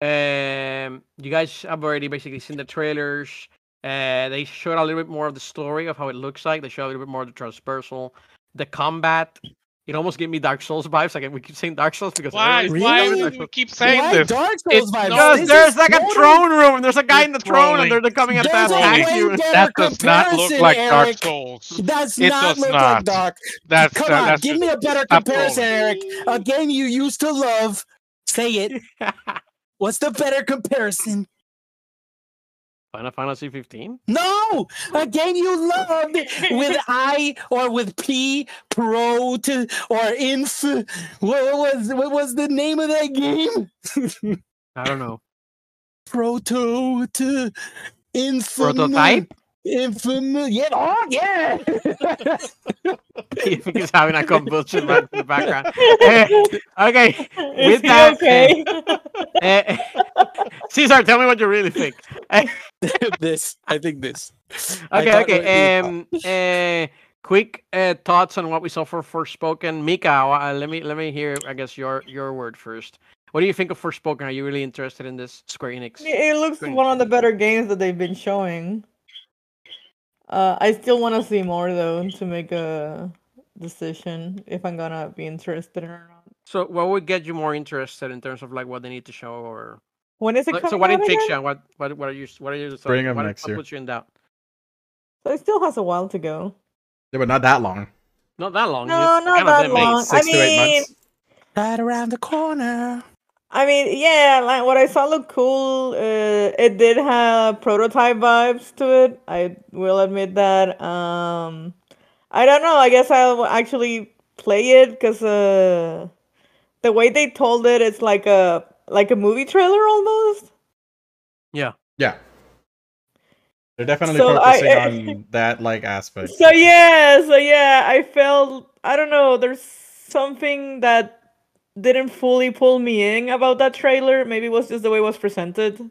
Speaker 2: Um, you guys have already basically seen the trailers. Uh, they showed a little bit more of the story of how it looks like. They showed a little bit more of the transversal, the combat. It almost gave me Dark Souls vibes. Like we keep saying Dark Souls because
Speaker 4: Why?
Speaker 2: everybody's
Speaker 4: Why
Speaker 5: Really?
Speaker 4: do
Speaker 2: Dark
Speaker 4: you keep saying
Speaker 5: Why
Speaker 4: this?
Speaker 5: Dark
Speaker 4: It's
Speaker 5: Souls vibes?
Speaker 2: Because
Speaker 5: This
Speaker 2: there's
Speaker 5: is
Speaker 2: like a throne room and there's a guy in the throne and they're, they're coming at
Speaker 5: There's
Speaker 2: that
Speaker 5: a
Speaker 2: attack
Speaker 5: way
Speaker 2: you.
Speaker 5: better
Speaker 4: That does not look
Speaker 5: comparison,
Speaker 4: like Dark
Speaker 5: Eric.
Speaker 4: Souls.
Speaker 5: Does
Speaker 4: It
Speaker 5: not
Speaker 4: does
Speaker 5: look
Speaker 4: not.
Speaker 5: like Dark.
Speaker 4: That's
Speaker 5: Come
Speaker 4: that-
Speaker 5: on,
Speaker 4: that's
Speaker 5: give me a better comparison,
Speaker 4: trolling.
Speaker 5: Eric. A game you used to love. Say it. What's the better comparison?
Speaker 2: Final Fantasy 15?
Speaker 5: No, a game you loved with I or with P Pro to or Inf. What was what was the name of that game?
Speaker 2: I don't know.
Speaker 5: Proto to Infam.
Speaker 2: Prototype?
Speaker 5: Infam. Yeah. Oh yeah.
Speaker 2: He's having a convulsion right in the background. Eh, okay.
Speaker 3: Is he
Speaker 2: that,
Speaker 3: okay?
Speaker 2: eh, Caesar, tell me what you really think.
Speaker 5: This. I think this.
Speaker 2: Okay, okay.
Speaker 5: would
Speaker 2: Um, uh, quick uh, thoughts on what we saw for Forspoken. Mika, uh, let me let me hear. I guess your your word first. What do you think of Forspoken? Are you really interested in this Square Enix?
Speaker 3: It looks
Speaker 2: Great.
Speaker 3: one of the better games that they've been showing. Uh, I still want to see more though to make a decision if I'm gonna be interested or not.
Speaker 2: So, what would get you more interested in terms of like what they need to show, or
Speaker 3: When is it
Speaker 2: like,
Speaker 3: coming
Speaker 2: so what
Speaker 3: out
Speaker 2: intrigues you?
Speaker 3: again?
Speaker 2: What what what are you what are you
Speaker 1: Spring of
Speaker 2: what,
Speaker 1: next
Speaker 2: what
Speaker 1: year.
Speaker 2: puts you in doubt?
Speaker 3: So it still has a while to go.
Speaker 1: Yeah, but not that long.
Speaker 2: Not that long.
Speaker 3: No,
Speaker 2: it's
Speaker 3: not that
Speaker 2: been made.
Speaker 3: long. I
Speaker 1: Six to eight
Speaker 3: mean,
Speaker 1: months.
Speaker 5: Right around the corner.
Speaker 3: I mean, yeah, like what I saw looked cool. Uh, it did have prototype vibes to it. I will admit that. Um, I don't know. I guess I'll actually play it because uh, the way they told it, it's like a like a movie trailer almost.
Speaker 2: Yeah.
Speaker 1: Yeah. They're definitely
Speaker 3: So I-
Speaker 1: focusing on that like aspect.
Speaker 3: So yeah, so yeah, I felt I don't know. There's something that didn't fully pull me in about that trailer. Maybe it was just the way it was presented,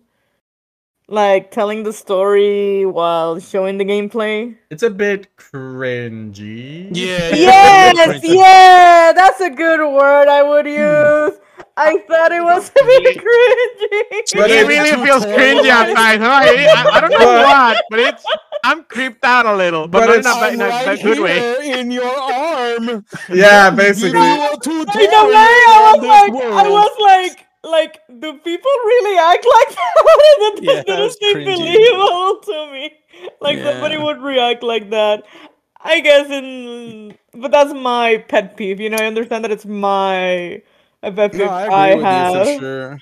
Speaker 3: like telling the story while showing the gameplay.
Speaker 1: It's a bit cringy.
Speaker 5: Yeah.
Speaker 3: Yes, yeah, that's a good word I would hmm. use. I thought it was a bit cringy.
Speaker 1: But
Speaker 2: it really feels cringy at times. huh? I, I, I don't know
Speaker 1: But-
Speaker 2: what, but it's I'm creeped out a little, but,
Speaker 1: But
Speaker 2: not in a,
Speaker 1: it's-
Speaker 2: ba- in a,
Speaker 5: I'm
Speaker 2: ba-
Speaker 5: right
Speaker 2: good way.
Speaker 5: here in your arm.
Speaker 1: Yeah, basically.
Speaker 5: are too
Speaker 3: In a way, I was like,
Speaker 5: this
Speaker 3: I was like, like, do people really act like that? that
Speaker 5: Yeah,
Speaker 3: didn't
Speaker 5: that's
Speaker 3: seem
Speaker 5: cringy.
Speaker 3: believable to me. Like somebody
Speaker 5: Yeah.
Speaker 3: would react like that. I guess in, but that's my pet peeve. You know, I understand that it's my pet peeve
Speaker 5: No, I
Speaker 3: I, have.
Speaker 5: sure.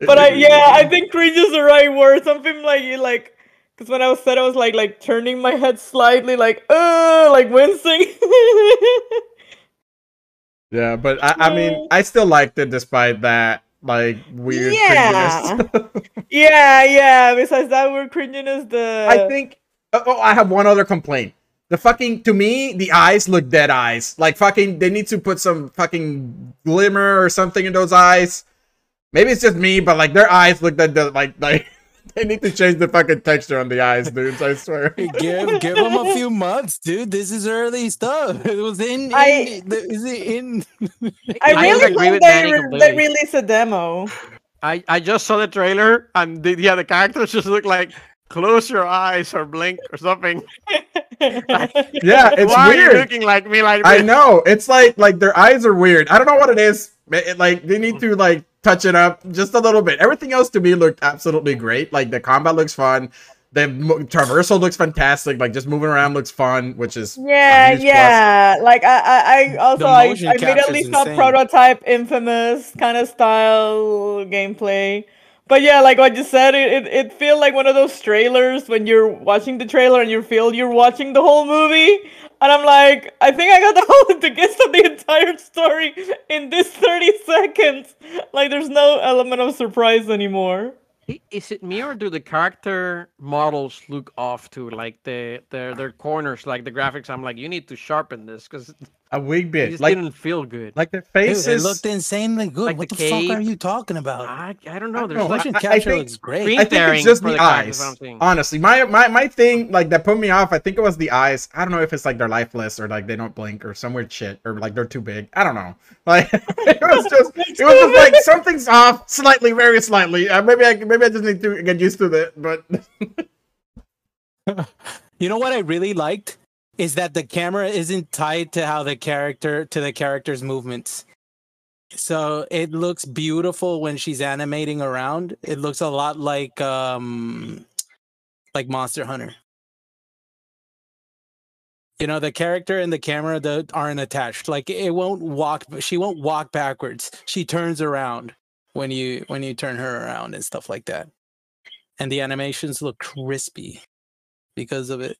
Speaker 3: But I, yeah, I think cringe is the right word. Something like you like, because when I was said, I was like, like turning my head slightly, like, uh, like wincing.
Speaker 1: Yeah, but I, I mean, I still liked it despite that like weird
Speaker 3: Yeah. yeah, yeah. Besides that, weird cringiness. The
Speaker 1: I think. Oh, oh, I have one other complaint. The fucking to me, the eyes look dead eyes. Like fucking, they need to put some fucking glimmer or something in those eyes. Maybe it's just me, but like their eyes look that that- like like they need to change the fucking texture on the eyes, dudes. I swear.
Speaker 5: give give them a few months, dude. This is early stuff. It was in. in
Speaker 3: I-
Speaker 5: the, is it in?
Speaker 3: I
Speaker 2: I
Speaker 3: really
Speaker 2: agree
Speaker 3: hope they, re- they release a demo.
Speaker 2: I, I just saw the trailer and the, yeah, the characters just look like close your eyes or blink or something.
Speaker 1: Yeah, it's weird.
Speaker 2: Why are you looking like me like
Speaker 1: I know. It's like like their eyes are weird. I don't know what it is. It- it- like they need hmm. to like touch it up just a little bit. Everything else to me looked absolutely great. Like the combat looks fun. The mo- traversal looks fantastic. Like just moving around looks fun, which is a
Speaker 3: Yeah,
Speaker 1: plus.
Speaker 3: yeah. Like I, I, I also I, I immediately
Speaker 5: capture's
Speaker 3: saw
Speaker 5: insane.
Speaker 3: prototype, infamous kind of style gameplay. But yeah, like what you said, it, it, it feel like one of those trailers when you're watching the trailer and you feel you're watching the whole movie. And I'm like, I think I got the whole the gist of the entire story in this 30 seconds. Like there's no element of surprise anymore.
Speaker 2: Is it me or do the character models look off too? Like the their their corners, like the graphics. I'm like, you need to sharpen this because
Speaker 1: a wee
Speaker 2: It
Speaker 1: bit.
Speaker 2: just
Speaker 1: Like
Speaker 2: didn't feel good.
Speaker 1: like the
Speaker 5: Dude,
Speaker 1: faces.
Speaker 5: it looked insanely good.
Speaker 2: like
Speaker 5: what
Speaker 2: the
Speaker 5: the, fuck are you talking about?
Speaker 2: I, I don't
Speaker 1: I
Speaker 2: know.
Speaker 1: don't
Speaker 2: There's
Speaker 1: know.
Speaker 2: like
Speaker 5: Motion
Speaker 1: I- I
Speaker 5: capture
Speaker 1: think-
Speaker 5: looks great.
Speaker 1: I think it's just
Speaker 2: for
Speaker 1: the
Speaker 2: characters, is what I'm
Speaker 1: eyes.
Speaker 2: saying.
Speaker 1: Honestly, my, my my thing like that put me off. I think it was the eyes. I don't know if it's like they're lifeless or like they don't blink or some weird shit or like they're too big. I don't know. Like it was just it was just like something's off slightly, very slightly. Uh, maybe I maybe I just need to get used to it. But
Speaker 5: You know what I really liked is that the camera isn't tied to how the character to the character's movements. So it looks beautiful when she's animating around. It looks a lot like um like Monster Hunter. You know, the character and the camera that aren't attached. Like it won't walk she won't walk backwards. She turns around when you when you turn her around and stuff like that. And the animations look crispy because of it.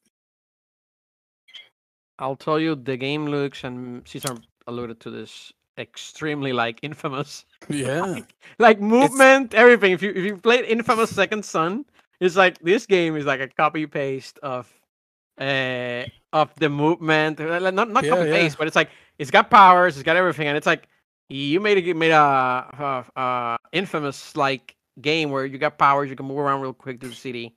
Speaker 2: I'll tell you, the game looks, and Caesar alluded to this, extremely like Infamous.
Speaker 5: Yeah.
Speaker 2: Like movement, everything. If you if you played Infamous Second Son, it's like this game is like a copy paste of uh of the movement. Not not
Speaker 5: Yeah,
Speaker 2: copy
Speaker 5: yeah.
Speaker 2: paste, but it's like it's got powers, it's got everything, and it's like you made a made a, a, a infamous like game where you got powers, you can move around real quick through the city.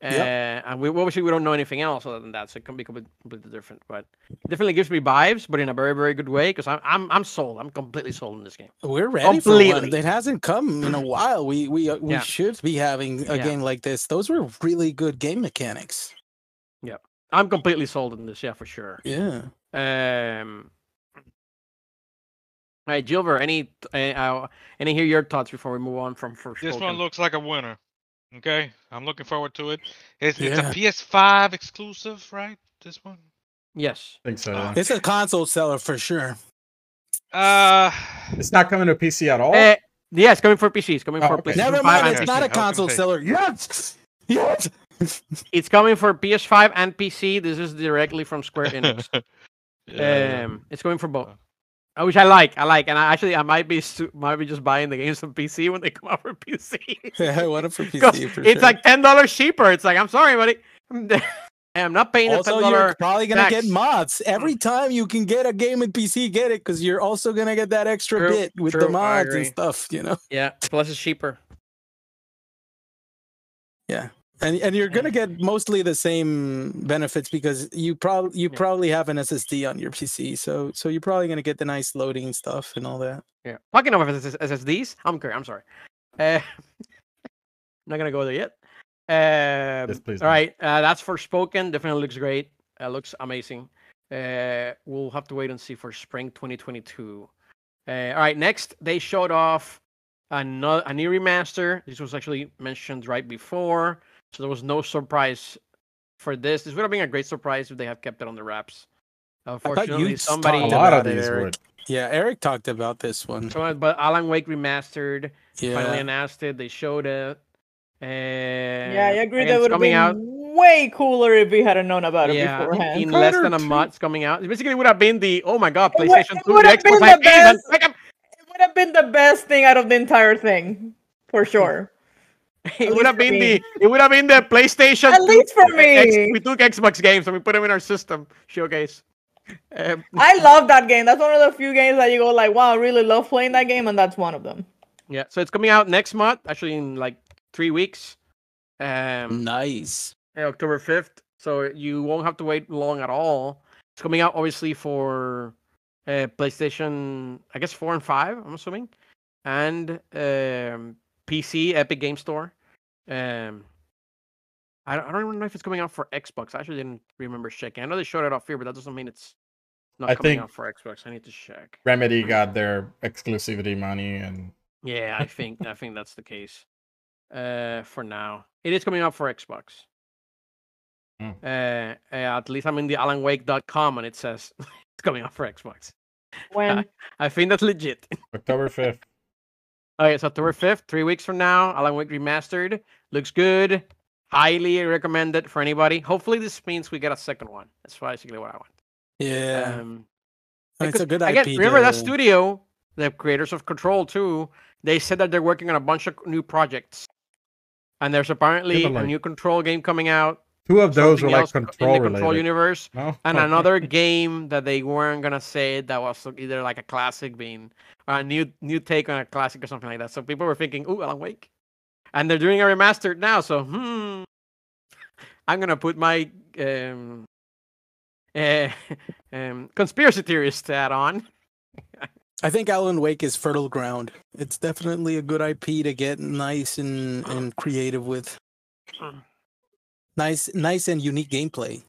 Speaker 2: Uh, and we obviously we don't know anything else other than that, so it can be completely, completely different. But it definitely gives me vibes, but in a very very good way because I'm I'm I'm sold. I'm completely sold in this game.
Speaker 5: We're ready for one.
Speaker 2: Completely.
Speaker 5: It hasn't come in a while. We we uh, we
Speaker 2: Yeah.
Speaker 5: should be having a
Speaker 2: Yeah.
Speaker 5: game like this. Those were really good game mechanics.
Speaker 2: Yeah, I'm completely sold in this, yeah, for sure.
Speaker 5: Yeah.
Speaker 2: Um. All right, Gilbert. Any, uh, uh, any hear your thoughts before we move on from first?
Speaker 4: This one looks like a winner. Okay, I'm looking forward to it. It's, it's a PS5 exclusive, right? This one.
Speaker 2: Yes.
Speaker 1: I think so. yeah.
Speaker 5: It's a console seller for sure.
Speaker 4: Uh,
Speaker 1: It's not coming to PC at all.
Speaker 2: Uh, yeah, it's coming for PC. It's coming
Speaker 1: Oh,
Speaker 2: for
Speaker 1: okay.
Speaker 2: PlayStation
Speaker 5: Never mind, it's not
Speaker 4: see.
Speaker 5: a
Speaker 4: I was gonna
Speaker 5: console seller. Yes. Yes.
Speaker 2: It's coming for PS5 and PC. This is directly from Square Enix.
Speaker 4: yeah.
Speaker 2: um, it's going for both.
Speaker 4: Uh.
Speaker 2: Which I like. I like, and I actually I might be su- might be just buying the games on PC when they come out for PC.
Speaker 5: yeah, I want it for PC for
Speaker 2: it's
Speaker 5: sure.
Speaker 2: like ten dollars cheaper. It's like I'm sorry, buddy. I'm not paying
Speaker 5: also
Speaker 2: ten
Speaker 5: you're probably gonna get mods every time you can get a game in PC. Get it because you're also gonna get that extra
Speaker 2: True,
Speaker 5: bit with
Speaker 2: true,
Speaker 5: the mods and stuff. You know.
Speaker 2: Yeah, plus it's cheaper.
Speaker 5: And and you're gonna get mostly the same benefits because you probably you
Speaker 2: Yeah.
Speaker 5: probably have an SSD on your PC, so so you're probably gonna get the nice loading stuff and all that.
Speaker 2: Yeah. Talking of SS- SSDs, I'm sorry. I'm sorry. Uh, not gonna go there yet. Um,
Speaker 1: Yes, please
Speaker 2: all uh, that's Forspoken. Definitely looks great. Uh, looks amazing. Uh, we'll have to wait and see for spring 2022. Uh, all right, next they showed off another a new remaster. This was actually mentioned right before, so there was no surprise for this. This would have been a great surprise if they have kept it on the wraps. Unfortunately,
Speaker 5: you'd
Speaker 2: somebody
Speaker 1: a
Speaker 5: talked
Speaker 1: lot
Speaker 5: about
Speaker 1: of
Speaker 5: it,
Speaker 1: these
Speaker 5: Eric.
Speaker 1: would.
Speaker 5: Yeah, Eric talked about this one.
Speaker 2: So, uh, but Alan Wake remastered finally
Speaker 5: Yeah,
Speaker 2: announced it. They showed it. And
Speaker 3: Yeah, I agree. That would have
Speaker 2: coming
Speaker 3: been
Speaker 2: out.
Speaker 3: way cooler if we had known about it
Speaker 2: Yeah,
Speaker 3: beforehand.
Speaker 2: in less than a month, it's coming out. It basically would have been the oh my god,
Speaker 3: It would-
Speaker 2: PlayStation
Speaker 3: it
Speaker 2: 2,
Speaker 3: would
Speaker 2: the
Speaker 3: have been
Speaker 2: Xbox Live games, and
Speaker 3: best.
Speaker 2: like,
Speaker 3: It would have been the best thing out of the entire thing, for sure.
Speaker 2: It would have been
Speaker 3: me.
Speaker 2: the it would have been the PlayStation.
Speaker 3: At least for
Speaker 2: X-
Speaker 3: me.
Speaker 2: we took Xbox games and we put them in our system showcase. Um,
Speaker 3: I love that game. That's one of the few games that you go like, wow, I really love playing that game, and that's one of them.
Speaker 2: yeah, so it's coming out next month, actually in like three weeks. Um,
Speaker 5: nice.
Speaker 2: uh, October 5th. So you won't have to wait long at all. It's coming out obviously for uh, PlayStation, I guess 4 and 5, I'm assuming, and um, PC, Epic Game Store. Um, I don't, I don't even know if it's coming out for Xbox. I actually didn't remember checking. I know they showed it off here, but that doesn't mean it's not
Speaker 1: I
Speaker 2: coming
Speaker 1: think-
Speaker 2: out for Xbox. I need to check.
Speaker 1: Remedy got their exclusivity money, and
Speaker 2: Yeah, I think I think that's the case. Uh, for now, it is coming out for Xbox.
Speaker 1: Hmm.
Speaker 2: Uh, at least I'm in the AlanWake.com and it says it's coming out for Xbox.
Speaker 3: When
Speaker 2: I think that's legit.
Speaker 1: October fifth.
Speaker 2: Okay, it's October 5th, three weeks from now. Alan Wake Remastered. Looks good. Highly recommended for anybody. Hopefully, this means we get a second one. That's basically what I want.
Speaker 5: Yeah,
Speaker 2: Um,
Speaker 5: it's a good
Speaker 2: again,
Speaker 5: IP.
Speaker 2: remember that studio, the creators of Control too. They said that they're working on a bunch of new projects, and there's apparently
Speaker 1: but
Speaker 2: a new Control game coming out.
Speaker 1: Two of those were like
Speaker 2: else in
Speaker 1: control
Speaker 2: the control
Speaker 1: related.
Speaker 2: universe,
Speaker 1: No?
Speaker 2: and another game that they weren't gonna say that was either like a classic being or a new new take on a classic or something like that. So people were thinking, "Ooh, Alan Wake," and they're doing a remastered now. So hmm, I'm gonna put my um, uh, um, conspiracy theorist hat on.
Speaker 5: I think Alan Wake is fertile ground. It's definitely a good IP to get nice and, and creative with. Nice, nice and unique gameplay.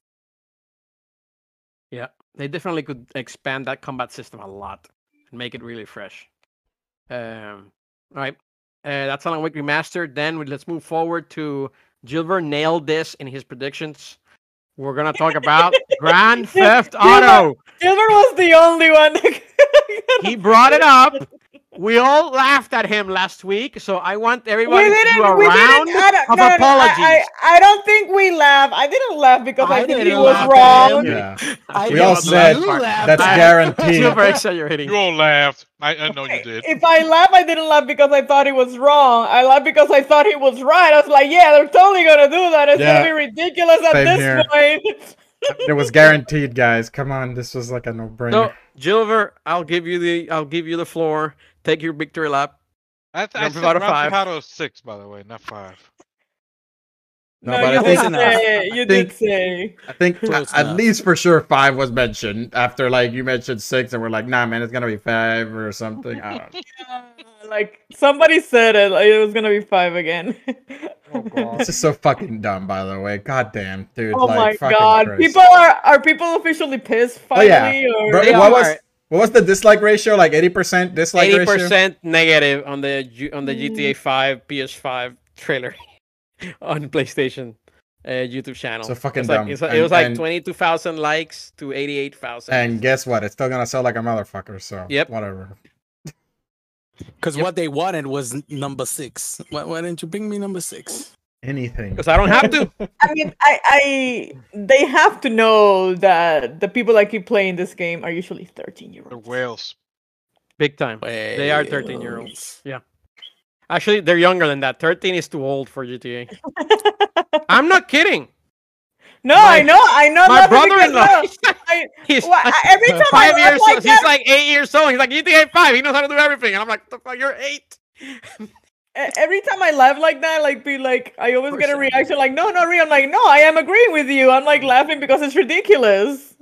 Speaker 2: Yeah, they definitely could expand that combat system a lot and make it really fresh. Um, all right, uh, that's Alan Wake remastered. Then we, let's move forward to Gilbert nailed this in his predictions. We're gonna talk about Grand Theft Auto.
Speaker 3: Gilbert was the only one.
Speaker 2: He brought it up. We all laughed at him last week, so I want
Speaker 3: we
Speaker 2: everybody to do
Speaker 3: didn't.
Speaker 2: a
Speaker 3: We
Speaker 2: round
Speaker 3: didn't. I don't,
Speaker 2: of
Speaker 3: no, no, no, I,
Speaker 2: apologies.
Speaker 3: I, I don't think we laughed. I didn't laugh because I,
Speaker 5: I
Speaker 3: think he was wrong.
Speaker 1: Yeah. We all said That's guaranteed.
Speaker 2: Super exaggerating.
Speaker 4: You all laughed. I, I know you did.
Speaker 3: If I laugh, I didn't laugh because I thought he was wrong. I laughed because I thought he was right. I was like, yeah, they're totally gonna do that. It's
Speaker 1: Yeah.
Speaker 3: gonna be ridiculous at
Speaker 1: Same
Speaker 3: this
Speaker 1: here.
Speaker 3: point.
Speaker 1: It was guaranteed, guys. Come on, this was like a no-brainer.
Speaker 2: So, Gilbert, I'll give you the I'll give you the floor. Take your victory lap.
Speaker 4: I, th- I
Speaker 2: Grand
Speaker 4: said
Speaker 2: Theft Auto
Speaker 4: Grand Theft
Speaker 2: five.
Speaker 4: Auto six, by the way, not five.
Speaker 1: No,
Speaker 3: No,
Speaker 1: but
Speaker 3: you
Speaker 1: I think
Speaker 5: enough.
Speaker 3: say. You
Speaker 1: I
Speaker 3: did say.
Speaker 1: I think
Speaker 5: Close
Speaker 1: at
Speaker 5: enough.
Speaker 1: least for sure five was mentioned after like you mentioned six, and we're like, nah, man, it's gonna be five or something. I don't know.
Speaker 3: Like somebody said it. Like, it was gonna be five again.
Speaker 1: This is so fucking dumb, by the way. God damn, dude.
Speaker 3: oh
Speaker 1: like,
Speaker 3: my god!
Speaker 1: Christ.
Speaker 3: People are are people officially pissed
Speaker 1: Oh, yeah.
Speaker 3: finally? Or
Speaker 1: Bro, what
Speaker 2: are.
Speaker 1: was what was the dislike ratio? Like eighty percent dislike
Speaker 2: Eighty
Speaker 1: ratio.
Speaker 2: percent negative on the on the
Speaker 3: Mm.
Speaker 2: GTA Five PS5 trailer on PlayStation uh, YouTube channel.
Speaker 1: So fucking
Speaker 2: it's like,
Speaker 1: dumb.
Speaker 2: it's like- it was like
Speaker 1: and-
Speaker 2: twenty two thousand likes to eighty eight thousand.
Speaker 1: And guess what? It's still gonna sell like a motherfucker. So
Speaker 2: Yep.
Speaker 1: whatever.
Speaker 5: Because
Speaker 2: Yep.
Speaker 5: what they wanted was number six. Why, why didn't you bring me number six?
Speaker 1: Anything.
Speaker 2: because I don't have to.
Speaker 3: I mean, I, I, they have to know that the people that keep playing this game are usually thirteen year
Speaker 4: The
Speaker 3: olds.
Speaker 4: whales.
Speaker 2: Big time. They are 13 year olds. Yeah. Actually, they're younger than that. Thirteen is too old for GTA. I'm not kidding.
Speaker 3: No,
Speaker 2: My-
Speaker 3: I know, I know.
Speaker 2: My brother-in-law.
Speaker 3: no, I,
Speaker 2: He's
Speaker 3: well, every time I
Speaker 2: five
Speaker 3: laugh
Speaker 2: years
Speaker 3: like
Speaker 2: old.
Speaker 3: that,
Speaker 2: He's like eight years old. He's like GTA Five. He knows how to do everything. And I'm like, the fuck, you're eight.
Speaker 3: every time I laugh like that, like be like, I always get a
Speaker 2: course
Speaker 3: reaction like, no, not real. I'm like, no, I am agreeing with you. I'm like laughing because it's ridiculous.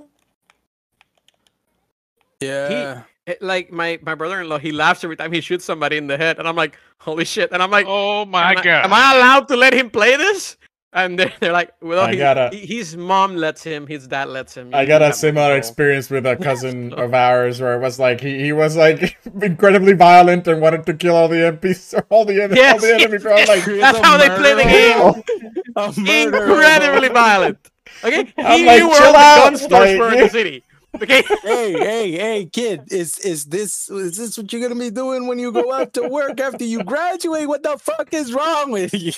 Speaker 5: Yeah.
Speaker 2: It- like my my brother-in-law, he laughs every time he shoots somebody in the head, and I'm like, holy shit! And I'm like,
Speaker 4: Oh my
Speaker 2: am, I,
Speaker 4: god.
Speaker 2: am I allowed to let him play this? And they're, they're like, well,
Speaker 1: I
Speaker 2: he,
Speaker 1: gotta-
Speaker 2: his mom lets him, his dad lets him.
Speaker 1: I got a similar
Speaker 2: control.
Speaker 1: experience with a cousin of ours where it was like he, he was like incredibly violent and wanted to kill all the MPs all the, en- all
Speaker 2: Yes,
Speaker 1: the enemies. So I'm like,
Speaker 2: That's
Speaker 5: a
Speaker 2: how they play the game. Incredibly violent. Okay, he
Speaker 1: I'm
Speaker 2: knew
Speaker 1: like,
Speaker 2: where
Speaker 1: chill
Speaker 2: all the
Speaker 1: out,
Speaker 2: gun stores
Speaker 1: like-
Speaker 2: were in the city. Okay,
Speaker 5: hey, hey, hey, kid! Is is this is this what you're gonna be doing when you go out to work after you graduate? What the fuck is wrong with you?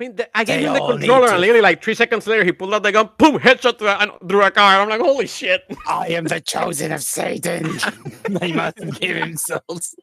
Speaker 2: I mean, the, I gave
Speaker 5: They
Speaker 2: him the controller, and literally like three seconds later, he pulled out the gun, boom, headshot to a, through a car. I'm like, holy shit!
Speaker 5: I am the chosen of Satan. they must give themselves.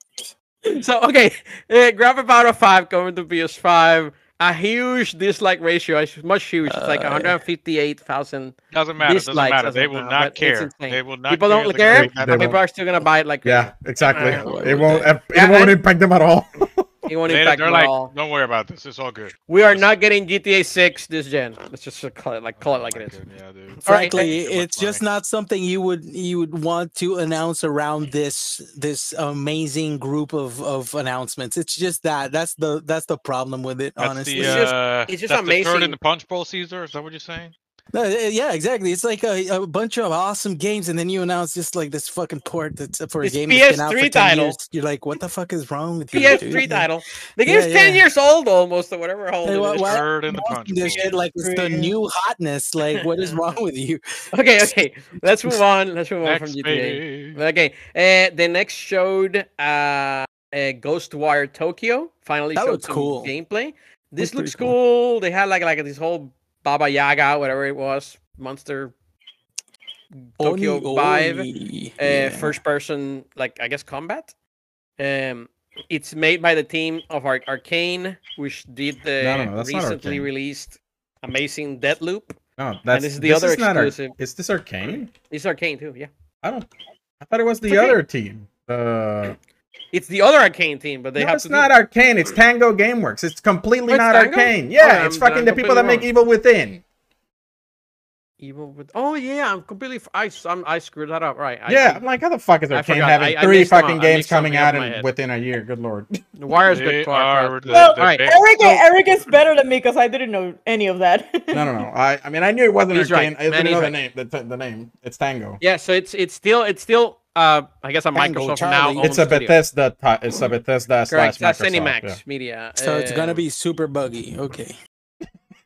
Speaker 2: So okay, uh, Grand Theft Auto Five coming to PS5. A huge dislike ratio. It's much huge. It's like
Speaker 5: Uh,
Speaker 2: 158,000.
Speaker 4: Doesn't matter. Doesn't
Speaker 2: dislikes
Speaker 4: matter.
Speaker 2: as
Speaker 4: They will
Speaker 2: now,
Speaker 4: not care. They will not
Speaker 2: People
Speaker 4: care.
Speaker 2: don't
Speaker 4: They're
Speaker 2: care,
Speaker 4: gonna make
Speaker 2: but
Speaker 1: They
Speaker 2: people are still gonna buy it like
Speaker 1: yeah, exactly.
Speaker 2: Uh,
Speaker 1: It won't it
Speaker 2: Yeah,
Speaker 1: won't
Speaker 2: and-
Speaker 1: impact them at all.
Speaker 2: it won't
Speaker 4: They,
Speaker 2: impact
Speaker 4: they're
Speaker 2: them
Speaker 4: like,
Speaker 2: all.
Speaker 4: don't worry about this. It's all good.
Speaker 2: We are not getting GTA 6 this gen. Let's just call it like call it like it is.
Speaker 4: Yeah, dude.
Speaker 5: Frankly,
Speaker 4: thank
Speaker 5: it's just not something you would you would want to announce around this this amazing group of of announcements. It's just that that's the that's the problem with it.
Speaker 4: That's
Speaker 5: honestly,
Speaker 4: the,
Speaker 2: It's just-
Speaker 4: uh,
Speaker 2: it's just
Speaker 4: that's the turd
Speaker 2: amazing.
Speaker 4: in the punch bowl, Caesar. Is that what you're saying?
Speaker 5: No, uh, yeah, exactly. It's like a, a bunch of awesome games, and then you announce just like this fucking port that's for a
Speaker 2: It's
Speaker 5: game that's been out for 10
Speaker 2: title.
Speaker 5: years. You're like, what the fuck is wrong with you?
Speaker 2: PS3
Speaker 5: dude?
Speaker 2: title. The
Speaker 5: Yeah,
Speaker 2: game's 10 years old almost, or whatever old
Speaker 5: Hey,
Speaker 2: it
Speaker 5: wha-
Speaker 2: is.
Speaker 4: in the punch
Speaker 5: This shit like it's the new hotness. Like, what is wrong with you?
Speaker 2: Okay, okay. Let's move on. Let's move on from
Speaker 4: Next,
Speaker 2: GTA.
Speaker 4: baby.
Speaker 2: Okay. Uh, the next showed uh, uh Ghostwire Tokyo. Finally
Speaker 5: That
Speaker 2: showed
Speaker 5: looks
Speaker 2: some
Speaker 5: cool.
Speaker 2: gameplay. This
Speaker 5: Looks
Speaker 2: looks
Speaker 5: pretty
Speaker 2: cool. They had like like this whole Baba Yaga, whatever it was, monster Tokyo
Speaker 5: Oni-
Speaker 2: vibe.
Speaker 5: Oni,
Speaker 2: uh,
Speaker 5: yeah.
Speaker 2: first person like I guess combat. Um, it's made by the team of Ar- Arcane, which did the
Speaker 1: No, no, no,
Speaker 2: recently released. Amazing Deathloop.
Speaker 1: No, that's
Speaker 2: this is the other
Speaker 1: is not Ar-
Speaker 2: exclusive.
Speaker 1: is this Arcane?
Speaker 2: It's arcane too. Yeah,
Speaker 1: I don't. I thought it was the
Speaker 2: okay.
Speaker 1: other team. Uh,
Speaker 2: it's the other arcane team, but they
Speaker 1: no,
Speaker 2: have
Speaker 1: it's
Speaker 2: to.
Speaker 1: not
Speaker 2: do...
Speaker 1: Arcane. It's Tango GameWorks. It's completely
Speaker 2: Oh, it's
Speaker 1: not
Speaker 2: Tango?
Speaker 1: Arcane.
Speaker 2: Oh,
Speaker 1: Yeah,
Speaker 2: then
Speaker 1: it's
Speaker 2: I'm-
Speaker 1: fucking the
Speaker 2: I'm
Speaker 1: people that make
Speaker 2: completely
Speaker 1: Evil Within.
Speaker 2: Evil with. Oh yeah, I'm completely. f- I s- I'm, I screwed that up. Right. I
Speaker 1: yeah. I'm like, how the fuck is
Speaker 2: I
Speaker 1: Arcane
Speaker 2: forgot.
Speaker 1: having
Speaker 2: I- I
Speaker 1: three fucking games coming out
Speaker 2: in my
Speaker 1: in,
Speaker 2: head.
Speaker 1: within a year? Good lord.
Speaker 2: The wire's
Speaker 4: They
Speaker 2: good. Clark,
Speaker 4: are
Speaker 2: Clark.
Speaker 4: the-
Speaker 3: Well,
Speaker 4: the
Speaker 2: Alright.
Speaker 4: big-
Speaker 3: Eric, Eric is better than me because I didn't know any of that.
Speaker 1: No, no, no. I, I mean, I knew it wasn't
Speaker 2: He's
Speaker 1: Arcane.
Speaker 2: right.
Speaker 1: I didn't know
Speaker 2: he's
Speaker 1: the name. The, the name. It's Tango.
Speaker 2: Yeah, so it's it's still it's still uh I guess a
Speaker 5: Tango
Speaker 2: Microsoft
Speaker 5: Charlie.
Speaker 2: now.
Speaker 1: It's a
Speaker 2: owned studio.
Speaker 1: Bethesda. Ti- it's a Bethesda
Speaker 2: Correct.
Speaker 1: slash
Speaker 2: That's
Speaker 1: Microsoft.
Speaker 2: Cinemax
Speaker 1: yeah.
Speaker 2: Media.
Speaker 5: So it's gonna
Speaker 2: uh,
Speaker 5: be super buggy. Okay.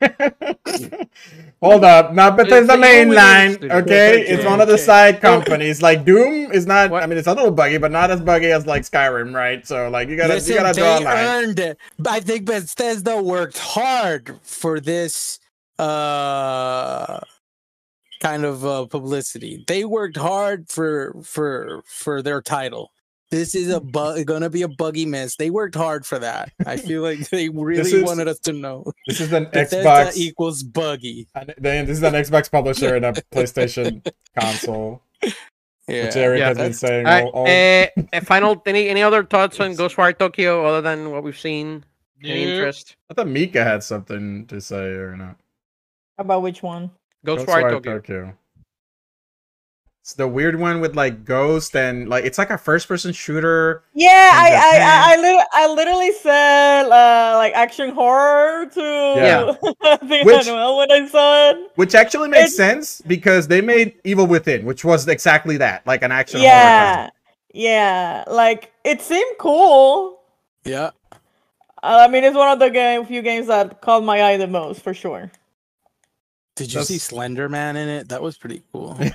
Speaker 1: Hold up, not Bethesda
Speaker 2: It's the Evil Within
Speaker 1: mainline. Okay,
Speaker 5: Okay,
Speaker 1: it's one of the
Speaker 5: okay.
Speaker 1: side companies. Like Doom is not.
Speaker 2: What?
Speaker 1: I mean, it's a little buggy, but not as buggy as like Skyrim, right? So like you gotta
Speaker 5: Listen,
Speaker 1: you gotta draw a
Speaker 5: they
Speaker 1: line.
Speaker 5: earned it. I think Bethesda worked hard for this uh kind of uh, publicity. They worked hard for for for their title. This is a bu- gonna be a buggy mess. They worked hard for that. I feel like they really
Speaker 1: is-
Speaker 5: wanted us to know.
Speaker 1: This is an Xbox.
Speaker 5: equals buggy.
Speaker 1: an- This is an Xbox publisher and a PlayStation console,
Speaker 5: Yeah.
Speaker 1: which Eric
Speaker 2: Yeah,
Speaker 1: has been
Speaker 2: that's-
Speaker 1: saying.
Speaker 2: All right,
Speaker 1: all, all-
Speaker 2: uh, final any any other thoughts on Ghostwire Tokyo other than what we've seen? Any
Speaker 4: Nope.
Speaker 2: interest?
Speaker 1: I thought Mika had something to say or not.
Speaker 3: About which one?
Speaker 2: Ghostwire, Tokyo.
Speaker 1: Tokyo. It's the weird one with like Ghost and like it's like a first-person shooter.
Speaker 3: Yeah, I I, I, I, lit- I literally said uh, like action horror to
Speaker 1: Yeah.
Speaker 3: the
Speaker 1: Which-
Speaker 3: Manuel when I saw it.
Speaker 1: Which actually makes
Speaker 3: It's-
Speaker 1: sense because they made Evil Within, which was exactly that, like an action horror.
Speaker 3: Yeah, yeah, like it seemed cool.
Speaker 5: Yeah.
Speaker 3: Uh, I mean, it's one of the game, few games that caught my eye the most for sure.
Speaker 5: Did you see Slender Man in it? That was pretty cool.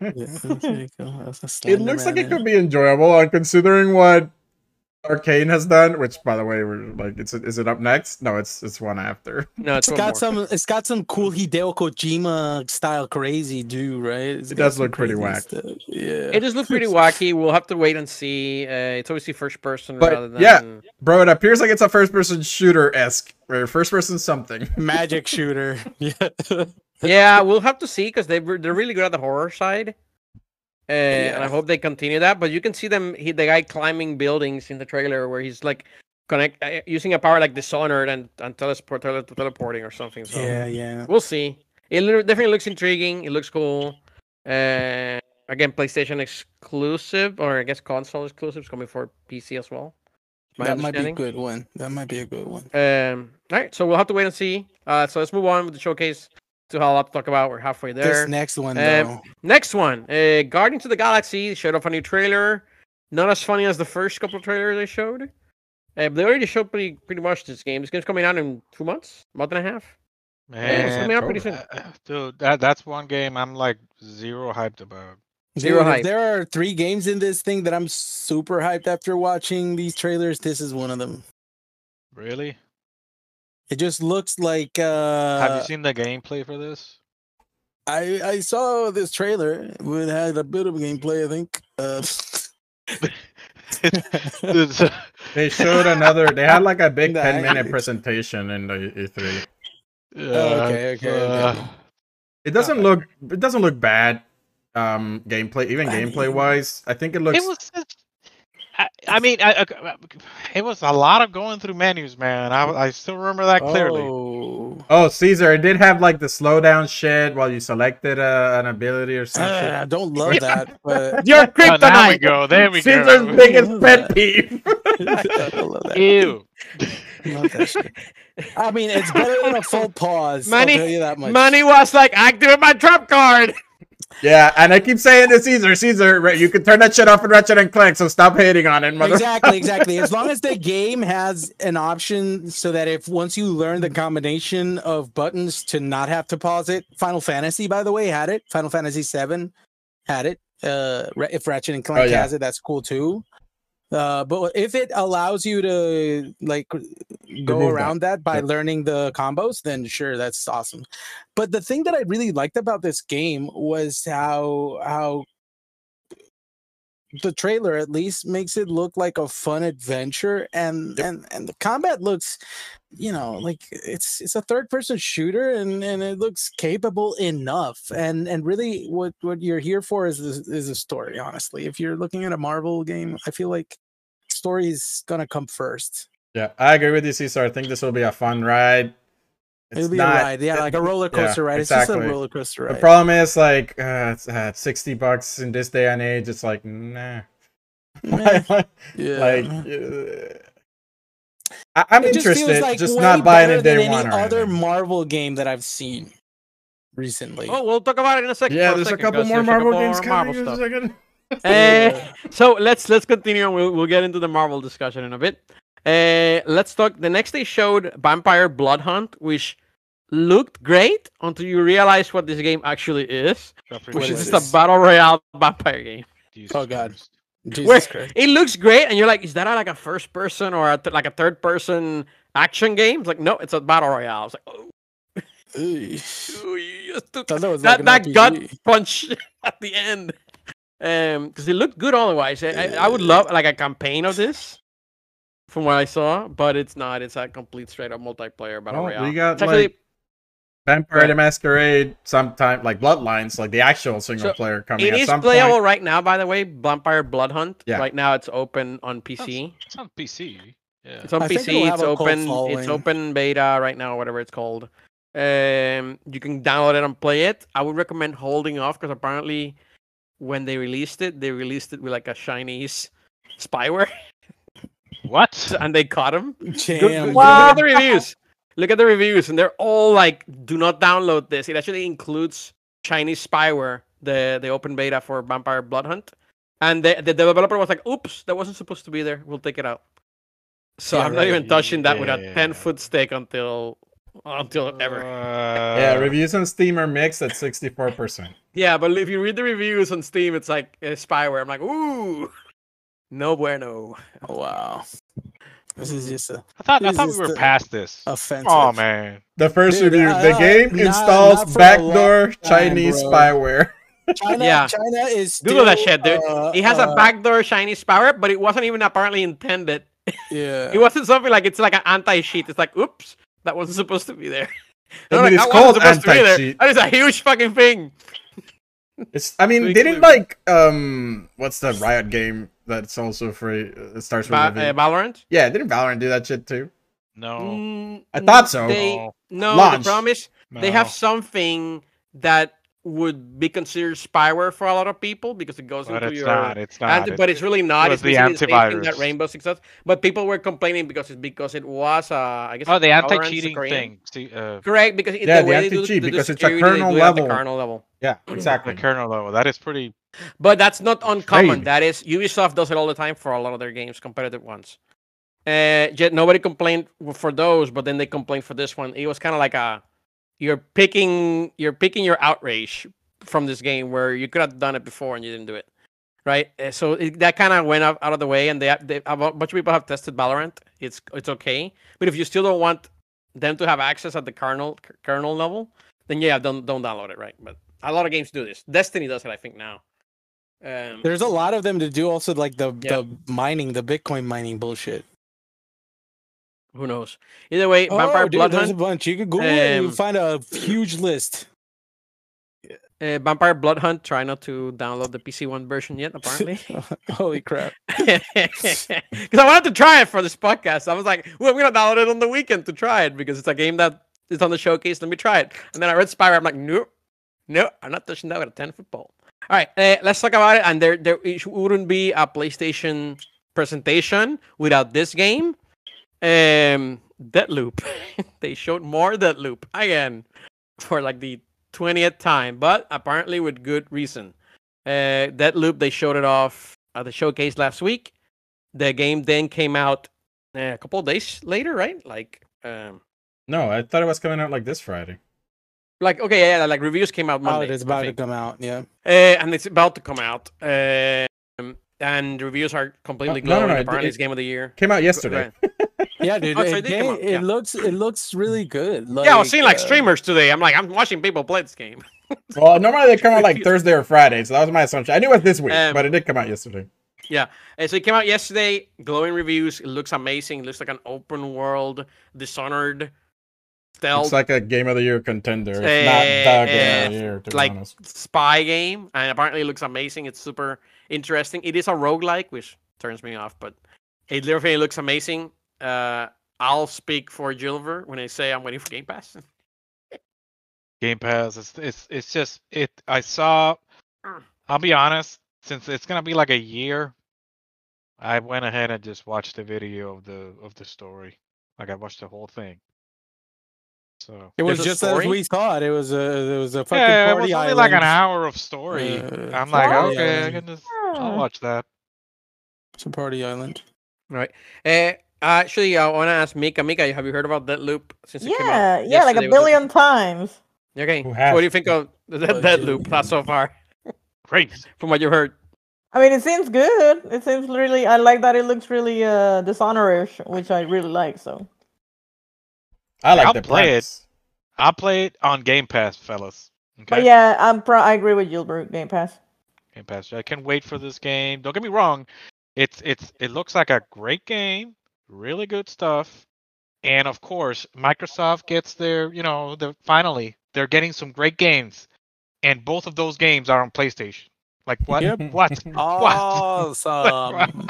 Speaker 5: Yeah, that was pretty cool. That was
Speaker 1: it looks like it could be enjoyable, considering what Arkane has done, which by the way, we're like, it's is it up next? No, it's it's one after.
Speaker 2: No, it's
Speaker 5: It's
Speaker 2: one
Speaker 5: got
Speaker 2: more.
Speaker 5: some. It's got some cool Hideo Kojima style crazy dude, right? It's
Speaker 1: It does look pretty wacky.
Speaker 5: stuff. Yeah.
Speaker 2: It does look pretty wacky. We'll have to wait and see. Uh, it's obviously first person
Speaker 1: But,
Speaker 2: rather than
Speaker 1: yeah. Bro, it appears like it's a first-person shooter esque, or first-person something.
Speaker 5: magic shooter. Yeah.
Speaker 2: yeah, we'll have to see because they they're really good at the horror side. Uh, And I hope they continue that. But you can see them, he, the guy climbing buildings in the trailer where he's like connect uh, using a power like Dishonored and and teleport, tele, teleporting or something. So
Speaker 5: yeah, yeah.
Speaker 2: we'll see. It definitely looks intriguing. It looks cool. Uh, again, PlayStation exclusive, or I guess console exclusive, is coming for PC as well.
Speaker 5: That might be a good one. That might be a good one.
Speaker 2: Um, all right, so we'll have to wait and see. Uh, so let's move on with the showcase. To have a lot to talk about. We're halfway there.
Speaker 5: This next one though.
Speaker 2: Next one, uh, Guardians of the Galaxy showed off a new trailer. Not as funny as the first couple of trailers they showed. Uh, they already showed pretty pretty much this game. This game's coming out in two months, month and a half. Yeah, it's coming out pretty soon.
Speaker 1: October.
Speaker 4: uh, dude, that that's one game I'm like zero hyped about.
Speaker 2: Zero
Speaker 5: Dude,
Speaker 2: hype.
Speaker 5: there are three games in this thing that I'm super hyped after watching these trailers. This is one of them.
Speaker 4: Really?
Speaker 5: It just looks like uh
Speaker 4: Have you seen the gameplay for this?
Speaker 5: I I saw this trailer. It had a bit of gameplay, I think. Uh,
Speaker 1: They showed another. They had like a big
Speaker 5: Nah,
Speaker 1: ten minute presentation in the E3.
Speaker 4: uh,
Speaker 5: okay, okay, okay.
Speaker 4: uh,
Speaker 1: It doesn't look. It doesn't look bad. Um, gameplay, even
Speaker 5: I
Speaker 1: gameplay
Speaker 5: mean-
Speaker 1: wise, I think it looks.
Speaker 4: it was. Just- I, I mean, I, I- it was a lot of going through menus, man. I, I still remember that clearly.
Speaker 5: Oh.
Speaker 1: Oh, Caesar, it did have like the slowdown shit while you selected uh, an ability or
Speaker 5: Uh,
Speaker 1: something.
Speaker 5: I don't love that, but
Speaker 1: Your
Speaker 4: Oh, now we go. There we
Speaker 1: Caesar's
Speaker 4: go.
Speaker 1: Caesar's biggest pet peeve.
Speaker 5: I love that.
Speaker 4: Ew.
Speaker 5: Love. I mean, it's better than a full pause.
Speaker 2: Money-
Speaker 5: I'll tell you that much.
Speaker 2: Money was like activate my trump card.
Speaker 1: Yeah, and I keep saying to Caesar, Caesar, you can turn that shit off in Ratchet and Clank, so stop hating on it, mother.
Speaker 5: exactly, exactly. As long as the game has an option so that if once you learn the combination of buttons to not have to pause it, Final Fantasy, by the way, had it. Final Fantasy VII had it. Uh, if Ratchet and Clank
Speaker 1: yeah.
Speaker 5: has it, that's cool too. Uh, but if it allows you to like go
Speaker 1: Remove that.
Speaker 5: around that, by
Speaker 1: Yeah.
Speaker 5: learning the combos, then sure, that's awesome. But the thing that I really liked about this game was how how the trailer at least makes it look like a fun adventure and
Speaker 1: Yep.
Speaker 5: and and the combat looks you know, like it's it's a third person shooter and and it looks capable enough. And and really, what what you're here for is is, is a story. Honestly, if you're looking at a Marvel game, I feel like story is gonna come first.
Speaker 1: Yeah, I agree with you, Cesar. I think this will be a fun ride. It's
Speaker 5: It'll be
Speaker 1: not-
Speaker 5: a ride, yeah, like a roller
Speaker 1: yeah,
Speaker 5: coaster ride. It's just
Speaker 1: exactly.
Speaker 5: a roller coaster ride.
Speaker 1: The problem is like uh, it's uh, sixty bucks in this day and age. It's like nah.
Speaker 5: Meh.
Speaker 1: like,
Speaker 5: yeah.
Speaker 1: uh, I, I'm
Speaker 5: It just
Speaker 1: interested,
Speaker 5: like
Speaker 1: just not buying
Speaker 5: better
Speaker 1: it day
Speaker 5: than
Speaker 1: one.
Speaker 5: any other
Speaker 1: anything.
Speaker 5: Marvel game that I've seen recently.
Speaker 2: Oh, we'll talk about it in a second.
Speaker 1: yeah, there's a
Speaker 2: second,
Speaker 1: couple
Speaker 2: 'cause
Speaker 1: more
Speaker 2: there's
Speaker 1: Marvel
Speaker 2: couple
Speaker 1: games
Speaker 2: more
Speaker 1: coming.
Speaker 2: Marvel
Speaker 1: in a
Speaker 2: stuff.
Speaker 1: second.
Speaker 2: Eh, so let's let's continue. and We'll we'll get into the Marvel discussion in a bit. Uh, let's talk. The next they showed Vampire Blood Hunt, which looked great until you realize what this game actually is,
Speaker 4: Got
Speaker 2: which
Speaker 5: What
Speaker 2: is
Speaker 5: is
Speaker 2: just a battle royale vampire game.
Speaker 4: Jesus
Speaker 5: Oh, God.
Speaker 4: Christ.
Speaker 5: Jesus
Speaker 2: Where-
Speaker 5: Christ.
Speaker 2: It looks great, and you're like, is that a, like a first person or a th- like a third person action game? It's like, no, it's a battle royale. I was like, oh, ooh, just took
Speaker 5: that was
Speaker 2: that
Speaker 5: like
Speaker 2: that
Speaker 5: an
Speaker 2: gut punch at the end. Um, because it looked good otherwise. I, I, I would love like a campaign of this, from what I saw, but it's not. It's a complete straight up multiplayer battle
Speaker 1: Well,
Speaker 2: royale.
Speaker 1: we got
Speaker 2: It's actually,
Speaker 1: like Vampire
Speaker 2: Right.
Speaker 1: the Masquerade, sometime like Bloodlines, like the actual single
Speaker 2: So,
Speaker 1: player coming
Speaker 2: it
Speaker 1: at
Speaker 2: playable
Speaker 1: point.
Speaker 2: right now. By the way, Vampire Blood Hunt.
Speaker 1: Yeah.
Speaker 2: Right now, it's open on PC.
Speaker 4: It's on PC. Yeah.
Speaker 2: It's on
Speaker 5: I
Speaker 2: PC. It's open. It's open beta right now, whatever it's called. Um, you can download it and play it. I would recommend holding off because apparently, when they released it, they released it with like a Chinese spyware,
Speaker 4: What?
Speaker 2: and they caught him. Go-
Speaker 5: Damn.
Speaker 2: go-
Speaker 5: dude.
Speaker 2: Look at the reviews. Look at the reviews, and they're all like, "Do not download this." It actually includes Chinese spyware, the the open beta for Vampire Blood Hunt, and the the developer was like, "Oops, that wasn't supposed to be there. We'll take it out." So
Speaker 5: Yeah,
Speaker 2: I'm not
Speaker 5: right.
Speaker 2: even touching that with a
Speaker 4: Yeah.
Speaker 2: ten foot stick until until ever.
Speaker 1: Yeah,
Speaker 4: Uh,
Speaker 1: reviews on Steam are mixed at 64%.
Speaker 2: Yeah, but if you read the reviews on Steam, it's like uh, spyware. I'm like, ooh, no bueno.
Speaker 5: Wow. This is just a
Speaker 4: I thought I thought we were past this.
Speaker 5: offensive.
Speaker 4: Oh man.
Speaker 1: The first
Speaker 5: Dude,
Speaker 1: review,
Speaker 5: uh,
Speaker 1: the game
Speaker 5: not-
Speaker 1: installs
Speaker 5: not
Speaker 1: backdoor
Speaker 5: time,
Speaker 1: Chinese
Speaker 5: bro.
Speaker 1: spyware.
Speaker 5: China,
Speaker 2: Yeah.
Speaker 5: China is
Speaker 2: Google that shit, dude.
Speaker 5: uh,
Speaker 2: It has
Speaker 5: uh,
Speaker 2: a backdoor Chinese spyware, but it wasn't even apparently intended.
Speaker 5: Yeah.
Speaker 2: It wasn't something like it's like an anti-cheat. It's like, oops, that wasn't supposed to be there.
Speaker 1: I mean,
Speaker 2: like,
Speaker 1: it's called
Speaker 2: supposed to be there.
Speaker 1: anti-cheat.
Speaker 2: That is a huge fucking thing.
Speaker 1: It's. I mean,
Speaker 2: Big
Speaker 1: didn't like um, what's the Riot game that's also free? uh, It starts with
Speaker 2: Ba-
Speaker 1: a V.
Speaker 2: uh, Valorant.
Speaker 1: Yeah, didn't Valorant do that shit too?
Speaker 4: No.
Speaker 2: Mm,
Speaker 1: I thought so.
Speaker 2: They,
Speaker 4: No.
Speaker 2: no,
Speaker 1: Launch.
Speaker 2: the problem is they have something that would be considered spyware for a lot of people because it goes
Speaker 4: But
Speaker 2: into
Speaker 4: it's
Speaker 2: your
Speaker 4: not. It's not.
Speaker 2: Anti- but it's really not.
Speaker 4: it
Speaker 2: It's
Speaker 4: was the
Speaker 2: basically the same that. Rainbow Six does. But people were complaining because it's because it was uh I guess
Speaker 4: oh, the anti-cheating thing. See, uh,
Speaker 2: Correct, because it,
Speaker 1: Yeah,
Speaker 2: the
Speaker 1: the
Speaker 2: way they do,
Speaker 1: anti-cheat,
Speaker 2: do
Speaker 1: because it's a kernel
Speaker 2: do it at the
Speaker 1: level.
Speaker 2: kernel level.
Speaker 1: Yeah,
Speaker 4: the
Speaker 1: exactly.
Speaker 4: kernel level. That is pretty.
Speaker 2: But that's not uncommon.
Speaker 1: Shady.
Speaker 2: That is Ubisoft does it all the time for a lot of their games, competitive ones. Uh, yet nobody complained for those, but then they complained for this one. It was kind of like a you're picking you're picking your outrage from this game where you could have done it before and you didn't do it, right? Uh, So it, that kind of went out, out of the way, and they, they a bunch of people have tested Valorant. It's it's okay, but if you still don't want them to have access at the kernel kernel level, then yeah, don't don't download it, right? But a lot of games do this. Destiny does it, I think now. Um,
Speaker 5: There's a lot of them to do also like the
Speaker 2: Yeah.
Speaker 5: the mining, the Bitcoin mining bullshit.
Speaker 2: Who knows? Either way, Vampire
Speaker 5: oh, dude,
Speaker 2: Blood
Speaker 5: there's a bunch. You can Google it and you
Speaker 2: Um,
Speaker 5: find a huge list.
Speaker 2: Uh, Vampire Blood Hunt. Try not to download the PC One version yet. Apparently,
Speaker 5: Holy crap!
Speaker 2: because I wanted to try it for this podcast. I was like, "Well, I'm gonna download it on the weekend to try it because it's a game that is on the showcase. Let me try it." And then I read spyware. I'm like, "No, no, I'm not touching that with a ten foot pole." All right, uh, let's talk about it. And there, there it wouldn't be a PlayStation presentation without this game. Um, Deathloop. they showed more Deathloop again for like the 20th time, but apparently with good reason. Uh, Deathloop, they showed it off at the showcase last week. The game then came out uh, a couple of days later, right? Like, um,
Speaker 1: No, I thought it was coming out like this Friday.
Speaker 2: like okay, yeah, like reviews came out
Speaker 5: Oh,
Speaker 2: Monday.
Speaker 5: it is about to come out. Yeah.
Speaker 2: Uh, and it's about to come out. Um, and reviews are completely
Speaker 1: no, no, no,
Speaker 2: Apparently,
Speaker 1: it-
Speaker 2: it's game of the year.
Speaker 1: Came out yesterday.
Speaker 2: Right.
Speaker 5: Yeah, dude.
Speaker 2: Oh, so
Speaker 5: it,
Speaker 2: it did come
Speaker 5: game- it
Speaker 2: yeah.
Speaker 5: looks it looks really good. Like,
Speaker 2: yeah, I was seeing like
Speaker 5: uh,
Speaker 2: streamers today. I'm like, I'm watching people play this game.
Speaker 1: Well, normally they come out like Thursday or Friday, so that was my assumption. I knew it was this week,
Speaker 2: Um,
Speaker 1: but it did come out yesterday.
Speaker 2: Uh, so it came out yesterday. Glowing reviews. It looks amazing. It looks like an open world Dishonored stealth
Speaker 1: It's like a game of the year contender. It's
Speaker 2: Eh,
Speaker 1: not the game
Speaker 2: eh,
Speaker 1: of the year, to be
Speaker 2: like
Speaker 1: honest.
Speaker 2: spy game, and apparently it looks amazing. It's super interesting. It is a roguelike, which turns me off, but it literally looks amazing. Uh, I'll speak for Gilbert when I say I'm waiting for Game Pass.
Speaker 4: Game Pass. It's it's it's just it. I saw.
Speaker 2: Mm.
Speaker 4: I'll be honest. Since it's gonna be like a year, I went ahead and just watched the video of the of the story. Like I watched the whole thing. So
Speaker 5: It was
Speaker 2: There's a
Speaker 5: just as we thought. It was a it was a fucking
Speaker 4: yeah, it was only like an hour of story.
Speaker 5: Uh,
Speaker 4: I'm like,
Speaker 5: party
Speaker 4: okay, I
Speaker 5: island.
Speaker 4: can just I'll
Speaker 3: Hmm.
Speaker 4: watch that.
Speaker 5: It's a party island.
Speaker 2: Right. Uh, actually, I want to ask Mika. Mika, have you heard about that loop since it came out?
Speaker 3: Yeah, yeah, like a
Speaker 2: yesterday? Was
Speaker 3: billion times.
Speaker 2: Okay. So what do you think of the
Speaker 5: Oh,
Speaker 2: Deathloop
Speaker 5: yeah.
Speaker 2: so far,
Speaker 4: Great.
Speaker 2: from what you heard?
Speaker 3: I mean, it seems good. It seems really. I like that. It looks really uh dishonorish, which I really like. So
Speaker 1: I like
Speaker 4: I'll
Speaker 1: the
Speaker 4: play it. I'll play it on Game Pass, fellas. Okay.
Speaker 3: But yeah, I'm pro- I agree with Gilbert. Game Pass.
Speaker 4: Game Pass. I can wait for this game. Don't get me wrong. It's it's it looks like a great game, really good stuff. And of course, Microsoft gets their, you know, the finally they're getting some great games. And both of those games are on PlayStation. Like what?
Speaker 5: Yep.
Speaker 4: What?
Speaker 5: Awesome.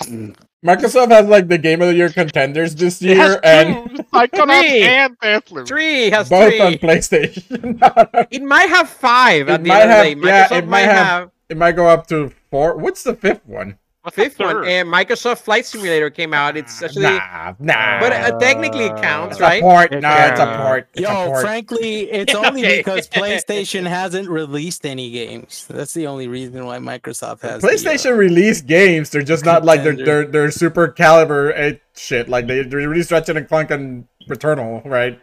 Speaker 1: Microsoft has like the game of the year contenders this
Speaker 4: It has
Speaker 1: year, and
Speaker 4: two, Psychonauts
Speaker 2: Three.
Speaker 4: and Deathloop.
Speaker 2: Three has
Speaker 1: both
Speaker 2: three.
Speaker 1: on PlayStation.
Speaker 2: It might have five
Speaker 1: It
Speaker 2: at the
Speaker 1: might
Speaker 2: end
Speaker 1: have-
Speaker 2: of the day.
Speaker 1: yeah, it
Speaker 2: might
Speaker 1: might have-
Speaker 2: have
Speaker 1: it might go up to four. What's the fifth one?
Speaker 4: What's
Speaker 2: fifth one. And Microsoft Flight Simulator came out. It's actually,
Speaker 1: nah, nah.
Speaker 2: but uh, technically it counts,
Speaker 1: it's
Speaker 2: right?
Speaker 1: a port. No, it's a
Speaker 4: Yeah.
Speaker 1: port. It's a
Speaker 5: Yo,
Speaker 1: port.
Speaker 5: frankly, it's only
Speaker 2: Okay.
Speaker 5: because PlayStation hasn't released any games. That's the only reason why Microsoft has. the, uh,
Speaker 1: PlayStation released games. They're just not like they're
Speaker 5: Contender.
Speaker 1: they're, they're super caliber eight shit. Like they they released Ratchet and Clank and Returnal, right?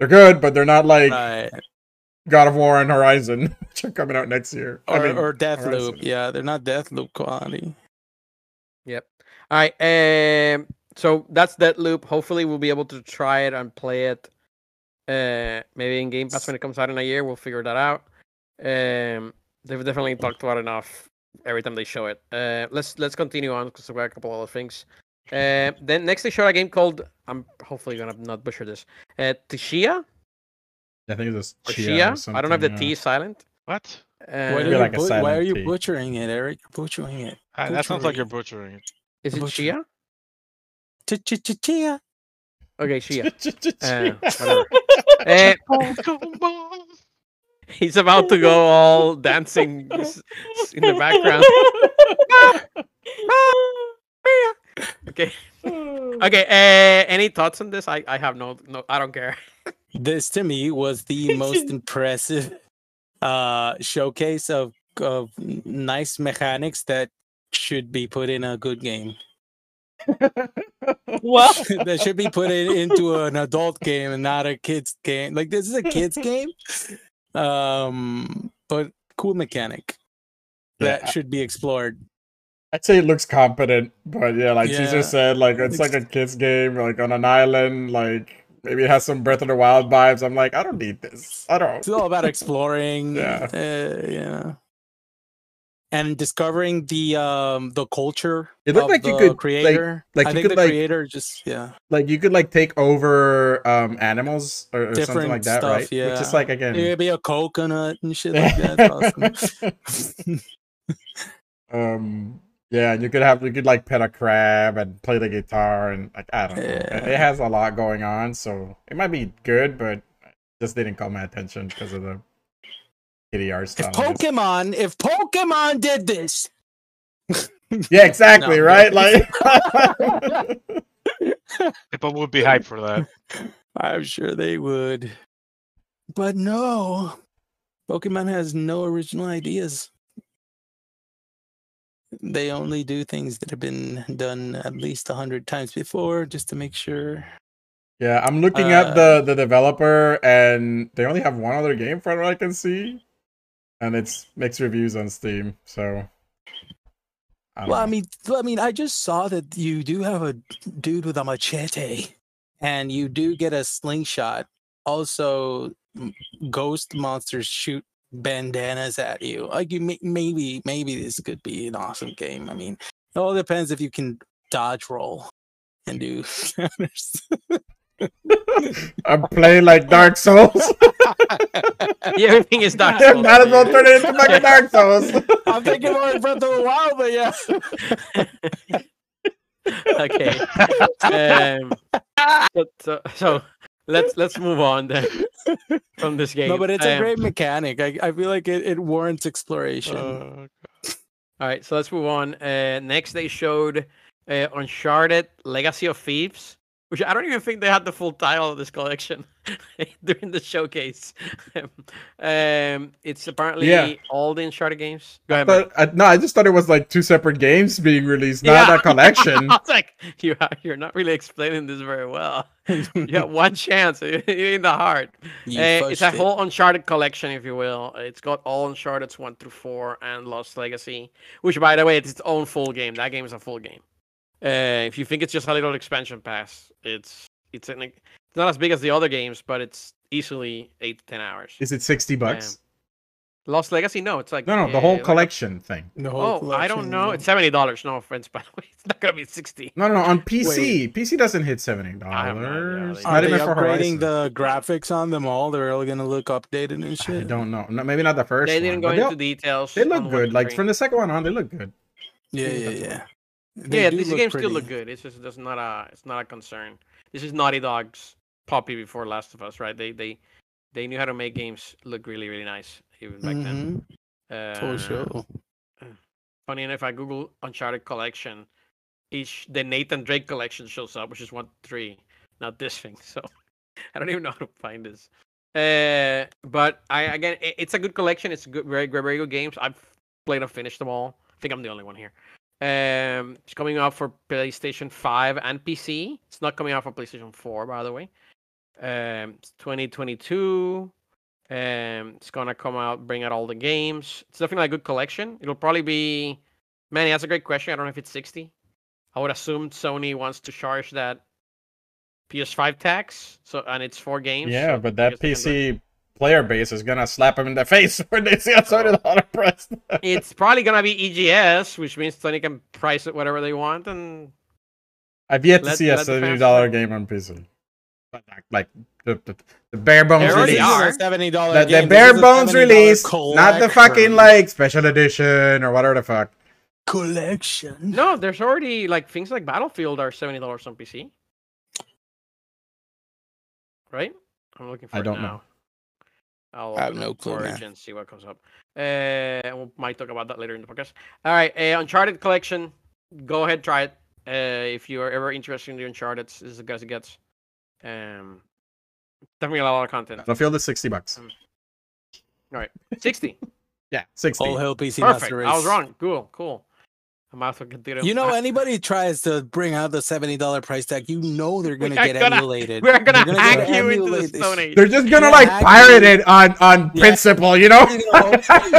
Speaker 1: They're good, but they're not like
Speaker 5: right.
Speaker 1: God of War and Horizon, which are coming out next year.
Speaker 5: or,
Speaker 1: I mean,
Speaker 5: or Deathloop. Yeah, they're not Deathloop quality.
Speaker 2: Yep. All right. Um. So that's Deathloop. Hopefully, we'll be able to try it and play it. Uh, maybe in Game Pass when it comes out in a year, we'll figure that out. Um, they've definitely talked about enough every time they show it. Uh, let's let's continue on because we've got a couple other things. Uh, then next they showed a game called I'm hopefully gonna not butcher this. Uh, Tishia
Speaker 1: I think it's
Speaker 2: or
Speaker 1: Chia.
Speaker 2: Shia. I don't know if the T is silent.
Speaker 4: What?
Speaker 2: Uh,
Speaker 5: Why,
Speaker 1: Maybe
Speaker 5: do you
Speaker 1: like a
Speaker 5: but- why are you
Speaker 1: T.
Speaker 5: butchering it, Eric? You're butchering it.
Speaker 4: Uh, that sounds like you're butchering it.
Speaker 2: is it
Speaker 5: butcher-
Speaker 2: Shia?
Speaker 5: Ch-ch-ch-chia.
Speaker 2: Okay, Shia. Uh. Uh, he's about to go all dancing s- s- in the background. Okay. Okay. Uh, any thoughts on this? I, I have no no. I don't care.
Speaker 5: This to me was the most impressive uh showcase of of nice mechanics that should be put in a good game.
Speaker 3: well,
Speaker 5: that should be put in, into an adult game and not a kids game. Like this is a kids game. Um but cool mechanic that
Speaker 1: Yeah.
Speaker 5: should be explored.
Speaker 1: I'd say it looks competent, but yeah, like
Speaker 5: Yeah.
Speaker 1: Caesar said, like it's like a kids game, like on an island, like maybe it has some Breath of the Wild vibes. I'm like, I don't need this. I don't.
Speaker 5: It's all about exploring,
Speaker 1: Yeah.
Speaker 5: uh, yeah, and discovering the um the culture.
Speaker 1: It looked like you could, like-
Speaker 5: creator.
Speaker 1: like
Speaker 5: I
Speaker 1: you could,
Speaker 5: the
Speaker 1: like-
Speaker 5: creator just yeah.
Speaker 1: like you could like take over um animals or, or something like that,
Speaker 5: stuff,
Speaker 1: right?
Speaker 5: Yeah.
Speaker 1: is like again.
Speaker 5: Maybe a coconut and shit like that. Awesome.
Speaker 1: um yeah, and you could have you could like pet a crab and play the guitar and like I don't know. It,
Speaker 5: Yeah.
Speaker 1: it has a lot going on, so it might be good, but it just didn't call my attention because of the kitty art
Speaker 5: if
Speaker 1: style. I guess.
Speaker 5: Pokemon, if Pokemon did this,
Speaker 1: Yeah, exactly,
Speaker 5: No,
Speaker 1: right?
Speaker 5: no.
Speaker 1: Like
Speaker 4: People would be hyped for that.
Speaker 5: I'm sure they would. But no, Pokemon has no original ideas. They only do things that have been done at least a hundred times before, just to make sure.
Speaker 1: Yeah, I'm looking
Speaker 5: Uh,
Speaker 1: at the the developer and they only have one other game from what I can see. And it's mixed reviews on Steam, so I
Speaker 5: Well, I mean, I mean, I just saw that you do have a dude with a machete, and you do get a slingshot. Also, ghost monsters shoot bandanas at you. Like you may, maybe maybe this could be an awesome game. I mean, it all depends if you can dodge roll and do.
Speaker 1: I'm playing like Dark Souls.
Speaker 2: Yeah, everything is Dark Souls.
Speaker 1: Might as well turn it into fucking Dark Souls.
Speaker 5: I'm thinking more in Breath of the Wild, but yeah.
Speaker 2: okay. Um, so, so, so let's let's move on then from this game.
Speaker 5: No, but it's a great mechanic. I, I feel like it, it warrants exploration.
Speaker 4: Uh,
Speaker 2: All right, so let's move on. Uh, next, they showed uh, Uncharted: Legacy of Thieves, which I don't even think they had the full title of this collection during the showcase. um, it's apparently
Speaker 1: Yeah.
Speaker 2: all the Uncharted games. Go ahead. Mike.
Speaker 1: But, uh, no, I just thought it was like two separate games being released, not
Speaker 2: Yeah.
Speaker 1: a collection.
Speaker 2: I was like, you are, you're not really explaining this very well. You got one chance. You're in the heart. Uh, it's a
Speaker 5: it.
Speaker 2: whole Uncharted collection, if you will. It's got all Uncharted one through four and Lost Legacy, which, by the way, it's its own full game. That game is a full game. Uh, if you think it's just a little expansion pass, it's it's an, it's not as big as the other games, but it's easily eight to ten hours.
Speaker 1: Is it 60 bucks?
Speaker 2: Lost Legacy, no, it's like
Speaker 1: No, no,
Speaker 2: uh,
Speaker 1: the whole
Speaker 2: like a-
Speaker 1: collection thing.
Speaker 5: The whole
Speaker 2: Oh, I don't know.
Speaker 5: yeah.
Speaker 2: It's seventy dollars. No offense, by the way. It's not gonna be sixty.
Speaker 1: No, no, no, on PC. PC doesn't hit $70.
Speaker 2: I have.
Speaker 1: It's
Speaker 2: Are
Speaker 1: not
Speaker 5: they
Speaker 1: even for
Speaker 5: upgrading the graphics on them all? They're all gonna look updated and shit.
Speaker 1: I don't know. No, maybe not the first
Speaker 2: They didn't go
Speaker 1: but they
Speaker 2: into details.
Speaker 1: They look good. Like from the second one on, they look good.
Speaker 5: Yeah, yeah, yeah. They
Speaker 2: yeah, these games still look good. It's just it's not a it's not a concern. This is Naughty Dog's puppy before Last of Us, right? They they they knew how to make games look really really nice even back then.
Speaker 5: Mhm,
Speaker 2: Uh,
Speaker 5: sure.
Speaker 2: Funny enough, I Google Uncharted collection, each the Nathan Drake collection shows up, which is one three, not this thing. So I don't even know how to find this. Uh, but I again, i- it's a good collection. It's good, very very good games. I've played and finished them all. I think I'm the only one here. Um, it's coming out for PlayStation 5 and PC. It's not coming out for PlayStation 4, by the way. Um, it's 2022. Um, it's gonna come out, bring out all the games. It's definitely a good collection. It'll probably be, man, that's a great question. I don't know if it's 60. I would assume Sony wants to charge that PS5 tax. So and it's four games.
Speaker 1: Yeah,
Speaker 2: so
Speaker 1: but that
Speaker 2: guess they can.
Speaker 1: PC player base is gonna slap them in the face when they see a $70 price.
Speaker 2: It's probably gonna be EGS, which means Sony can price it whatever they want, and
Speaker 1: I've yet to
Speaker 2: Let-
Speaker 1: see a seventy
Speaker 2: fans
Speaker 1: dollar
Speaker 2: know.
Speaker 1: game on PC. But like, like the, the, the bare bones
Speaker 2: There
Speaker 1: release,
Speaker 2: are.
Speaker 5: Seventy dollars.
Speaker 1: the, the bare bones release, not the fucking like special edition or whatever the fuck.
Speaker 5: collection.
Speaker 2: no, there's already like things like Battlefield are seventy dollars on PC, right? I'm looking for
Speaker 1: I
Speaker 2: it
Speaker 1: don't know.
Speaker 2: Now. I'll
Speaker 5: I have no
Speaker 2: up
Speaker 5: clue,
Speaker 2: Forge
Speaker 5: man.
Speaker 2: and see what comes up. Uh, and we might talk about that later in the podcast. All right, uh, Uncharted collection. Go ahead, try it. Uh, if you are ever interested in the Uncharted, this is the guys it gets. Um, definitely a lot of content.
Speaker 1: Battlefield is sixty bucks.
Speaker 2: All right, Sixty.
Speaker 1: Yeah, sixty.
Speaker 5: All hell PC
Speaker 2: Perfect.
Speaker 5: Master
Speaker 2: I was wrong. Cool. Cool. I'm out of continue.
Speaker 5: You know, anybody tries to bring out the seventy dollar price tag, you know they're gonna get
Speaker 2: gonna-
Speaker 5: emulated.
Speaker 2: We're gonna,
Speaker 5: They're gonna
Speaker 2: hack
Speaker 5: get
Speaker 2: you into the
Speaker 5: emulated.
Speaker 2: Stone Age.
Speaker 1: They're just gonna
Speaker 5: Yeah,
Speaker 1: like pirate it on on
Speaker 5: Yeah.
Speaker 1: principle, you know.
Speaker 5: You know,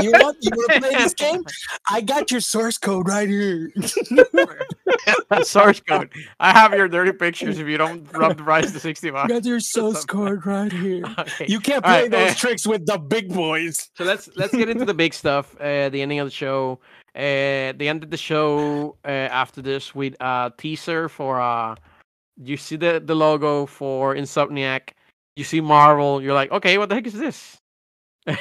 Speaker 5: you want you want to play this game? I got your source code right here.
Speaker 2: source code. I have your dirty pictures if you don't rub the price to 60
Speaker 5: I
Speaker 2: bucks.
Speaker 5: got your source code right here.
Speaker 2: Okay.
Speaker 5: You can't play
Speaker 2: right,
Speaker 5: those
Speaker 2: uh,
Speaker 5: tricks with the big boys.
Speaker 2: So let's let's get into the big stuff. Uh, the ending of the show. Uh, they ended the show uh, after this with a teaser for uh, you see the the logo for Insomniac. You see Marvel. You're like, okay, what the heck is this?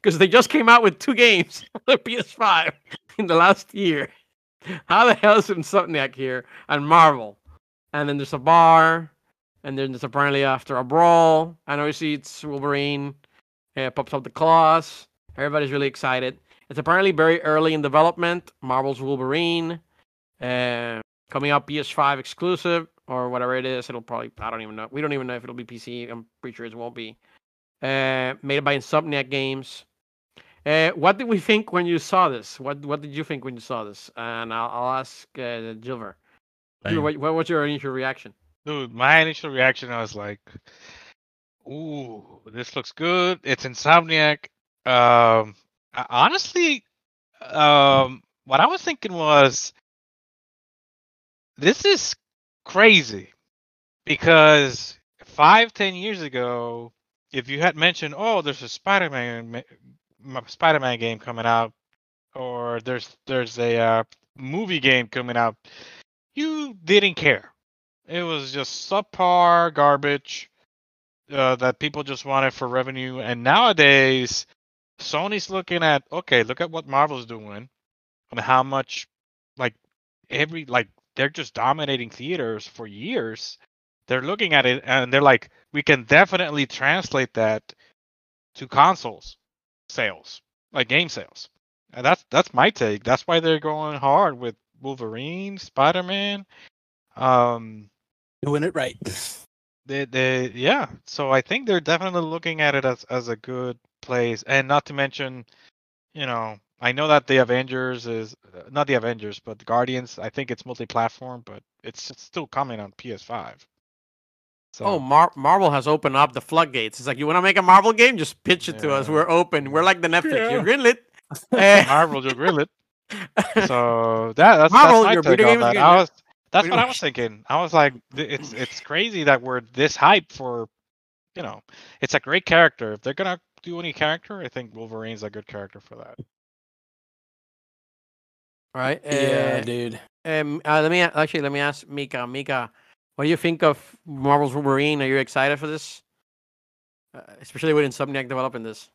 Speaker 2: Because they just came out with two games on the PS5 in the last year. How the hell is Insomniac here and Marvel? And then there's a bar, and then there's apparently after a brawl. And obviously it's Wolverine. Uh, pops up the claws. Everybody's really excited. It's apparently very early in development. Marvel's Wolverine, uh, coming out PS5 exclusive or whatever it is. It'll probably I don't even know. We don't even know if it'll be PC. I'm pretty sure it won't be. Uh, made by Insomniac Games. Uh, what did we think when you saw this? What What did you think when you saw this? And I'll, I'll ask uh, Gilbert. Gilbert, what, what was your initial reaction?
Speaker 4: Dude, my initial reaction, I was like, "Ooh, this looks good." It's Insomniac. Um, honestly, um, what I was thinking was, this is crazy, because five, ten years ago, if you had mentioned, "Oh, there's a Spider-Man ma- Spider-Man game coming out, or there's there's a uh, movie game coming out, you didn't care. It was just subpar garbage uh, that people just wanted for revenue. And nowadays, Sony's looking at okay, look at what Marvel's doing, and how much like every like they're just dominating theaters for years. They're looking at it and they're like, we can definitely translate that to consoles sales, like game sales. And that's that's my take. That's why they're going hard with Wolverine, Spider Man. Um,
Speaker 5: Doing it right.
Speaker 4: they, they, yeah. So I think they're definitely looking at it as as a good place, and not to mention, you know, I know that the Avengers is uh, not the Avengers, but the Guardians. I think it's multi-platform, but it's still coming on PS5. So
Speaker 2: Oh, Mar- Marvel has opened up the floodgates. It's like you want to make a Marvel game, just pitch it to us. We're open. We're like the Netflix.
Speaker 5: Yeah.
Speaker 2: You're greenlit. Eh,
Speaker 4: Marvel, you grill it. So that, that's,
Speaker 2: Marvel,
Speaker 4: that's my
Speaker 2: your
Speaker 4: take
Speaker 2: video
Speaker 4: on
Speaker 2: game is
Speaker 4: that. I was, that's what I was thinking. I was like, it's it's crazy that we're this hype for, you know, it's a great character. If they're gonna do any character, I think Wolverine's a good character for that.
Speaker 2: All right.
Speaker 5: yeah,
Speaker 2: uh,
Speaker 5: dude.
Speaker 2: Um, uh, let me actually let me ask Mika. Mika, what do you think of Marvel's Wolverine? Are you excited for this? Uh, especially with Insomniac developing this.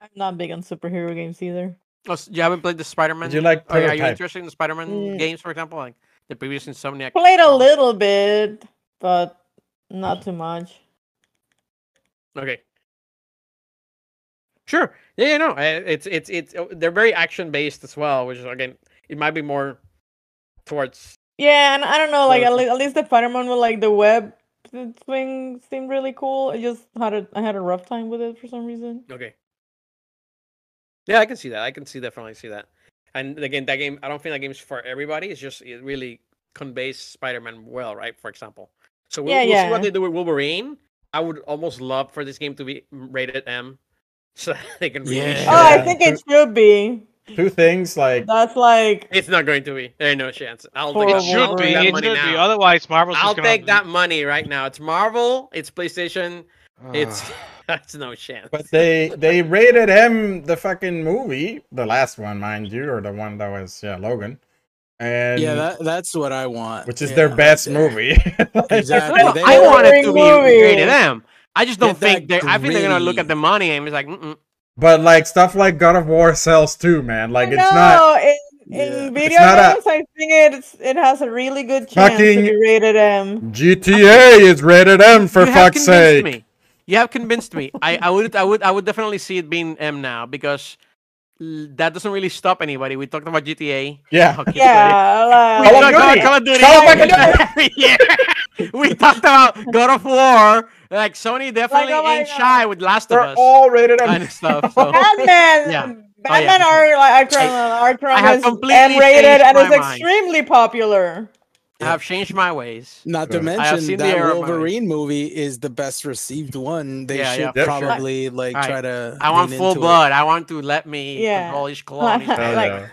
Speaker 3: I'm not big on superhero games either.
Speaker 2: Oh, s- you haven't played the Spider-Man?
Speaker 1: Did you like
Speaker 2: Are, are you interested in the Spider-Man
Speaker 3: Mm.
Speaker 2: games, for example, like the previous Insomniac?
Speaker 3: Played a little bit, but not too much.
Speaker 2: Okay. Sure. Yeah, yeah, no. uh, It's it's it's uh, they're very action based as well, which is again it might be more towards
Speaker 3: Yeah, and I don't know, like at, le- at least the Spider-Man with like the web thing seemed really cool. I just had a I had a rough time with it for some reason.
Speaker 2: okay. Yeah, I can see that. I can see definitely see that. And again, that game I don't think that game's for everybody. It's just it really conveys Spider-Man well, right? For example. So we'll,
Speaker 3: Yeah,
Speaker 2: we'll see what they do with Wolverine. I would almost love for this game to be rated M, so they can really.
Speaker 5: Yeah.
Speaker 3: Oh, I think it should be.
Speaker 1: Two things like
Speaker 3: That's like
Speaker 2: It's not going to be. There's no chance. I'll
Speaker 3: For
Speaker 2: take,
Speaker 4: It
Speaker 2: that-
Speaker 4: should be. It
Speaker 2: money
Speaker 4: should be.
Speaker 2: now.
Speaker 4: Otherwise, Marvel's
Speaker 2: I'll
Speaker 4: just
Speaker 2: take that money right now. It's Marvel. It's PlayStation. Ah.
Speaker 4: It's
Speaker 2: that's no chance.
Speaker 1: But they they rated him the fucking movie, the last one, mind you, or the one that was yeah Logan, and
Speaker 5: Yeah, that that's what I want.
Speaker 1: which is
Speaker 5: Yeah,
Speaker 1: their best
Speaker 5: there.
Speaker 1: movie.
Speaker 5: Exactly.
Speaker 2: No,
Speaker 5: they-
Speaker 2: I want it to be
Speaker 3: Wolverine movie.
Speaker 2: rated M. I just don't
Speaker 5: Get
Speaker 2: think they. I think they're gonna look at the money and it's like, Mm-mm.
Speaker 1: But like stuff like God of War sells too, man. Like
Speaker 3: I
Speaker 1: it's
Speaker 3: know,
Speaker 1: not.
Speaker 3: in,
Speaker 5: Yeah.
Speaker 3: in
Speaker 1: It's
Speaker 3: video
Speaker 1: not
Speaker 3: games, I think it's it has a really good chance
Speaker 1: Fucking-
Speaker 3: to be rated M.
Speaker 1: GTA is rated M for
Speaker 2: you have
Speaker 1: fuck's
Speaker 2: convinced
Speaker 1: sake.
Speaker 2: me. You have convinced me. I, I would I would I would definitely see it being M now because l- that doesn't really stop anybody. We talked about GTA.
Speaker 1: Yeah.
Speaker 2: how kids play it.
Speaker 3: Yeah,
Speaker 2: uh,
Speaker 3: We
Speaker 1: Call of
Speaker 2: talked
Speaker 1: Duty.
Speaker 2: about Call of Duty.
Speaker 1: Call of fucking
Speaker 2: yeah. We talked about God of War. Like Sony definitely
Speaker 3: oh
Speaker 2: ain't
Speaker 3: God.
Speaker 2: shy with Last of
Speaker 1: They're
Speaker 2: Us
Speaker 1: all rated
Speaker 2: kind
Speaker 1: M.
Speaker 2: of stuff. So.
Speaker 3: Batman.
Speaker 2: Yeah.
Speaker 3: Oh, Batman
Speaker 2: for
Speaker 3: are like
Speaker 2: I- uh,
Speaker 3: Arkham,
Speaker 2: I have
Speaker 3: Arkham is
Speaker 2: completely
Speaker 3: M rated and
Speaker 2: my
Speaker 3: is
Speaker 2: mind.
Speaker 3: extremely popular.
Speaker 2: I have changed my ways.
Speaker 5: Not to
Speaker 1: Yeah.
Speaker 2: I have
Speaker 5: mention
Speaker 2: seen the
Speaker 5: that
Speaker 2: error of my.
Speaker 5: Wolverine movie is the best received one. They
Speaker 2: Yeah,
Speaker 5: should
Speaker 2: yeah,
Speaker 1: for sure.
Speaker 5: probably like
Speaker 2: Alright.
Speaker 5: try to.
Speaker 2: I want full
Speaker 5: into it.
Speaker 2: blood. I want to let me
Speaker 3: Yeah.
Speaker 2: control each claw. and each
Speaker 3: Hell
Speaker 1: Hell
Speaker 3: like-
Speaker 1: yeah.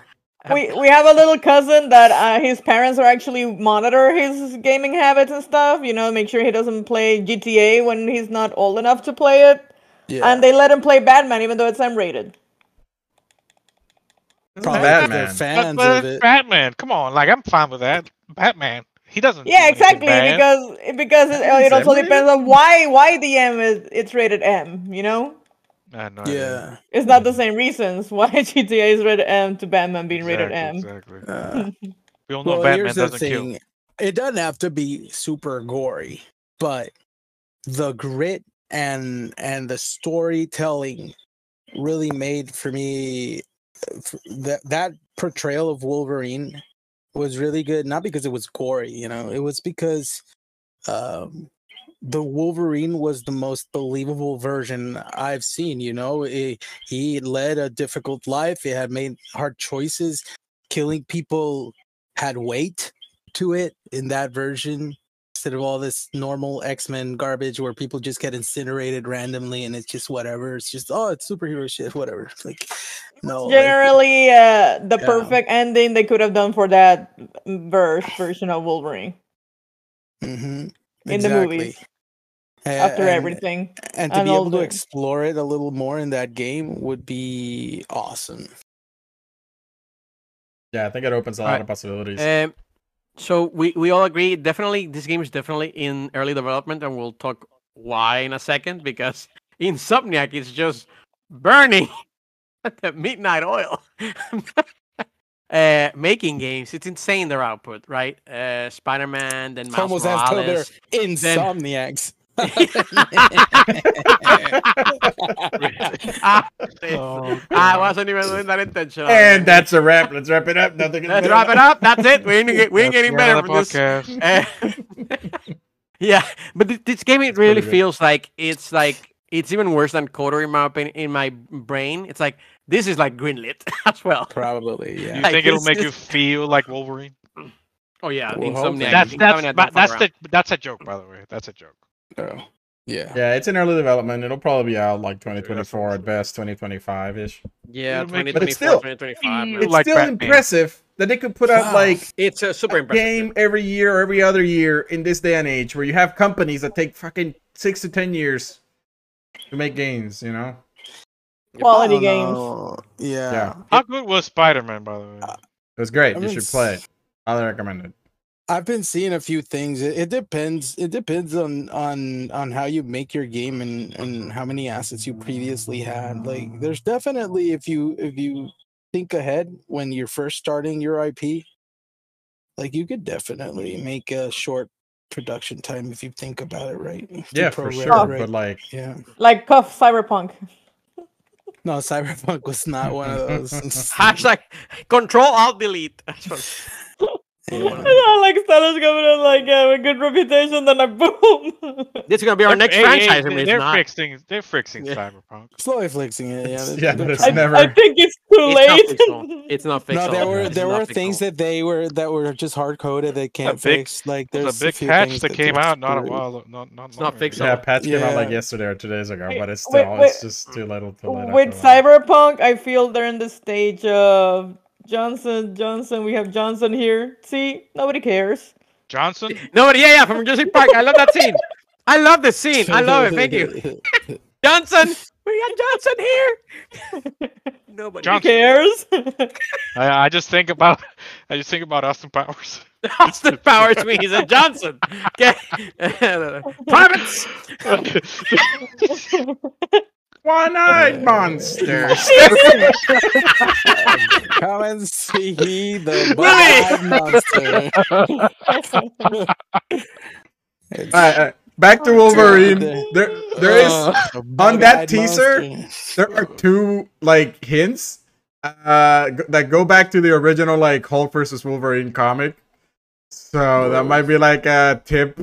Speaker 3: We we have a little cousin that uh, his parents are actually monitor his gaming habits and stuff. You know, make sure he doesn't play GTA when he's not old enough to play it,
Speaker 5: Yeah.
Speaker 3: and they let him play Batman even though it's M rated.
Speaker 5: probably
Speaker 1: Batman.
Speaker 5: they're
Speaker 4: But, but
Speaker 5: of it.
Speaker 4: Batman. Come on, like I'm fine with that. Batman. He doesn't.
Speaker 3: Yeah,
Speaker 4: anything
Speaker 3: exactly.
Speaker 4: bad.
Speaker 3: Because because it,
Speaker 1: Is
Speaker 3: it also depends on why why the M is it's rated M. You know,
Speaker 4: I have no.
Speaker 5: Yeah.
Speaker 3: it's not the same reasons why GTA is rated M to Batman being rated M.
Speaker 4: Exactly. exactly.
Speaker 5: Uh,
Speaker 4: We all know
Speaker 5: well,
Speaker 4: Batman
Speaker 5: here's the
Speaker 4: doesn't kill.
Speaker 5: It doesn't have to be super gory, but the grit and and the storytelling really made for me that that portrayal of Wolverine was really good. Not because it was gory, you know, it was because um, the Wolverine was the most believable version I've seen. You know, he, he led a difficult life. He had made hard choices. Killing people had weight to it in that version instead of all this normal X-Men garbage where people just get incinerated randomly and it's just whatever. It's just oh, it's superhero shit, whatever. Like no, like,
Speaker 3: Generally, uh, the
Speaker 5: Yeah.
Speaker 3: perfect ending they could have done for that verse version of Wolverine.
Speaker 5: mhm,
Speaker 3: in the movies. after
Speaker 5: and,
Speaker 3: everything.
Speaker 5: and to
Speaker 3: and
Speaker 5: be
Speaker 3: all
Speaker 5: able to explore it a little more in that game would be awesome.
Speaker 1: Yeah, I think it opens a lot
Speaker 2: Alright.
Speaker 1: of possibilities.
Speaker 2: Um, so we, we all agree definitely this game is definitely in early development and we'll talk why in a second because Insomniac is just burning the midnight oil. uh, making games, it's insane their output, right? Uh, Spider-Man, then
Speaker 5: It's
Speaker 2: Miles
Speaker 5: almost as though they're
Speaker 2: Morales.
Speaker 5: insomniacs.
Speaker 2: Ah,
Speaker 5: Oh,
Speaker 2: I wasn't even doing that intentionally.
Speaker 1: and that's a wrap. Let's wrap it up. Nothing
Speaker 2: Let's
Speaker 1: better.
Speaker 2: wrap it up. That's it. We ain't, get- we ain't getting better from this. Uh, yeah, but thi- this game it really
Speaker 1: pretty good.
Speaker 2: feels like it's like it's even worse than Kotor in my opinion, in my brain. It's like this is like greenlit as well.
Speaker 5: Probably,
Speaker 4: Do you
Speaker 5: yeah.
Speaker 2: Like,
Speaker 4: think it'll
Speaker 2: this
Speaker 4: make you feel like Wolverine?
Speaker 2: Oh yeah,
Speaker 5: Well,
Speaker 2: Insomniac.
Speaker 4: That's
Speaker 2: Insomniac,
Speaker 4: that's
Speaker 2: don't
Speaker 4: but
Speaker 2: fuck
Speaker 4: that's the that's a joke, by the way. That's a joke.
Speaker 5: Oh, yeah.
Speaker 1: Yeah, it's in early development. It'll probably be out like 2024 at best, 2025 ish.
Speaker 2: yeah,
Speaker 4: It'll make-
Speaker 1: But it's still-
Speaker 2: 2025.
Speaker 1: It's
Speaker 4: like
Speaker 1: still
Speaker 4: Batman.
Speaker 1: impressive that they could put out
Speaker 5: Wow.
Speaker 1: like
Speaker 2: It's a super
Speaker 1: a game every year or every other year in this day and age where you have companies that take fucking six to ten years to make games, you know?
Speaker 3: Quality games.
Speaker 5: know. Yeah.
Speaker 1: Yeah.
Speaker 4: How good was Spider Man, by the way?
Speaker 1: It was great.
Speaker 5: I
Speaker 1: you should play it. Highly recommend it.
Speaker 5: I've been seeing a few things. It, it depends. It depends on on on how you make your game and and how many assets you previously had. Like, there's definitely if you if you think ahead when you're first starting your IP, like you could definitely make a short production time if you think about it right. If
Speaker 1: Yeah, for sure.
Speaker 5: right.
Speaker 1: But like
Speaker 5: yeah.
Speaker 3: Like Cuff Cyberpunk.
Speaker 5: No, Cyberpunk was not one of those.
Speaker 2: Hashtag Control Alt Delete. That's what-
Speaker 5: Yeah.
Speaker 3: like Stella's coming in like uh, a good reputation, then like boom.
Speaker 2: This is gonna be our next
Speaker 4: hey,
Speaker 2: franchise.
Speaker 4: hey,
Speaker 2: I
Speaker 4: they're
Speaker 2: not.
Speaker 4: fixing they're fixing
Speaker 2: Yeah.
Speaker 4: Cyberpunk.
Speaker 5: Slowly flexing it. Yeah,
Speaker 1: Yeah, but it's
Speaker 3: I,
Speaker 1: never-
Speaker 3: I think it's too
Speaker 2: It's
Speaker 3: late.
Speaker 2: fictional. It's not fictional.
Speaker 5: No, there were there were things
Speaker 2: fictional.
Speaker 5: that they were that were just hard coded they can't
Speaker 4: big-
Speaker 5: fix. Like
Speaker 4: There's
Speaker 5: there's
Speaker 4: a big
Speaker 5: few
Speaker 4: patch
Speaker 5: things
Speaker 4: that came
Speaker 5: they're
Speaker 4: out not a while, not not.
Speaker 2: It's not
Speaker 4: ago.
Speaker 2: fixed
Speaker 1: yeah, patch came out like yesterday or two days ago, but it's still
Speaker 3: wait.
Speaker 1: it's just too little too late.
Speaker 3: With. Cyberpunk, I feel they're in the stage of Johnson, Johnson. We have Johnson here. See, nobody cares.
Speaker 4: Johnson.
Speaker 2: Nobody. yeah, yeah, from Jurassic Park. I love that scene. I love the scene. I love it. Thank you, Johnson. We got Johnson here. Nobody
Speaker 4: Johnson.
Speaker 3: Cares?
Speaker 4: I, I just think about I just think about Austin Powers.
Speaker 2: Austin Powers me. He's a Johnson. Okay. Privates.
Speaker 1: One-eyed monster.
Speaker 5: Come and see the one-eyed monster.
Speaker 1: All right, all right, back to Wolverine. There, there is
Speaker 2: Uh,
Speaker 1: on that teaser,
Speaker 5: monster.
Speaker 1: there are two like hints uh that go back to the original like Hulk versus Wolverine comic. So that might be like a tip.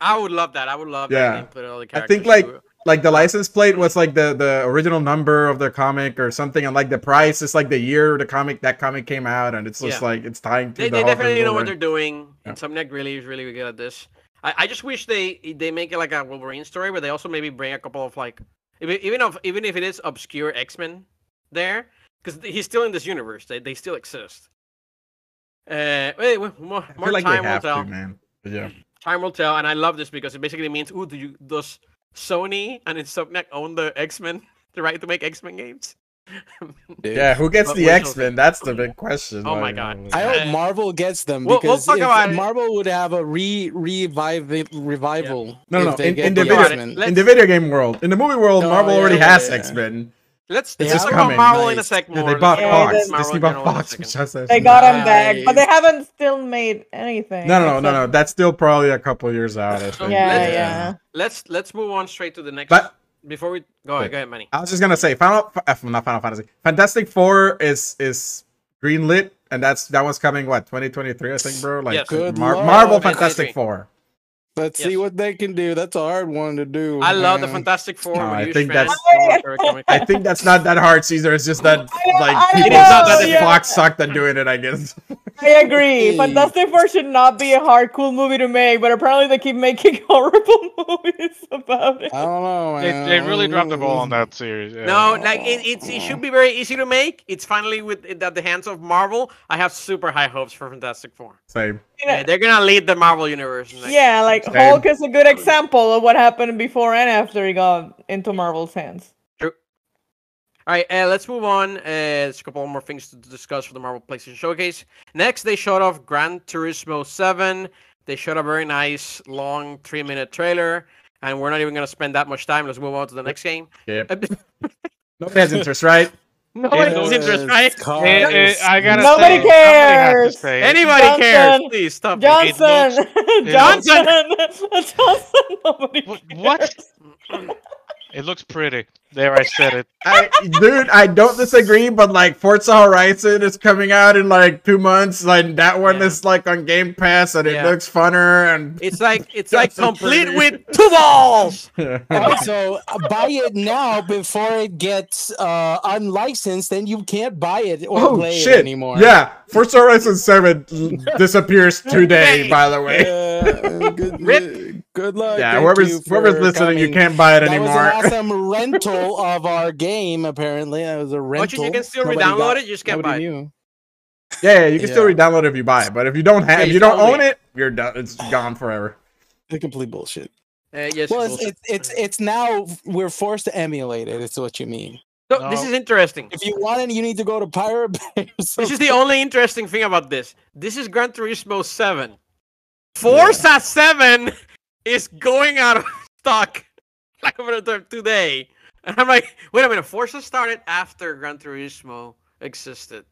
Speaker 2: I would love that. I would love
Speaker 1: Yeah.
Speaker 2: that. Game, put all the
Speaker 1: I think, like,
Speaker 2: to-
Speaker 1: like the license plate was like the the original number of the comic or something, and like the price is like the year the comic that comic came out, and it's just
Speaker 2: Yeah.
Speaker 1: like it's tying to
Speaker 2: they,
Speaker 1: the
Speaker 2: they definitely know what they're doing.
Speaker 1: Yeah.
Speaker 2: Insomniac really is really good at this. I, I just wish they they make it like a Wolverine story, but they also maybe bring a couple of like even if even if it is obscure X Men there, because he's still in this universe. They they still exist. Uh, wait, wait, more, more
Speaker 1: like
Speaker 2: time will tell.
Speaker 1: to, man. But yeah,
Speaker 2: Time will tell, and I love this because it basically means, ooh, do you does Sony and Insomniac own the X Men, the right to make X Men games?
Speaker 5: Dude.
Speaker 1: yeah. Who gets
Speaker 2: But
Speaker 1: the X Men? That's the big question.
Speaker 2: Oh my God.
Speaker 1: uh,
Speaker 5: I
Speaker 2: Uh,
Speaker 5: hope Marvel gets them
Speaker 2: we'll- we'll
Speaker 5: because
Speaker 2: talk
Speaker 5: if
Speaker 2: about.
Speaker 5: Marvel would have a re revive revival.
Speaker 1: No, no,
Speaker 5: if
Speaker 1: in- in the
Speaker 5: the
Speaker 1: video- in the video game world, in the movie world,
Speaker 5: Oh,
Speaker 1: Marvel
Speaker 5: yeah,
Speaker 1: already
Speaker 5: yeah,
Speaker 1: has. X Men.
Speaker 2: Let's
Speaker 1: It's
Speaker 2: let's
Speaker 1: just
Speaker 2: talk about
Speaker 1: coming.
Speaker 2: Marvel in a
Speaker 5: Nice.
Speaker 2: sec
Speaker 1: Yeah, they bought
Speaker 3: Yeah,
Speaker 1: Fox.
Speaker 3: that's-
Speaker 2: Marvel
Speaker 1: Disney bought
Speaker 2: general in a
Speaker 1: Fox. which has a-
Speaker 3: They got them back, but they haven't still made anything.
Speaker 1: No, no, no, no, no. That's still probably a couple years out. I think.
Speaker 3: Yeah,
Speaker 2: Let's-
Speaker 3: yeah.
Speaker 2: Let's let's move on straight to the next.
Speaker 1: But
Speaker 2: before we go ahead, go ahead, Manny.
Speaker 1: I was just gonna say, Final, not Final Fantasy, Fantastic Four is is greenlit, and that's that one's coming what 2023, I think, bro. Like
Speaker 2: Yes.
Speaker 5: Good
Speaker 1: Mar- Marvel Fantastic Four.
Speaker 5: Let's see what they can do. That's a hard one to do.
Speaker 2: I love the. Fantastic Four.
Speaker 1: No, I think that's- I think that's not that hard, Caesar. It's just that
Speaker 3: know,
Speaker 1: like
Speaker 3: I
Speaker 1: people
Speaker 2: know,
Speaker 1: that
Speaker 2: yeah.
Speaker 1: Fox sucked at doing it. I guess.
Speaker 3: I agree. Fantastic Four should not be a hard, cool movie to make, but apparently they keep making horrible movies about it.
Speaker 5: I don't know.
Speaker 4: They,
Speaker 5: man.
Speaker 4: they really dropped the ball on that series. Yeah.
Speaker 2: No, oh. like it, it's, it should be very easy to make. It's finally with at the hands of Marvel. I have super high hopes for Fantastic Four.
Speaker 1: Same.
Speaker 2: Yeah, they're gonna lead the Marvel universe. next.
Speaker 3: Yeah, like
Speaker 1: Same.
Speaker 3: Hulk is a good example of what happened before and after he got into Marvel's hands. True.
Speaker 2: All right, uh, let's move on. Uh, there's a couple more things to discuss for the Marvel PlayStation Showcase. Next, they showed off Gran Turismo 7. They showed a very nice, long, three minute trailer. And we're not even going to spend that much time. Let's move on to the next game.
Speaker 1: Yep. Nobody has interest, right?
Speaker 2: Nobody
Speaker 4: Yeah,
Speaker 2: has right?
Speaker 4: Eh, eh, I gotta
Speaker 3: Nobody
Speaker 4: say, somebody to
Speaker 3: cares.
Speaker 4: say it.
Speaker 2: Anybody cares?
Speaker 3: Johnson.
Speaker 2: Please stop. it.
Speaker 3: Johnson! Johnson! Johnson! Nobody cares.
Speaker 4: what? It looks pretty. There, I said it.
Speaker 1: I, dude, I don't disagree, but like Forza Horizon is coming out in like two months. Like that one
Speaker 2: Yeah.
Speaker 1: is like on Game Pass, and it looks funner. And
Speaker 2: It's like it's like complete
Speaker 1: pretty.
Speaker 2: with two balls.
Speaker 5: Alright, so uh, buy it now before it gets uh, unlicensed, then you can't buy it or
Speaker 1: oh
Speaker 5: play
Speaker 1: shit!
Speaker 5: it anymore.
Speaker 1: Yeah, Forza Horizon Seven disappears today. By the way,
Speaker 5: Uh, good,
Speaker 2: Rip.
Speaker 5: Good luck.
Speaker 1: yeah,
Speaker 5: Thank
Speaker 1: whoever's
Speaker 5: you
Speaker 1: whoever's
Speaker 5: for
Speaker 1: listening, you can't buy it
Speaker 5: That
Speaker 1: anymore.
Speaker 5: was an awesome rental of our game. Apparently, that was a rental.
Speaker 2: Much as you can still
Speaker 5: Nobody
Speaker 2: re-download
Speaker 5: got-
Speaker 2: it, you just can't buy it.
Speaker 5: knew.
Speaker 1: yeah, yeah, you can still re-download it if you buy it, but if you don't have,
Speaker 2: Yeah,
Speaker 1: if
Speaker 2: you
Speaker 1: you don't own it, you're done. It's gone forever.
Speaker 5: It's complete bullshit.
Speaker 2: Uh, yes.
Speaker 5: Well,
Speaker 2: bullshit.
Speaker 5: it's, it's it's it's now we're forced to emulate it. It's what you mean.
Speaker 2: So, this is interesting.
Speaker 5: If you want it, you need to go to Pirate Bay. or
Speaker 2: This is the only interesting thing about this. This is Gran Turismo 7. Forza 7 is going out of stock like today. And I'm like, wait a minute, Forza started after Gran Turismo existed.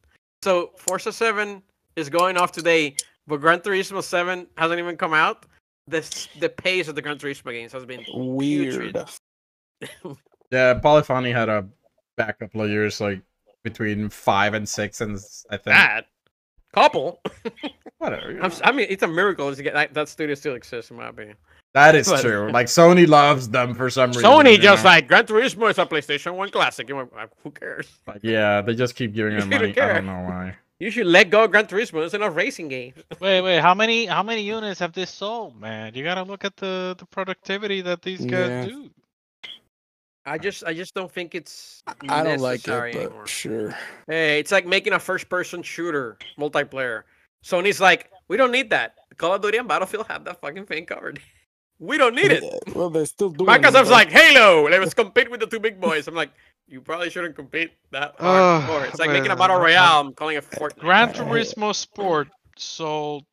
Speaker 2: So Forza 7 is going off today, but Gran Turismo 7 hasn't even come out. This the pace of the Gran Turismo games has been
Speaker 5: weird.
Speaker 1: Yeah, Polyphony had a back couple of years, like between five and six, and I think
Speaker 2: bad. Couple.
Speaker 1: whatever. Know.
Speaker 2: mean, it's a miracle to get that, that studio still exists, in my opinion.
Speaker 1: That is
Speaker 2: but-
Speaker 1: true. Like Sony loves them for some reason.
Speaker 2: Sony just
Speaker 1: know?
Speaker 2: like Gran Turismo is a PlayStation One classic. You know, uh, who cares?
Speaker 1: Like, yeah, they just keep giving them
Speaker 2: You don't
Speaker 1: money. I don't know why.
Speaker 2: You should let go of Gran Turismo. There's enough racing game.
Speaker 4: Wait, wait. How many how many units have this sold, man? You gotta look at the the productivity that these guys
Speaker 5: Yeah.
Speaker 4: do.
Speaker 2: I just, I just don't think it's.
Speaker 5: I don't like it, but
Speaker 2: anymore.
Speaker 5: sure.
Speaker 2: Hey, it's like making a first-person shooter multiplayer. Sony's like, we don't need that. Call of Duty and Battlefield have that fucking thing covered. we don't need it.
Speaker 5: Well, they're still doing. it,
Speaker 2: Microsoft's
Speaker 5: but-
Speaker 2: like, Halo, let's compete with the two big boys. I'm like, you probably shouldn't compete that hard.
Speaker 4: Ugh,
Speaker 2: more. It's like making a battle royale. I'm calling it Fortnite.
Speaker 4: Gran Turismo Sport sold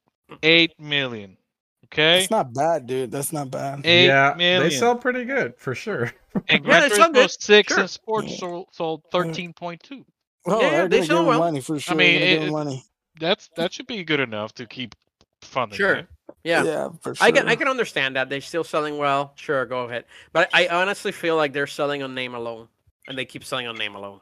Speaker 4: eight million. Okay,
Speaker 5: That's not bad, dude. That's not bad.
Speaker 4: eight
Speaker 1: yeah,
Speaker 4: million.
Speaker 1: they sell pretty good for sure.
Speaker 4: and
Speaker 2: Yeah,
Speaker 4: Gran
Speaker 2: they sell
Speaker 4: Turismo Six
Speaker 2: sure.
Speaker 4: and Sport sold, sold thirteen point two.
Speaker 5: Oh,
Speaker 2: Yeah,
Speaker 5: they're
Speaker 2: they sell well.
Speaker 5: money for sure.
Speaker 4: I mean,
Speaker 5: they're gonna give
Speaker 4: it-
Speaker 5: money.
Speaker 4: That's that should be good enough to keep funding.
Speaker 2: Sure.
Speaker 4: it.
Speaker 2: Yeah.
Speaker 5: Yeah, for sure.
Speaker 2: I can I can understand that they're still selling well. Sure, go ahead. But I honestly feel like they're selling on name alone, and they keep selling on name alone.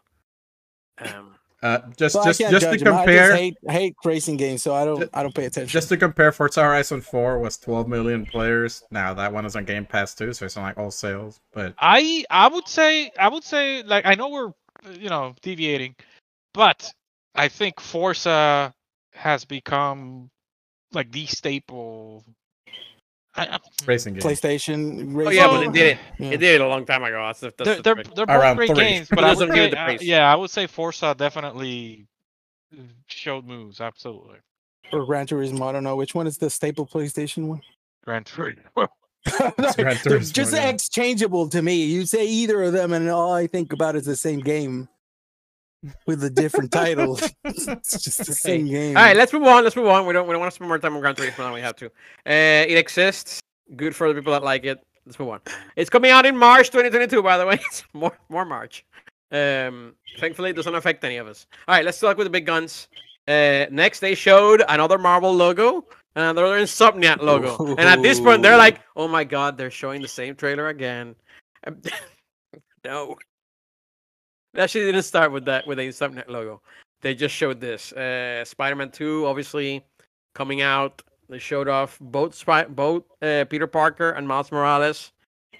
Speaker 2: Um,
Speaker 1: Uh, just
Speaker 5: Well,
Speaker 1: just just to
Speaker 5: compare, I just hate, hate racing games, so I don't
Speaker 1: Ju-
Speaker 5: I don't pay attention.
Speaker 1: just to compare, Forza Horizon 4 was 12 million players. Now that one is on Game Pass too, so it's not like all sales. But
Speaker 4: I I would say I would say like I know we're you know deviating, but I think Forza has become like the staple. I, I,
Speaker 1: racing game.
Speaker 5: PlayStation.
Speaker 2: oh yeah, but it did it.
Speaker 5: Yeah.
Speaker 2: It did it a long time ago. That's that's
Speaker 4: they're
Speaker 2: the
Speaker 4: they're, they're both great
Speaker 1: three.
Speaker 4: games, but I
Speaker 2: doesn't
Speaker 4: would
Speaker 2: give
Speaker 4: say
Speaker 2: it the
Speaker 4: uh, yeah I would say Forza definitely showed moves absolutely.
Speaker 5: or Gran Turismo. I don't know which one is the staple PlayStation one.
Speaker 4: Gran Turismo.
Speaker 5: Like,
Speaker 1: Gran Turismo,
Speaker 5: just
Speaker 1: yeah.
Speaker 5: exchangeable to me. You say either of them, and all I think about is the same game with a different title. it's just the same game.
Speaker 2: All right, let's move on. Let's move on. We don't we don't want to spend more time on Gran Turismo than we have to. Uh, it exists. Good for the people that like it. Let's move on. It's coming out in March 2022, by the way. It's more more March. Um, thankfully, it doesn't affect any of us. All right, let's talk with the big guns. Uh, next, they showed another Marvel logo, and another Insomniac logo. And at this point, they're like, "Oh my God, they're showing the same trailer again." No, they actually didn't start with that with a Insomniac logo. They just showed this. Uh, Spider-Man 2, obviously, coming out. They showed off both Spy- both uh, Peter Parker and Miles Morales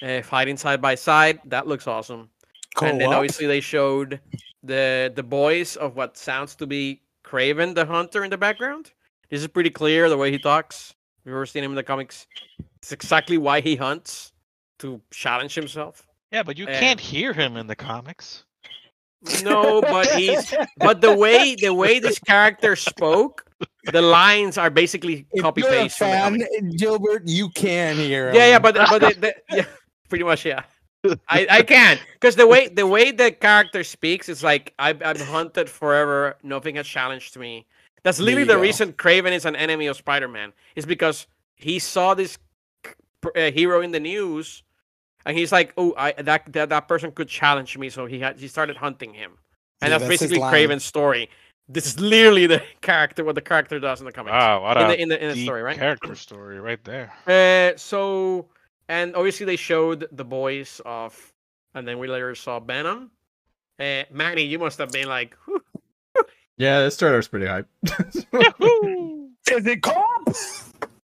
Speaker 2: uh, fighting side by side. That looks awesome. Cool. And then obviously they showed the the boys of what sounds to be Kraven the Hunter in the background. This is pretty clear the way he talks. We've ever seen him in the comics. It's exactly why he hunts to challenge himself.
Speaker 4: Yeah, but you
Speaker 2: And-
Speaker 4: can't hear him in the comics.
Speaker 2: No, but he's but the way the way this character spoke, the lines are basically copy paste. from
Speaker 5: fan. Gilbert, you can hear.
Speaker 2: Yeah, yeah, but but the, the, yeah, pretty much yeah. I, I can because the way the way the character speaks is like I've I've hunted forever. Nothing has challenged me. That's literally the
Speaker 5: go.
Speaker 2: reason Kraven is an enemy of Spider-Man. Is because he saw this uh, hero in the news, and he's like, "Oh, I that, that that person could challenge me." So he had he started hunting him, and
Speaker 5: Yeah,
Speaker 2: that's,
Speaker 5: that's
Speaker 2: basically
Speaker 5: line.
Speaker 2: Kraven's story. This is literally the character what the character does in the comics.
Speaker 4: Wow, what
Speaker 2: in
Speaker 4: a
Speaker 2: the in the, in the
Speaker 4: deep
Speaker 2: story, right?
Speaker 4: character story right there.
Speaker 2: Uh, so, and obviously they showed the boys of, and then we later saw Venom. Uh, Manny, you must have been like, "Whew."
Speaker 1: Yeah, this trailer's pretty hype.
Speaker 5: Is it cop?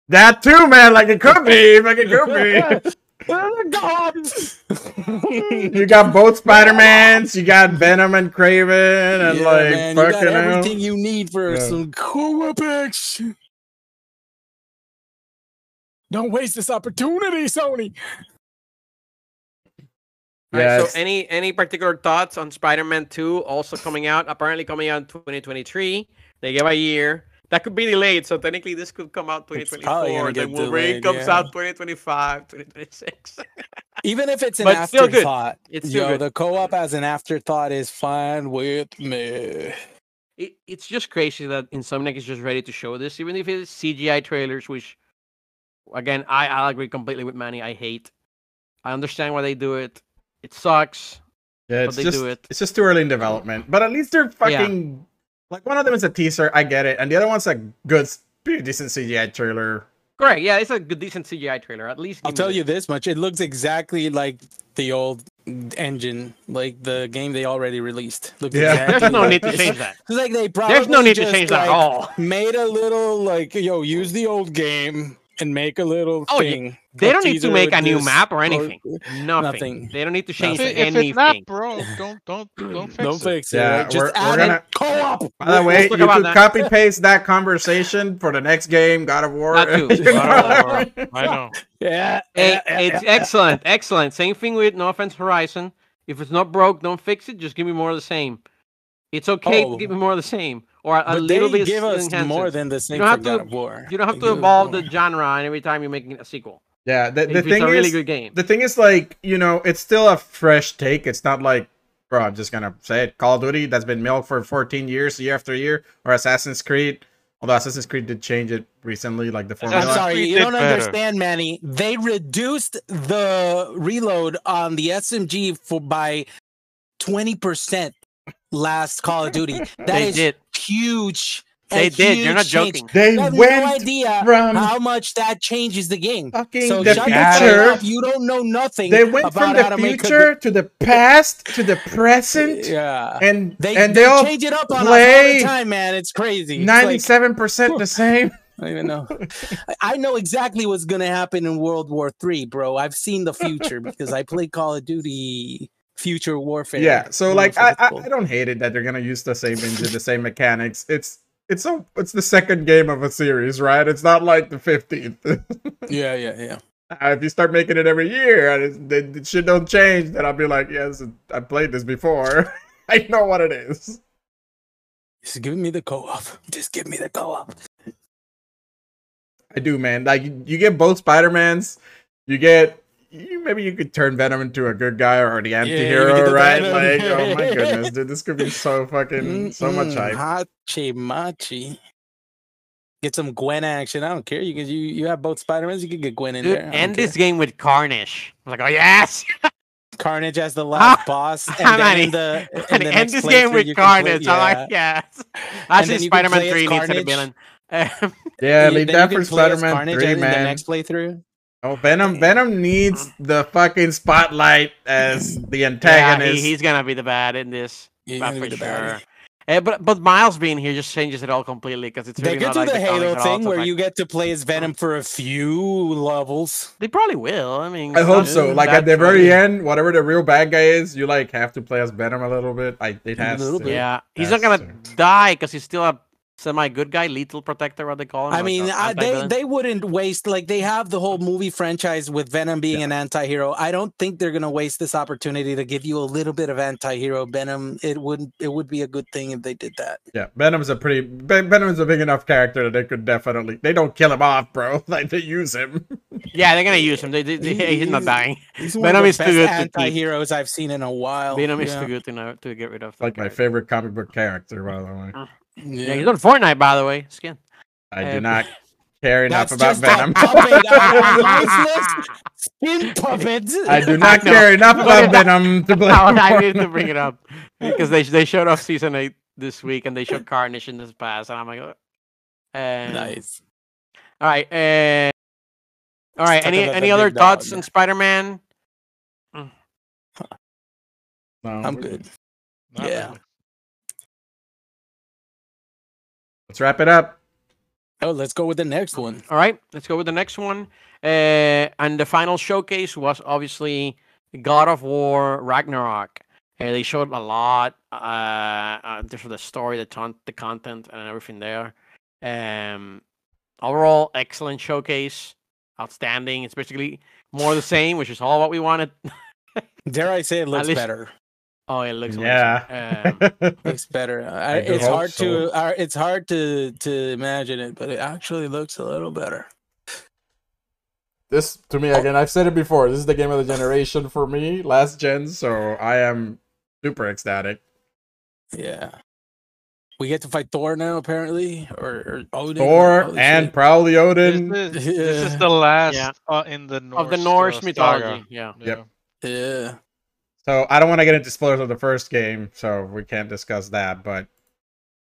Speaker 1: that too, man. Like it could be. Like it could be.
Speaker 5: Oh cop.
Speaker 1: you got both Spider Mans. You got Venom and Kraven, and
Speaker 5: Yeah,
Speaker 1: like
Speaker 5: man, you got
Speaker 1: fucking hell.
Speaker 5: everything you need for
Speaker 1: Yeah.
Speaker 5: some co-op action. Don't waste this opportunity, Sony.
Speaker 2: Alright,
Speaker 1: Yeah,
Speaker 2: so any any particular thoughts on Spider-Man 2 also coming out? Apparently coming out in 2023. They gave a year. That could be delayed, so technically this could come out 2024.
Speaker 5: gonna
Speaker 2: Then Wolverine
Speaker 5: delayed,
Speaker 2: comes
Speaker 5: yeah.
Speaker 2: out 2025, 2026.
Speaker 5: Even if it's an
Speaker 2: But still good.
Speaker 5: afterthought,
Speaker 2: It's still
Speaker 5: yo,
Speaker 2: good.
Speaker 5: the co-op as an afterthought is fine with me.
Speaker 2: it, it's just crazy that Insomniac is just ready to show this, even if it's CGI trailers, which, again, I I agree completely with Manny. I hate. I understand why they do it. It sucks.
Speaker 1: Yeah,
Speaker 2: but
Speaker 1: it's
Speaker 2: they
Speaker 1: just
Speaker 2: do it.
Speaker 1: it's just too early in development. But at least they're fucking like one of them is a teaser. I get it, and the other one's a good, pretty decent CGI trailer.
Speaker 2: Correct. Yeah, it's a good, decent CGI trailer. At least
Speaker 5: I'll tell
Speaker 2: this.
Speaker 5: you this much: it looks exactly like the old engine, like the game they already released. Looks
Speaker 1: Yeah.
Speaker 5: exactly
Speaker 2: There's no
Speaker 5: like
Speaker 2: need to change that.
Speaker 5: It's like they probably
Speaker 2: There's no need to
Speaker 5: just,
Speaker 2: change that at all.
Speaker 5: Made a little like yo, use the old game and make a little
Speaker 2: Oh, yeah. They don't need to make a new map or
Speaker 5: or-
Speaker 2: anything. Nothing.
Speaker 5: Nothing.
Speaker 2: They don't need to change
Speaker 4: If,
Speaker 5: Nothing.
Speaker 4: it- if
Speaker 2: anything.
Speaker 4: it's not broke, don't don't don't fix
Speaker 5: Don't
Speaker 4: it.
Speaker 5: fix it.
Speaker 1: Yeah,
Speaker 5: right? Just
Speaker 1: we're- we're
Speaker 5: add
Speaker 1: gonna-
Speaker 5: it. Co-op.
Speaker 1: By the way, you
Speaker 2: about
Speaker 1: could copy paste that conversation for the next game, God of War.
Speaker 2: That too.
Speaker 4: God of War. I know.
Speaker 5: Yeah.
Speaker 2: Hey,
Speaker 5: yeah, yeah,
Speaker 2: it's
Speaker 5: yeah.
Speaker 2: excellent, excellent. Same thing with No Offense Horizon. If it's not broke, don't fix it. Just give me more of the same. It's okay
Speaker 5: Oh.
Speaker 2: to give me more of the same, or a
Speaker 5: But
Speaker 2: little
Speaker 5: they
Speaker 2: bit
Speaker 5: give us
Speaker 2: enhance
Speaker 5: more than the same
Speaker 2: don't have to-
Speaker 5: God of War.
Speaker 2: You don't have
Speaker 5: They
Speaker 2: to evolve the genre and every time you're making a sequel.
Speaker 1: Yeah, the, the thing
Speaker 2: it's a really
Speaker 1: is,
Speaker 2: good game.
Speaker 1: the thing is, like, you know, it's still a fresh take. It's not like, bro, I'm just gonna say it. Call of Duty that's been milked for 14 years, year after year, or Assassin's Creed. Although Assassin's Creed did change it recently, like the
Speaker 5: I'm sorry, you don't
Speaker 4: better.
Speaker 5: understand, Manny. They reduced the reload on the SMG for by twenty percent last Call of Duty. That
Speaker 2: they
Speaker 5: is
Speaker 2: did.
Speaker 5: Huge. a
Speaker 2: They did. You're not
Speaker 5: huge change.
Speaker 2: joking.
Speaker 1: They
Speaker 5: You have no idea
Speaker 1: from
Speaker 5: how much that changes the game.
Speaker 1: fucking
Speaker 5: So
Speaker 1: the future.
Speaker 5: Up, you don't know nothing.
Speaker 1: They went
Speaker 5: about
Speaker 1: from the
Speaker 5: to make a
Speaker 1: future to the past to the present,
Speaker 5: Yeah.
Speaker 1: and
Speaker 5: They,
Speaker 1: and
Speaker 5: they,
Speaker 1: they all
Speaker 5: change it up on us all the time, man. It's crazy.
Speaker 1: Ninety-seven percent the same.
Speaker 5: I don't even know. I- I know exactly what's gonna happen in World War Three, bro. I've seen the future because I play Call of Duty Future Warfare.
Speaker 1: Yeah, so like I,
Speaker 5: is
Speaker 1: I? I don't hate it that they're gonna use the same engine, the same mechanics. It's it's a it's the second game of a series, right? It's not like the fifteenth.
Speaker 5: yeah, yeah, yeah.
Speaker 1: Uh, if you start making it every year and it's, the, the shit don't change, then I'll be like, yes, I played this before. I know what it is.
Speaker 5: Just give me the co-op. Just give me the co-op.
Speaker 1: I do, man. Like you, you get both Spider Mans, you get. You, maybe you could turn Venom into a good guy or the
Speaker 5: you
Speaker 1: anti-hero,
Speaker 5: do
Speaker 1: right?
Speaker 5: Venom.
Speaker 1: Like, oh my goodness, dude, this could be so fucking so much hype.
Speaker 5: Hachi machi. Get some Gwen action. I don't care. You can you you have both Spider-Mans, you can get Gwen in
Speaker 2: Dude,
Speaker 5: there.
Speaker 2: End
Speaker 5: care.
Speaker 2: this game with Carnage. I'm like, oh yes!
Speaker 5: Carnage as the last boss. And then in the, in
Speaker 2: and
Speaker 5: the
Speaker 2: end this game with
Speaker 5: you can play-
Speaker 2: Carnage. I'm like,
Speaker 5: yeah.
Speaker 2: yes. Actually,
Speaker 5: then
Speaker 2: Spider-Man 3 needs to
Speaker 5: be
Speaker 2: villain. Um,
Speaker 1: Yeah,
Speaker 5: You-
Speaker 1: leave
Speaker 5: then
Speaker 1: that
Speaker 5: you
Speaker 1: for
Speaker 5: can
Speaker 1: Spider-Man
Speaker 5: Carnage
Speaker 1: 3,
Speaker 5: in
Speaker 1: man.
Speaker 5: The next playthrough.
Speaker 1: Oh, Venom!
Speaker 2: Damn.
Speaker 1: Venom needs the fucking spotlight as the
Speaker 2: yeah,
Speaker 1: antagonist.
Speaker 2: he, he's gonna be the bad in this.
Speaker 5: You're gonna
Speaker 2: for
Speaker 5: be the baddie.
Speaker 2: sure. Eh, but but Miles being here just changes it all completely because it's
Speaker 5: They
Speaker 2: really
Speaker 5: could
Speaker 2: not
Speaker 5: do
Speaker 2: like
Speaker 5: the
Speaker 2: comics
Speaker 5: Halo thing where
Speaker 2: like-
Speaker 5: you get to play as Venom for a few levels.
Speaker 2: They probably will. I mean,
Speaker 1: I hope so. Like at the very end, whatever the real bad guy is, you like have to play as Venom a little bit. I it
Speaker 5: A
Speaker 1: has
Speaker 5: little
Speaker 1: to.
Speaker 5: bit.
Speaker 2: Yeah, he's not gonna
Speaker 1: to.
Speaker 2: die because he's still a semi good guy, lethal protector, what they call him.
Speaker 5: I
Speaker 2: like
Speaker 5: mean,
Speaker 2: a
Speaker 5: I, they they wouldn't waste like they have the whole movie franchise with Venom being an anti-hero. I don't think they're gonna waste this opportunity to give you a little bit of anti-hero Venom. It wouldn't. It would be a good thing if they did that.
Speaker 1: Yeah, Venom's a pretty Ven- Venom's a big enough character that they could definitely they don't kill him off, bro. Like they use him.
Speaker 2: yeah, they're gonna use him. They, they, they-
Speaker 5: He-
Speaker 2: he's not dying.
Speaker 5: He's one
Speaker 2: Venom
Speaker 5: of the
Speaker 2: is too
Speaker 5: best
Speaker 2: good
Speaker 5: anti-heroes I've seen in a while.
Speaker 2: Venom is too good to know to get rid of. that
Speaker 1: like my
Speaker 2: character.
Speaker 1: favorite comic book character, by the way. Mm.
Speaker 2: Yeah, he's on Fortnite, by the way. Skin.
Speaker 1: I do
Speaker 2: Um,
Speaker 1: not care enough about
Speaker 5: just
Speaker 1: Venom.
Speaker 5: a puppet on this list. Skin puppets.
Speaker 1: I do not
Speaker 2: know.
Speaker 1: care enough
Speaker 2: But
Speaker 1: about
Speaker 2: it-
Speaker 1: Venom to play.
Speaker 2: I needed to bring it up because they they showed off season eight this week and they showed Carnage in this past, and I'm like, oh. Uh,
Speaker 5: nice.
Speaker 2: All right. Uh, all right. Any any other thoughts
Speaker 5: dog.
Speaker 2: on Spider-Man?
Speaker 1: No,
Speaker 5: I'm
Speaker 1: we're
Speaker 5: good.
Speaker 4: Not
Speaker 5: Yeah.
Speaker 4: really.
Speaker 1: Let's wrap it up.
Speaker 5: Oh, let's go with the next one.
Speaker 2: All right. Let's go with the next one. Uh, and the final showcase was obviously God of War Ragnarok. Uh, they showed a lot, uh, uh, just for the story, the ton- the content, and everything there. Um, overall, excellent showcase, outstanding. It's basically more the same, which is all what we wanted.
Speaker 5: Dare I say it looks
Speaker 2: least-
Speaker 5: better?
Speaker 2: Oh, it looks.
Speaker 1: Yeah.
Speaker 2: Um,
Speaker 5: Looks better. I,
Speaker 1: I
Speaker 5: it's hard
Speaker 1: so.
Speaker 5: to. Uh, it's hard to to imagine it, but it actually looks a little better.
Speaker 1: this to me again, I've said it before. This is the game of the generation for me, last gen. So I am super ecstatic.
Speaker 5: Yeah. We get to fight Thor now, apparently, or, or Odin.
Speaker 1: Thor and
Speaker 5: shit.
Speaker 1: probably
Speaker 4: This
Speaker 1: Odin.
Speaker 4: is, this is the last
Speaker 2: Yeah.
Speaker 4: uh, in the Norse,
Speaker 2: of the Norse
Speaker 4: uh,
Speaker 2: mythology. Yeah.
Speaker 1: Yep.
Speaker 5: Yeah.
Speaker 1: So I don't want to get into spoilers of the first game, so we can't discuss that. But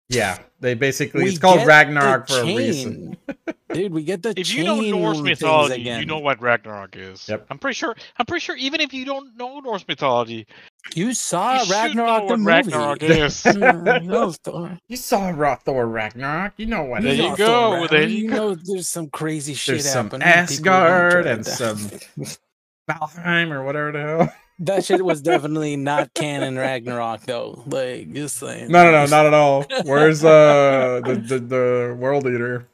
Speaker 1: yeah, they basically
Speaker 5: We
Speaker 1: it's called Ragnarok
Speaker 5: the
Speaker 1: for a reason.
Speaker 5: chain. Dude, we get the
Speaker 4: If you know
Speaker 5: chain
Speaker 4: Norse mythology,
Speaker 5: again.
Speaker 4: you know what Ragnarok is.
Speaker 1: Yep.
Speaker 4: I'm pretty sure. I'm pretty sure. Even if you don't know Norse mythology,
Speaker 5: You saw
Speaker 4: you
Speaker 5: Ragnarok
Speaker 4: know
Speaker 5: the
Speaker 4: what
Speaker 5: movie.
Speaker 4: Ragnarok is.
Speaker 5: Yeah, you Thor.
Speaker 1: You saw Raw Thor Ragnarok. You know what?
Speaker 4: There
Speaker 1: it
Speaker 4: you go, there you
Speaker 5: you
Speaker 4: go.
Speaker 5: know there's some crazy shit
Speaker 1: There's some
Speaker 5: happening.
Speaker 1: Asgard and
Speaker 5: try
Speaker 1: some
Speaker 5: that.
Speaker 1: Valheim or whatever the hell.
Speaker 5: That shit was definitely not canon Ragnarok though. Like just saying.
Speaker 1: No, no, no, not at all. Where's uh the the, the world eater?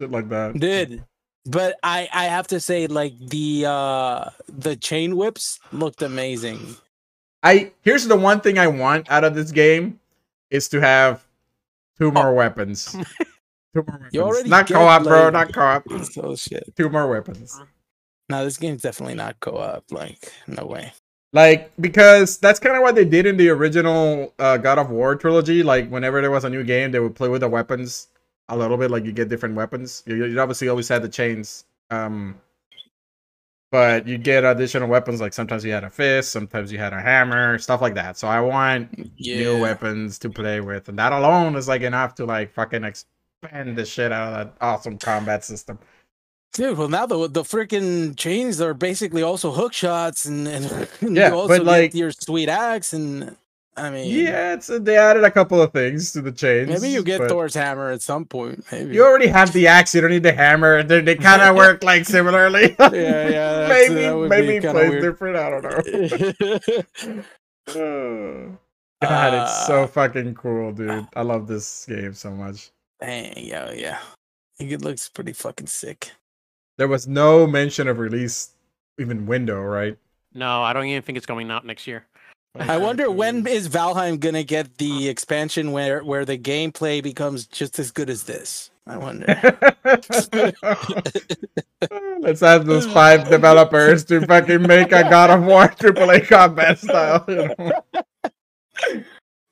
Speaker 1: Shit like that.
Speaker 5: Did. But I I have to say like the uh the chain whips looked amazing.
Speaker 1: I here's the one thing I want out of this game is to have two more weapons. Two more weapons.
Speaker 5: You already
Speaker 1: not co-op, bro. Not co-op.
Speaker 5: So shit.
Speaker 1: Two more weapons.
Speaker 5: No, this game's definitely not co-op. Like no way.
Speaker 1: Like because that's kind of what they did in the original uh, God of War trilogy. Like whenever there was a new game, they would play with the weapons a little bit. Like you get different weapons. You, you obviously always had the chains, um, but you get additional weapons. Like sometimes you had a fist, sometimes you had a hammer, stuff like that. So I want
Speaker 5: Yeah.
Speaker 1: new weapons to play with, and that alone is like enough to like fucking expand the shit out of that awesome combat system.
Speaker 5: Dude, well now the the freaking chains are basically also hook shots and, and
Speaker 1: Yeah,
Speaker 5: you also
Speaker 1: but, like-
Speaker 5: your sweet axe and I mean
Speaker 1: Yeah, it's they added a couple of things to the chains.
Speaker 5: maybe you get Thor's hammer at some point. Maybe.
Speaker 1: You already have the axe. You don't need the hammer. They, they kind of work like similarly.
Speaker 5: yeah, yeah. that's-
Speaker 1: maybe maybe plays different. I don't know. God, it's so
Speaker 5: Uh,
Speaker 1: fucking cool, dude. I love this game so much.
Speaker 5: Dang, yeah, yeah. It looks pretty fucking sick.
Speaker 1: There was no mention of release, even window, right?
Speaker 2: No, I don't even think it's coming out next year.
Speaker 5: I wonder when is Valheim gonna get the expansion where where the gameplay becomes just as good as this. I wonder.
Speaker 1: Let's have those five developers to fucking make a God of War AAA combat style. You know?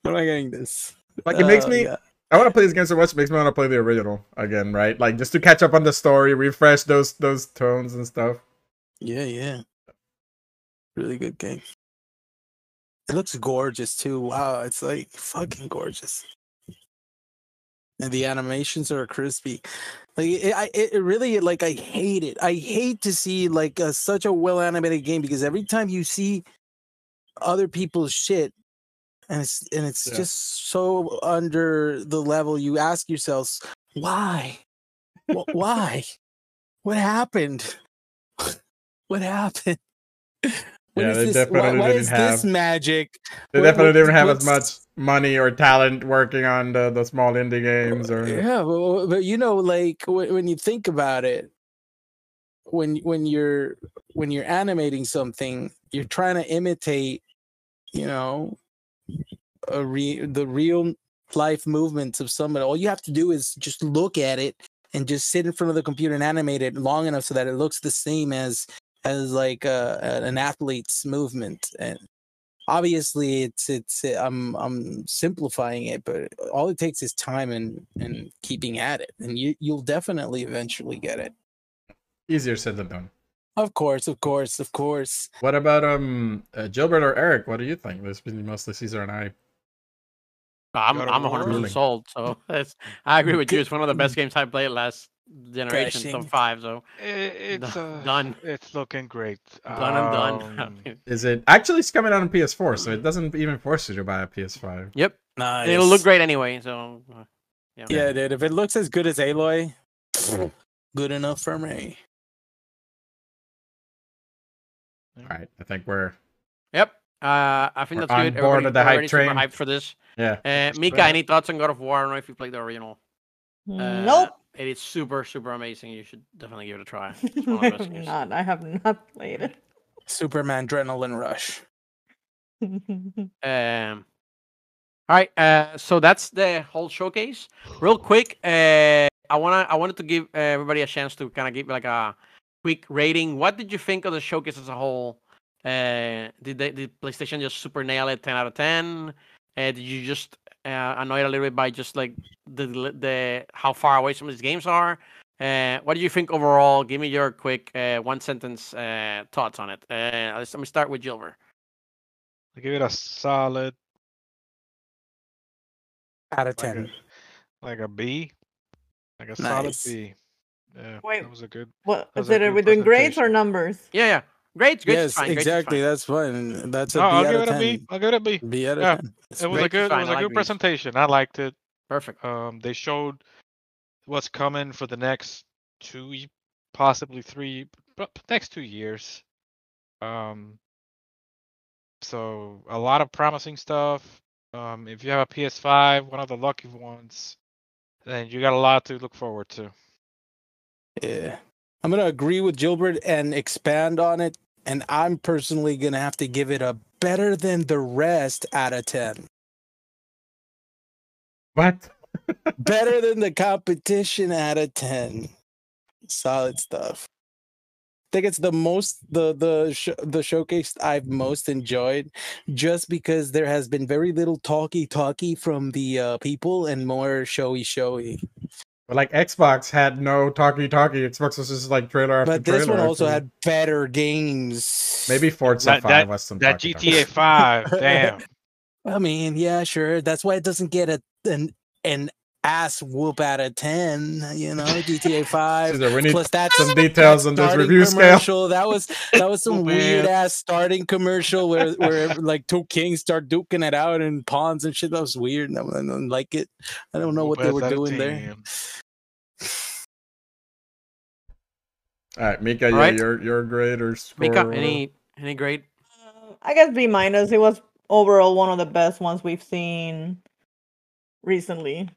Speaker 5: When am I getting this?
Speaker 1: Like it makes
Speaker 5: Oh,
Speaker 1: me.
Speaker 5: yeah.
Speaker 1: I want to play this game so much. It makes me want to play the original again, right? Like just to catch up on the story, refresh those those tones and stuff.
Speaker 5: Yeah, yeah. Really good game. It looks gorgeous too. Wow, it's like fucking gorgeous. And the animations are crispy. Like it, I, it really like I hate it. I hate to see like a, such a well animated game because every time you see other people's shit, and it's and it's
Speaker 1: Yeah.
Speaker 5: just so under the level, you ask yourselves why, why, what happened, what happened. What
Speaker 1: Yeah,
Speaker 5: is
Speaker 1: they
Speaker 5: this?
Speaker 1: definitely
Speaker 5: what, what
Speaker 1: didn't have-
Speaker 5: magic?
Speaker 1: They
Speaker 5: What-
Speaker 1: definitely
Speaker 5: what-
Speaker 1: didn't have as much money or talent working on the, the small indie uh, games or
Speaker 5: Yeah, but, but you know, like when, when you think about it, when when you're when you're animating something, you're trying to imitate, you know, a re- the real life movements of somebody. All you have to do is just look at it and just sit in front of the computer and animate it long enough so that it looks the same as as like uh, an athlete's movement and obviously it's it's i'm i'm simplifying it but all it takes is time and and keeping at it and you you'll definitely eventually get it
Speaker 1: easier said than done.
Speaker 5: of course of course of course
Speaker 1: What about um uh, Gilbert or Eric? What do you think? There's been mostly Caesar and I.
Speaker 2: I'm I'm 100 percent sold. So it's, I agree with you. It's one of the best games I played last generation, top
Speaker 5: Crashing.
Speaker 2: five. So
Speaker 4: I- It's uh,
Speaker 2: Done.
Speaker 4: It's looking great.
Speaker 2: done and done.
Speaker 4: Um,
Speaker 1: Is it actually it's coming out on PS4, so it doesn't even force you to buy a PS5.
Speaker 2: yep,
Speaker 5: nice.
Speaker 2: it'll look great anyway. So uh,
Speaker 5: yeah dude if it looks as good as aloy good enough for me
Speaker 1: All right, I think we're
Speaker 2: Yep. Uh, I think
Speaker 1: We're
Speaker 2: that's
Speaker 1: on
Speaker 2: good.
Speaker 1: board
Speaker 2: Everybody,
Speaker 1: with the hype train.
Speaker 2: hyped for this.
Speaker 1: yeah.
Speaker 2: Uh, Mika, any thoughts on God of War? I don't know if you played the original. Uh,
Speaker 3: nope.
Speaker 2: It is super, super amazing. You should definitely give it a try. It's one of the
Speaker 3: I have not. I have not played it.
Speaker 5: superman adrenaline rush
Speaker 2: Um. All right. Uh. So that's the whole showcase. Real quick. Uh. I wanna. I wanted to give uh, everybody a chance to kind of give like a quick rating. What did you think of the showcase as a whole? Uh. Did they, did PlayStation just super nail it? Ten out of ten. Uh, did you just uh, annoyed a little bit by just like the the how far away some of these games are? Uh, what do you think overall? Give me your quick uh, one sentence uh, thoughts on it. Uh, let's, let me start with Gilbert.
Speaker 4: I give it a solid
Speaker 5: out of
Speaker 4: like
Speaker 5: 10
Speaker 4: a, like a B, like a solid B. Yeah,
Speaker 3: Wait.
Speaker 4: that was a good.
Speaker 3: what
Speaker 4: That was
Speaker 3: is
Speaker 4: a
Speaker 3: it? Are we doing grades or numbers?
Speaker 2: Yeah, yeah. Great, great.
Speaker 5: yes
Speaker 2: fine,
Speaker 5: exactly
Speaker 2: fine.
Speaker 5: that's fine that's a
Speaker 4: No,
Speaker 5: B
Speaker 4: I'll
Speaker 5: out
Speaker 4: give
Speaker 5: of
Speaker 4: it a
Speaker 5: 10
Speaker 4: B. I'll give it a B.
Speaker 5: B out of
Speaker 4: Yeah,
Speaker 5: 10 It's
Speaker 4: It was a good. It was
Speaker 2: I
Speaker 4: a
Speaker 2: like
Speaker 4: good
Speaker 2: these.
Speaker 4: presentation. I liked it.
Speaker 2: Perfect.
Speaker 4: Um, they showed what's coming for the next two, possibly three, next two years. Um, so a lot of promising stuff. Um, if you have a PS5, one of the lucky ones, then you got a lot to look forward to.
Speaker 5: Yeah. I'm going to agree with Gilbert and expand on it. And I'm personally going to have to give it a better than the rest out of 10.
Speaker 1: What?
Speaker 5: better than the competition out of 10. Solid stuff. I think it's the most the the sh- the showcase I've most enjoyed just because there has been very little talky talky from the uh, people and more showy showy.
Speaker 1: But like Xbox had no talkie talkie. Xbox was just like trailer after trailer.
Speaker 5: But this one also
Speaker 1: after-
Speaker 5: had better games.
Speaker 1: maybe Forza
Speaker 4: That-
Speaker 1: 5
Speaker 4: that-
Speaker 1: was some
Speaker 4: That
Speaker 1: talkie-talkie.
Speaker 4: GTA 5, damn.
Speaker 5: I mean, yeah, sure. That's why it doesn't get a an an ass whoop out of ten. You know, GTA Five.
Speaker 1: We need
Speaker 5: Plus that
Speaker 1: some details on this
Speaker 5: starting
Speaker 1: review scale.
Speaker 5: commercial. That was that was some
Speaker 2: Oh,
Speaker 5: weird ass starting commercial where where like two kings start duking it out in pawns and shit. That was weird. I don't, I don't like it. I don't know what they were
Speaker 4: ass out of
Speaker 5: doing there.
Speaker 1: All right, Mika, yeah,
Speaker 2: Alright.
Speaker 1: your your grade or score.
Speaker 2: Mika,
Speaker 1: or
Speaker 2: any any grade?
Speaker 3: Uh, I guess B minus. It was overall one of the best ones we've seen recently.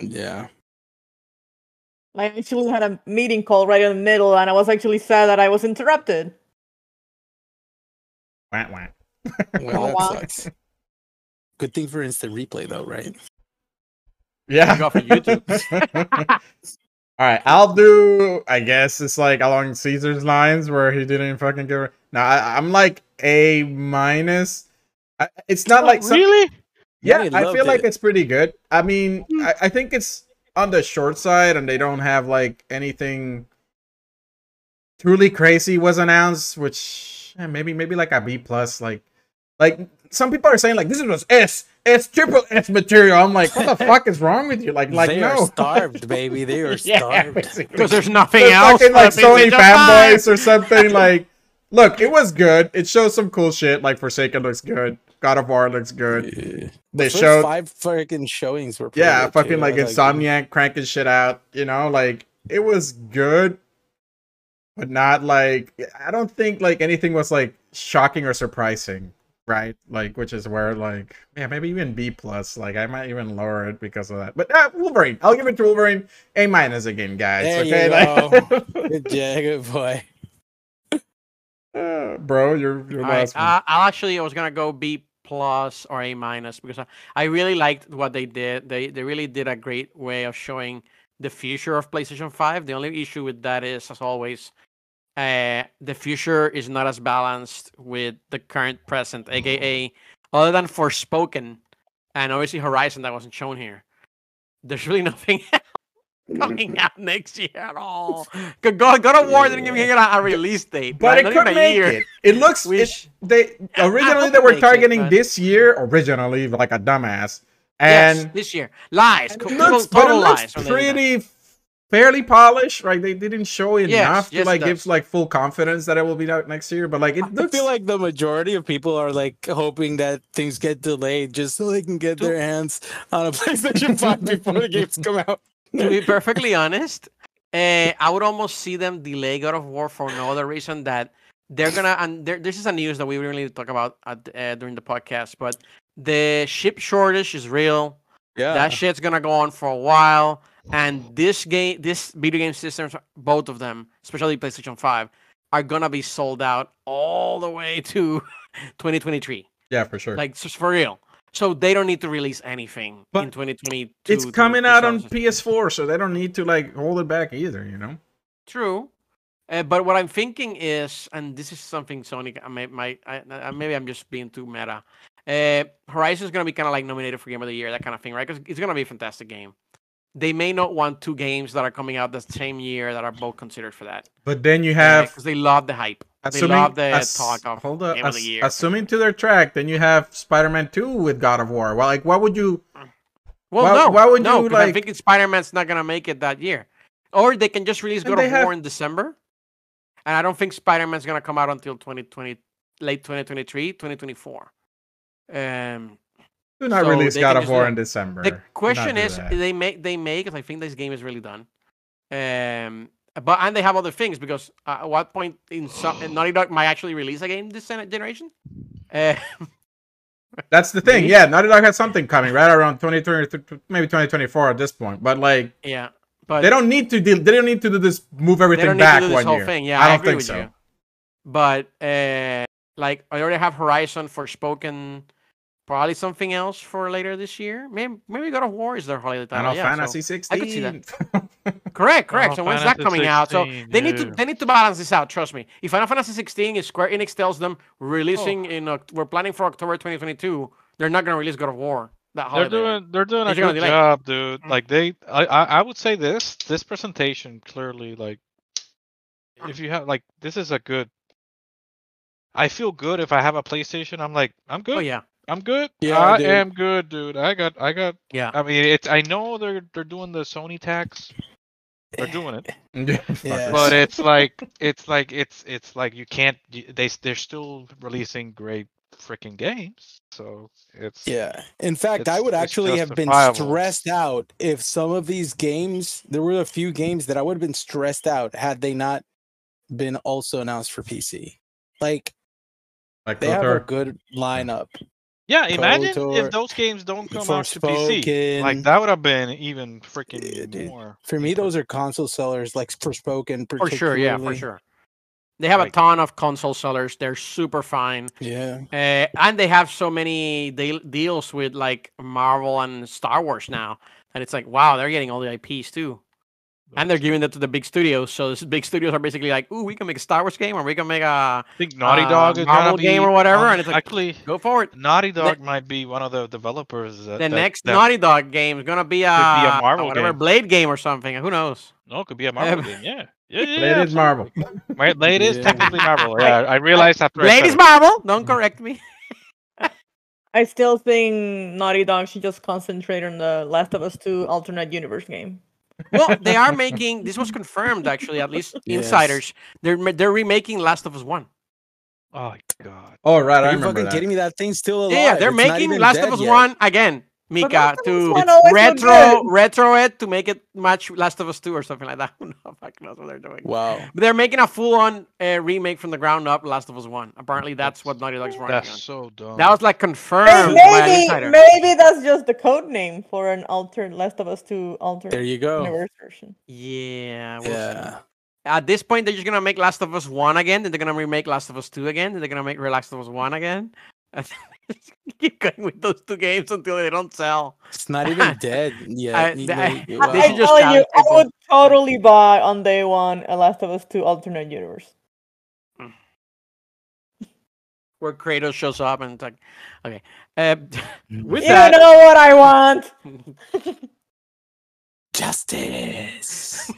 Speaker 5: Yeah.
Speaker 3: I actually had a meeting call right in the middle, and I was actually sad that I was interrupted.
Speaker 1: Wah, wah.
Speaker 5: Well, that sucks. Good thing for instant replay though, right?
Speaker 1: Yeah.
Speaker 2: Go for YouTube.
Speaker 1: All right, I'll do. I guess it's like along Caesar's lines where he didn't fucking give. her- No, I, I'm like a minus. I, it's not oh, like some,
Speaker 4: really?
Speaker 1: Yeah.
Speaker 5: Yeah,
Speaker 1: I
Speaker 5: loved
Speaker 1: feel like
Speaker 5: it.
Speaker 1: it's pretty good. I mean, I, I think it's on the short side, and they don't have like anything truly crazy was announced, which eh, maybe maybe like a B plus. Like like some people are saying like this was S S triple S material. I'm like, what the fuck is wrong with you? Like like
Speaker 5: they
Speaker 1: no.
Speaker 5: are starved, baby. They are
Speaker 1: Yeah,
Speaker 5: starved.
Speaker 1: basically.
Speaker 2: Because there's nothing
Speaker 1: They're
Speaker 2: else.
Speaker 1: fucking like Sony fanboys or something. Like, look, it was good. It shows some cool shit. Like Forspoken looks good. God of War looks good.
Speaker 5: Yeah.
Speaker 1: They
Speaker 5: First
Speaker 1: showed,
Speaker 5: five fucking showings were pretty
Speaker 1: yeah,
Speaker 5: good,
Speaker 1: fucking
Speaker 5: too.
Speaker 1: like
Speaker 5: I
Speaker 1: Insomniac cranking shit out. You know, like it was good, but not like I don't think like anything was like shocking or surprising right? Like, which is where like, yeah, maybe even B plus. Like, I might even lower it because of that. But uh, Wolverine, I'll give it to Wolverine. A minus again, guys.
Speaker 5: There you
Speaker 1: okay, Like-
Speaker 5: Good, yeah, good boy.
Speaker 1: Uh, bro, you're you're
Speaker 2: All right,
Speaker 1: last one.
Speaker 2: uh, I'll actually I was gonna go B plus or A minus because I, really liked what they did. They they really did a great way of showing the future of PlayStation Five. The only issue with that is, as always, uh, the future is not as balanced with the current present, aka other than Forspoken and obviously Horizon that wasn't shown here. There's really nothing coming out next year at all. God, God God of War didn't even get a, a release date.
Speaker 1: but
Speaker 2: like,
Speaker 1: it could
Speaker 2: even
Speaker 1: make
Speaker 2: year.
Speaker 1: it. It looks. It, they
Speaker 2: I- I
Speaker 1: originally they were
Speaker 2: makes it,
Speaker 1: targeting
Speaker 2: but-
Speaker 1: this year. Originally, like a dumbass,
Speaker 2: yes,
Speaker 1: and
Speaker 2: this year lies,
Speaker 1: and
Speaker 2: co-
Speaker 1: it
Speaker 2: total,
Speaker 1: looks, but it
Speaker 2: total
Speaker 1: looks
Speaker 2: lies. when they did that.
Speaker 1: pretty fairly polished. Right? They didn't show enough
Speaker 2: Yes,
Speaker 1: to
Speaker 2: yes,
Speaker 1: like
Speaker 2: does.
Speaker 1: give like full confidence that it will be out next year. But like it
Speaker 5: I
Speaker 1: looks
Speaker 5: feel like the majority of people are like hoping that things get delayed just so they can get their hands on a PlayStation 5 before the games come out.
Speaker 2: To be perfectly honest, uh, I would almost see them delay God of War for no other reason that they're gonna. And this is a news that we really talk about at, uh, during the podcast. But the ship shortage is real.
Speaker 5: Yeah.
Speaker 2: That shit's gonna go on for a while. And this game, this video game systems, both of them, especially PlayStation Five, are gonna be sold out all the way to 2023.
Speaker 1: yeah, for sure.
Speaker 2: Like just for real. So they don't need to release anything
Speaker 1: But
Speaker 2: in 2022.
Speaker 1: it's coming out on. PS4, so they don't need to like hold it back either. You know.
Speaker 2: True. Uh, but what I'm thinking is, and this is something Sony I may, might, I, I, maybe I'm just being too meta. Uh, Horizon is going to be kind of like nominated for Game of the Year, that kind of thing, right? Because it's going to be a fantastic game. They may not want two games that are coming out the same year that are both considered for that.
Speaker 1: But then you have
Speaker 2: because they love the hype. They love the
Speaker 1: ass-
Speaker 2: talk of
Speaker 1: hold up,
Speaker 2: Game of the Year.
Speaker 1: assuming to their track, then you have Spider-Man 2 with God of War. Well, like, what would you?
Speaker 2: Well,
Speaker 1: why-
Speaker 2: no,
Speaker 1: why would
Speaker 2: no, like? I think Spider Man's not gonna make it that year, or they can just release God of
Speaker 1: have-
Speaker 2: War in December, and I don't think Spider Man's gonna come out until 2020, late 2023, 2024. Um,
Speaker 1: Do not
Speaker 2: So
Speaker 1: release God of War in December.
Speaker 2: the question is,
Speaker 1: that.
Speaker 2: they make they make because I think this game is really done. Um, but and they have other things because uh, at what point in some Naughty Dog might actually release a game this generation? Uh,
Speaker 1: That's the thing.
Speaker 2: Maybe.
Speaker 1: Yeah, Naughty Dog has something coming right around 2020, maybe 2024 at this point. But like,
Speaker 2: yeah, but
Speaker 1: they don't need to deal. They don't need to do this. Move everything back
Speaker 2: to do this
Speaker 1: one
Speaker 2: whole
Speaker 1: year.
Speaker 2: thing. Yeah,
Speaker 1: I
Speaker 2: I,
Speaker 1: don't think so.
Speaker 2: you. But uh, like I already have Horizon Forspoken, probably something else for later this year. Maybe maybe God of War is their holiday title.
Speaker 1: Final
Speaker 2: yeah, so-
Speaker 1: Fantasy 16.
Speaker 2: I could see that. Correct, correct. so when's that
Speaker 4: Fantasy
Speaker 2: coming out? So
Speaker 4: 16,
Speaker 2: they need to they need to balance this out. Trust me. If Final Fantasy 16 is Square Enix tells them releasing
Speaker 4: Oh.
Speaker 2: in Oct- we're planning for October 2022, they're not gonna release God of War that
Speaker 4: They're doing they're doing a good job, dude.
Speaker 2: Mm.
Speaker 4: Like they I, I I would say this this presentation clearly like if you have like this is a good I feel good if I have a PlayStation. I'm like I'm good.
Speaker 2: Oh yeah,
Speaker 4: I'm good.
Speaker 5: Yeah,
Speaker 4: I
Speaker 5: dude.
Speaker 4: am good, dude. I got I got
Speaker 2: yeah.
Speaker 4: I mean it's I know they're they're doing the Sony tax. They're doing it.
Speaker 5: Yeah.
Speaker 4: But it's like it's like it's it's like you can't They they're still releasing great freaking games. So it's
Speaker 5: Yeah. In fact, I would actually have been stressed out if some of these games, there were a few games that I would have been stressed out had they not been also announced for PC. Like
Speaker 1: like
Speaker 5: they have a good lineup.
Speaker 4: Yeah, imagine
Speaker 5: KOTOR,
Speaker 4: if those games don't come out to PC. Like that would have been even freaking
Speaker 5: dude.
Speaker 4: more.
Speaker 5: For me, those are console sellers, like Forspoken,
Speaker 2: For sure, yeah, for sure. They have a ton of console sellers. They're super fine.
Speaker 5: Yeah,
Speaker 2: Uh, and they have so many deal- deals with like Marvel and Star Wars now, and it's like wow, they're getting all the IPs too, and they're giving that to the big studios. So these big studios are basically like, ooh, we can make a Star Wars game, or we can make a
Speaker 4: I think Naughty
Speaker 2: uh,
Speaker 4: Dog is
Speaker 2: Marvel
Speaker 4: be
Speaker 2: game or whatever,
Speaker 4: on-
Speaker 2: and it's like,
Speaker 4: actually
Speaker 2: go for it.
Speaker 4: Naughty Dog might be one of the developers. That,
Speaker 2: The
Speaker 4: that-
Speaker 2: next
Speaker 4: that-
Speaker 2: Naughty Dog game is gonna be a,
Speaker 4: be a Marvel
Speaker 2: whatever
Speaker 4: game.
Speaker 2: Blade game or something. Who knows?
Speaker 4: no, it could be a Marvel
Speaker 2: Um,
Speaker 4: game. Yeah, yeah, yeah.
Speaker 1: Blade is Marvel.
Speaker 4: Right, Blade is technically Marvel. Yeah, I realized after. I
Speaker 2: Blade is. Marvel. Don't correct me.
Speaker 3: I still think Naughty Dog should just concentrate on the Last of Us 2 alternate universe game.
Speaker 2: Well, they are making. This was confirmed actually, at least
Speaker 5: Yes.
Speaker 2: insiders. They're they're remaking Last of Us One.
Speaker 4: Oh God.
Speaker 1: Oh right, I
Speaker 5: are you
Speaker 1: remember
Speaker 5: fucking
Speaker 1: that.
Speaker 5: kidding me? That thing's still alive.
Speaker 2: Yeah, yeah, they're
Speaker 5: It's
Speaker 2: making Last of Us
Speaker 5: yet.
Speaker 2: One again. Mika
Speaker 3: Last of Us
Speaker 2: to
Speaker 3: one always looked
Speaker 2: retro retro it to make it match Last of Us 2 or something like that. Who knows fucking knows what they're doing.
Speaker 5: Wow.
Speaker 2: But they're making a full-on uh, remake from the ground up, Last of Us One. Apparently, that's what Naughty Dog's working on.
Speaker 4: That's so dumb.
Speaker 2: That was like confirmed by
Speaker 3: maybe
Speaker 2: insider.
Speaker 3: maybe that's just the code name for an alternate Last of Us 2 alternate
Speaker 5: There you go.
Speaker 3: universe version.
Speaker 2: Yeah. we'll see.
Speaker 5: Yeah.
Speaker 2: At this point, they're just gonna make Last of Us One again. Then they're gonna remake Last of Us Two again. Then they're gonna make Last of Us One again. And keep going with those two games until they don't sell.
Speaker 5: It's not even dead yet.
Speaker 2: I-
Speaker 5: You
Speaker 2: I-
Speaker 5: know,
Speaker 2: They
Speaker 3: I,
Speaker 2: should
Speaker 3: I'm
Speaker 2: just
Speaker 3: telling you, I would totally buy on day one a Last of Us 2 alternate universe.
Speaker 2: Where Kratos shows up and it's like, okay. Uh, with
Speaker 3: you
Speaker 2: that,
Speaker 3: know what I want.
Speaker 5: Justice.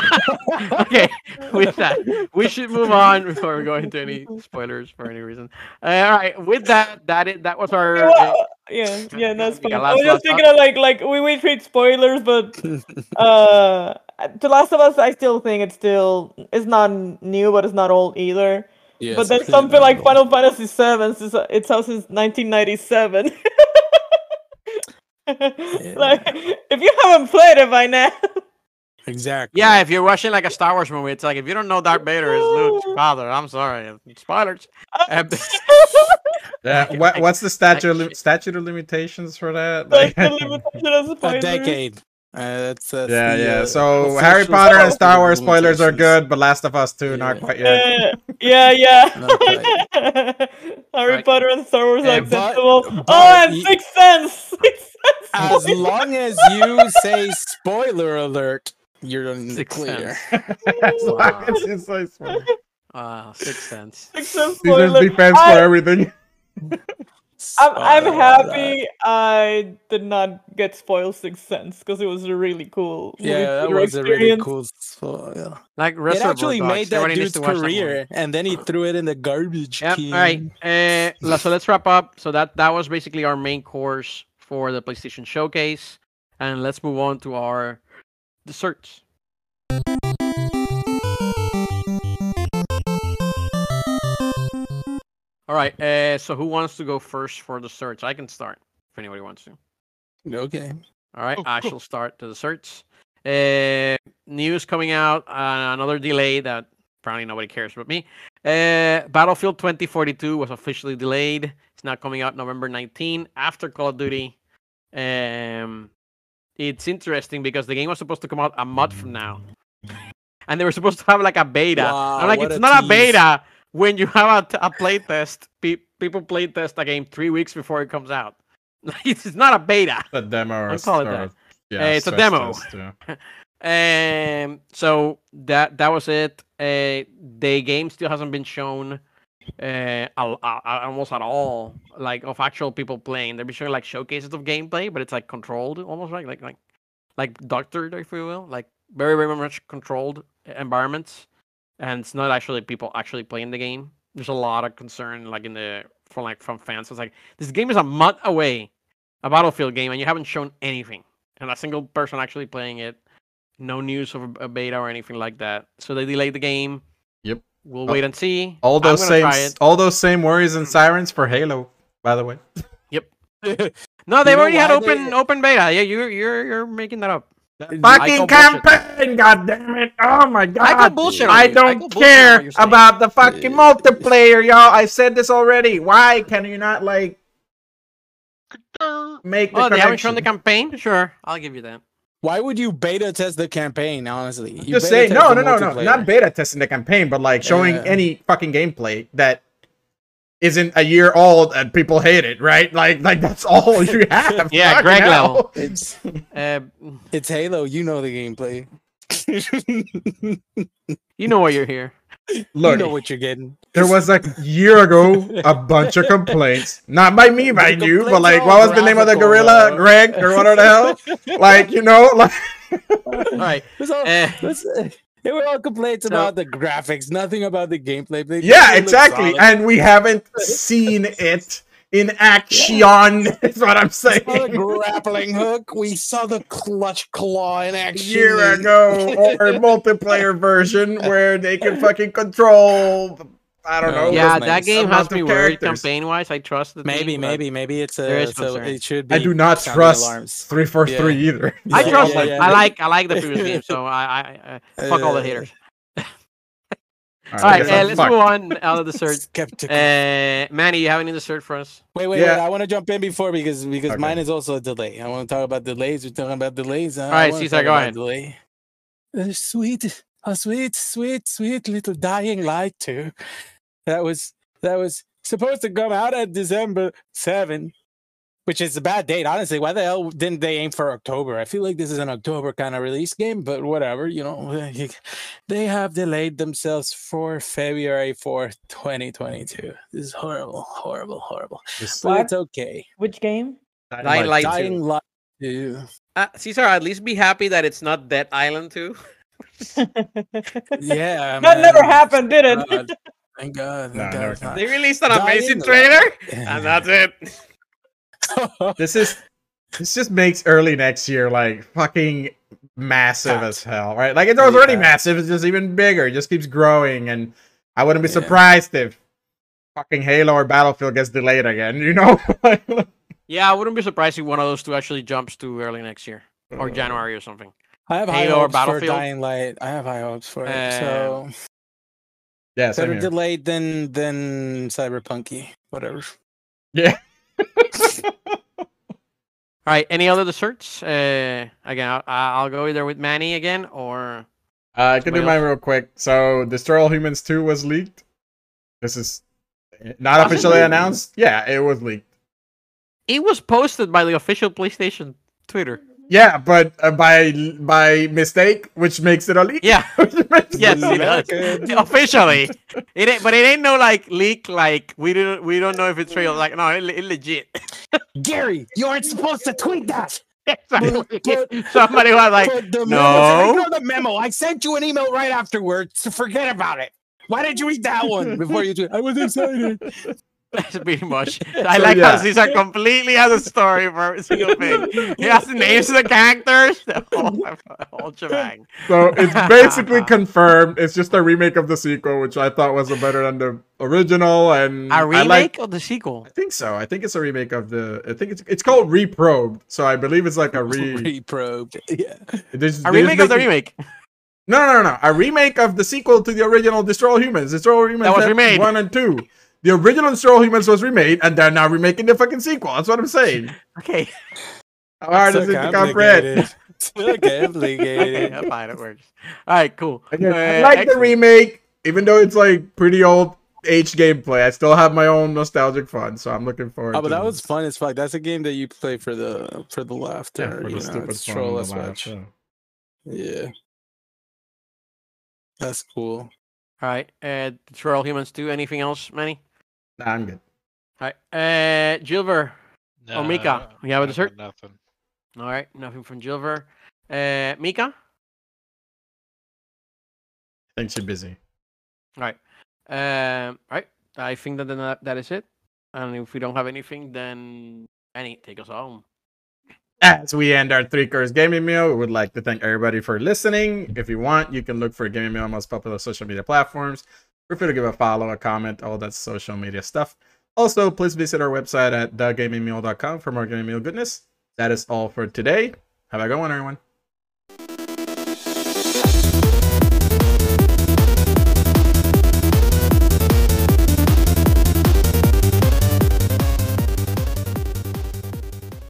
Speaker 2: okay, with that, we should move on before we go into any spoilers for any reason. Uh, all right, with that, that is, that was our. uh,
Speaker 3: yeah, yeah, that's
Speaker 2: Yeah,
Speaker 3: fine. I
Speaker 2: last-
Speaker 3: was
Speaker 2: last
Speaker 3: just thinking of like like we we treat spoilers, but uh, The Last of Us, I still think it's still it's not new, but it's not old either.
Speaker 5: Yeah,
Speaker 3: but then something like
Speaker 5: notable.
Speaker 3: Final Fantasy VII, since uh, it's out since 1997. like, if you haven't played it by now,
Speaker 5: Exactly.
Speaker 2: yeah, if you're watching like a Star Wars movie, it's like if you don't know Darth Vader is Luke's father, I'm sorry, spoilers. Uh,
Speaker 1: Yeah. What, what's the statute of statute of limitations for that? Like-
Speaker 3: the limitation of
Speaker 5: A decade. Uh, that's, that's
Speaker 1: yeah,
Speaker 5: the,
Speaker 1: yeah.
Speaker 5: uh,
Speaker 1: So Harry Potter and Star Wars spoilers are good, but Last of Us 2 not quite yet.
Speaker 3: Uh, yeah, yeah.
Speaker 5: Not
Speaker 3: Harry
Speaker 2: Right.
Speaker 3: Potter and Star Wars are
Speaker 5: but-
Speaker 3: acceptable.
Speaker 5: but
Speaker 3: oh, and
Speaker 5: y-
Speaker 3: Sixth Sense. Sixth Sense.
Speaker 5: As long as you say spoiler alert, you're in the
Speaker 2: Sixth
Speaker 5: clear.
Speaker 1: As long
Speaker 2: Wow.
Speaker 1: as you say spoilers.
Speaker 2: uh, Sixth Sense.
Speaker 3: Sixth Sense
Speaker 1: defense
Speaker 3: I-
Speaker 1: for everything.
Speaker 3: I'm, I'm
Speaker 5: Spoiler
Speaker 3: happy I did not get spoiled Sixth Sense because it was a really cool.
Speaker 5: Yeah, that
Speaker 3: theater
Speaker 5: was a really cool. So, yeah.
Speaker 2: Like
Speaker 5: It actually
Speaker 2: Dogs.
Speaker 5: made that
Speaker 2: Everybody
Speaker 5: dude's
Speaker 2: to watch that
Speaker 5: career, and then he threw it in the garbage
Speaker 2: Yep. All right. Uh, so let's wrap up. So that that was basically our main course for the PlayStation Showcase, and let's move on to our desserts. All right. Uh, so who wants to go first for the search? I can start if anybody wants to.
Speaker 5: No Okay.
Speaker 2: All right,
Speaker 4: Oh,
Speaker 2: I
Speaker 4: cool.
Speaker 2: shall start the search. Uh, news coming out, uh, another delay that apparently nobody cares about me. Uh, Battlefield 2042 was officially delayed. It's now coming out November 19 after Call of Duty. Um, it's interesting because the game was supposed to come out a month from now, and they were supposed to have like a beta. I'm like, it's
Speaker 5: a
Speaker 2: not a beta when you have a, play test. Pe- people playtest a game three weeks before it comes out. it's not a beta.
Speaker 1: The demo or,
Speaker 2: I'll call it
Speaker 1: or-
Speaker 2: that.
Speaker 1: yeah,
Speaker 2: Uh, it's a demo.
Speaker 1: test, yeah.
Speaker 2: Um, so that that was it. Uh, the game still hasn't been shown, uh, almost at all, like of actual people playing. They've been showing like showcases of gameplay, but it's like controlled, almost right, like like like doctored, if you will, like very very much controlled environments, and it's not actually people actually playing the game. There's a lot of concern, like in the from like from fans. It's like this game is a month away, a Battlefield game, and you haven't shown anything, and a single person actually playing it no news of a beta or anything like that. So they delayed the game.
Speaker 1: Yep.
Speaker 2: We'll
Speaker 1: Oh,
Speaker 2: wait and see.
Speaker 1: All those same all those same worries and sirens for Halo, by the way. Yep.
Speaker 2: no, they
Speaker 5: You know
Speaker 2: already had open
Speaker 5: they-
Speaker 2: open beta. Yeah, you're you're you're making that up.
Speaker 1: Fucking
Speaker 2: call
Speaker 1: campaign, god damn it. Oh my god.
Speaker 2: I call bullshit.
Speaker 1: I don't
Speaker 2: call bullshit
Speaker 1: care
Speaker 2: what
Speaker 1: about the fucking multiplayer, y'all. I said this already. Why can you not like make the
Speaker 2: Oh, they haven't shown the campaign. Sure, I'll give you that.
Speaker 5: Why would you beta test the campaign? Honestly, you
Speaker 1: Just
Speaker 5: beta
Speaker 1: say no, no, no, no, not beta testing the campaign, but like showing
Speaker 5: Yeah.
Speaker 1: any fucking gameplay that isn't a year old and people hate it, right? Like, like that's all you have.
Speaker 2: Yeah, Greg
Speaker 1: hell.
Speaker 2: level.
Speaker 5: It's
Speaker 2: Uh,
Speaker 5: it's Halo. You know the gameplay.
Speaker 2: you know why you're here.
Speaker 1: Look,
Speaker 5: you know what you're getting.
Speaker 1: there was like a year ago a bunch of complaints, not by me, by
Speaker 5: The
Speaker 1: you, but like, what was the name of the gorilla,
Speaker 5: bro.
Speaker 1: Greg, or what the hell? Like, you know, like.
Speaker 2: All right.
Speaker 5: It's all-
Speaker 2: Uh,
Speaker 5: it's- uh, they were all complaints
Speaker 2: So-
Speaker 5: about the graphics, nothing about the gameplay. The
Speaker 1: Yeah, exactly. And we haven't seen it in action. Is what I'm
Speaker 5: We saw the grappling hook. We saw the clutch claw in
Speaker 1: A
Speaker 5: action.
Speaker 1: year ago, or multiplayer version where they can fucking control I don't
Speaker 5: Uh,
Speaker 1: know.
Speaker 2: yeah, that
Speaker 5: nice.
Speaker 2: game
Speaker 1: Amount
Speaker 2: has
Speaker 1: of
Speaker 2: me worried campaign wise. I trust the
Speaker 5: Maybe,
Speaker 2: team,
Speaker 5: maybe, maybe it's a.
Speaker 2: is
Speaker 5: So it should be.
Speaker 1: I do not trust
Speaker 5: alarms.
Speaker 1: three four three
Speaker 5: Yeah.
Speaker 1: either.
Speaker 2: I trust
Speaker 5: yeah,
Speaker 2: them.
Speaker 5: yeah.
Speaker 2: I like I like the previous game, so I I, I fuck all the
Speaker 5: Uh,
Speaker 2: haters.
Speaker 1: All
Speaker 2: All right,
Speaker 1: so
Speaker 2: uh, let's
Speaker 1: fuck.
Speaker 2: move on. Out of the dessert.
Speaker 5: Skeptical.
Speaker 2: Uh, Manny, you have any dessert for us?
Speaker 5: Wait, wait,
Speaker 1: Yeah.
Speaker 5: wait! I want to jump in before because because
Speaker 1: Okay.
Speaker 5: mine is also a delay. I want to talk about delays. We're talking about delays. All
Speaker 2: right, Cesar, go ahead.
Speaker 5: Delay. A sweet, a sweet, sweet, sweet little dying light too. That was that was supposed to come out at December seven, which is a bad date. Honestly, why the hell didn't they aim for October? I feel like this is an October kind of release game, but whatever. You know, they have delayed themselves for February fourth, twenty twenty two. This is horrible, horrible, horrible.
Speaker 1: Just
Speaker 5: But it's okay.
Speaker 3: Which game?
Speaker 2: Dying Light two.
Speaker 5: Dying Light 2.
Speaker 2: Uh, Cesar, at least be happy that it's not Dead Island 2.
Speaker 5: Yeah.
Speaker 3: that never happened, did it?
Speaker 5: God. Thank God. Thank
Speaker 1: never
Speaker 5: God.
Speaker 2: They released an
Speaker 5: Dying
Speaker 2: amazing trailer, and that's it.
Speaker 1: This is this just makes early next year like fucking massive
Speaker 5: Fat.
Speaker 1: as hell, right? Like it was already
Speaker 5: fat.
Speaker 1: massive, it's just even bigger. It just keeps growing, and I wouldn't be
Speaker 5: Yeah.
Speaker 1: surprised if fucking Halo or Battlefield gets delayed again. You know?
Speaker 2: Yeah, I wouldn't be surprised if one of those two actually jumps to early next year or January or something.
Speaker 5: I have high
Speaker 2: Halo or
Speaker 5: hopes for
Speaker 2: Battlefield?
Speaker 5: Dying Light. I have high hopes for it.
Speaker 2: Um,
Speaker 5: So
Speaker 1: yeah,
Speaker 5: better
Speaker 1: here.
Speaker 5: delayed than than Cyberpunky. Whatever.
Speaker 1: yeah.
Speaker 2: All right, any other desserts? Uh, again, I'll, I'll go either with Manny again or
Speaker 1: Uh, I can do
Speaker 2: Somebody
Speaker 1: mine real quick. So, Destroy All Humans 2 was leaked. This is not officially announced. Yeah, it was leaked.
Speaker 2: it was posted by the official PlayStation Twitter.
Speaker 1: Yeah, but uh, by by mistake, which makes it a leak.
Speaker 2: Yeah, yes,
Speaker 1: it a
Speaker 2: it
Speaker 1: leak.
Speaker 2: does. Officially. It ain't, but it ain't no like leak. Like we don't we don't know if it's real. Like no, it, it legit.
Speaker 5: Gary, you aren't supposed to tweet that.
Speaker 2: Exactly.
Speaker 5: But-
Speaker 2: Somebody was like,
Speaker 5: the
Speaker 2: no.
Speaker 5: memo, ignore the memo. I sent you an email right afterwards. So forget about it. Why did you read that one before you tweet? I was excited.
Speaker 2: That's pretty much. I
Speaker 1: So,
Speaker 2: like
Speaker 1: yeah.
Speaker 2: how Caesar completely has a story for every single thing. He has the names of the characters, the whole, the whole shebang.
Speaker 1: So it's basically confirmed. It's just a remake of the sequel, which I thought was better than the original. And
Speaker 2: A
Speaker 1: I
Speaker 2: remake
Speaker 1: like.
Speaker 2: of the sequel.
Speaker 1: I think so. I think it's a remake of the. I think it's it's called Reprobed. So I believe it's like a re.
Speaker 5: Reprobed. Yeah.
Speaker 1: they just-
Speaker 2: A
Speaker 1: they just
Speaker 2: remake of the remake.
Speaker 1: No, no, no, no. A remake of the sequel to the original Destroy All Humans. Destroy All Humans
Speaker 2: That was
Speaker 1: had
Speaker 2: remade.
Speaker 1: one and two. The original Destroy Humans was remade, and they're now remaking the fucking sequel. That's what I'm saying.
Speaker 2: Okay.
Speaker 1: How hard is it to comprehend?
Speaker 5: So complicated.
Speaker 2: okay, fine, it works. All right, cool.
Speaker 1: Again, I
Speaker 2: Uh,
Speaker 1: like the remake, even though it's like pretty old H gameplay. I still have my own nostalgic fun, so I'm looking forward.
Speaker 5: Oh, but
Speaker 1: to
Speaker 5: that was fun as fuck. That's a game that you play for the for the laughter.
Speaker 1: yeah, for
Speaker 5: you
Speaker 1: the
Speaker 5: know,
Speaker 1: stupid
Speaker 5: it's troll
Speaker 1: and
Speaker 5: us
Speaker 1: the laugh,
Speaker 5: much.
Speaker 1: yeah.
Speaker 5: Yeah. That's cool.
Speaker 2: All right. Uh, Troll Humans 2. Anything else, Manny?
Speaker 1: Nah, I'm good.
Speaker 2: All right. Uh, Gilbert. Oh, Mika, you have a
Speaker 4: I got
Speaker 2: dessert?
Speaker 4: Nothing.
Speaker 2: All right. Nothing from Gilbert. Uh, Mika?
Speaker 1: I think she's busy.
Speaker 2: All right. Um, all right. I think that then that, that is it. And if we don't have anything, then Manny, take us home.
Speaker 1: As we end our three course gaming meal, we would like to thank everybody for listening. If you want, you can look for gaming meal on most popular social media platforms. Feel free to give a follow, a comment, all that social media stuff. Also, please visit our website at thegamingmeal.com for more gaming meal goodness. That is all for today. Have a good one, everyone.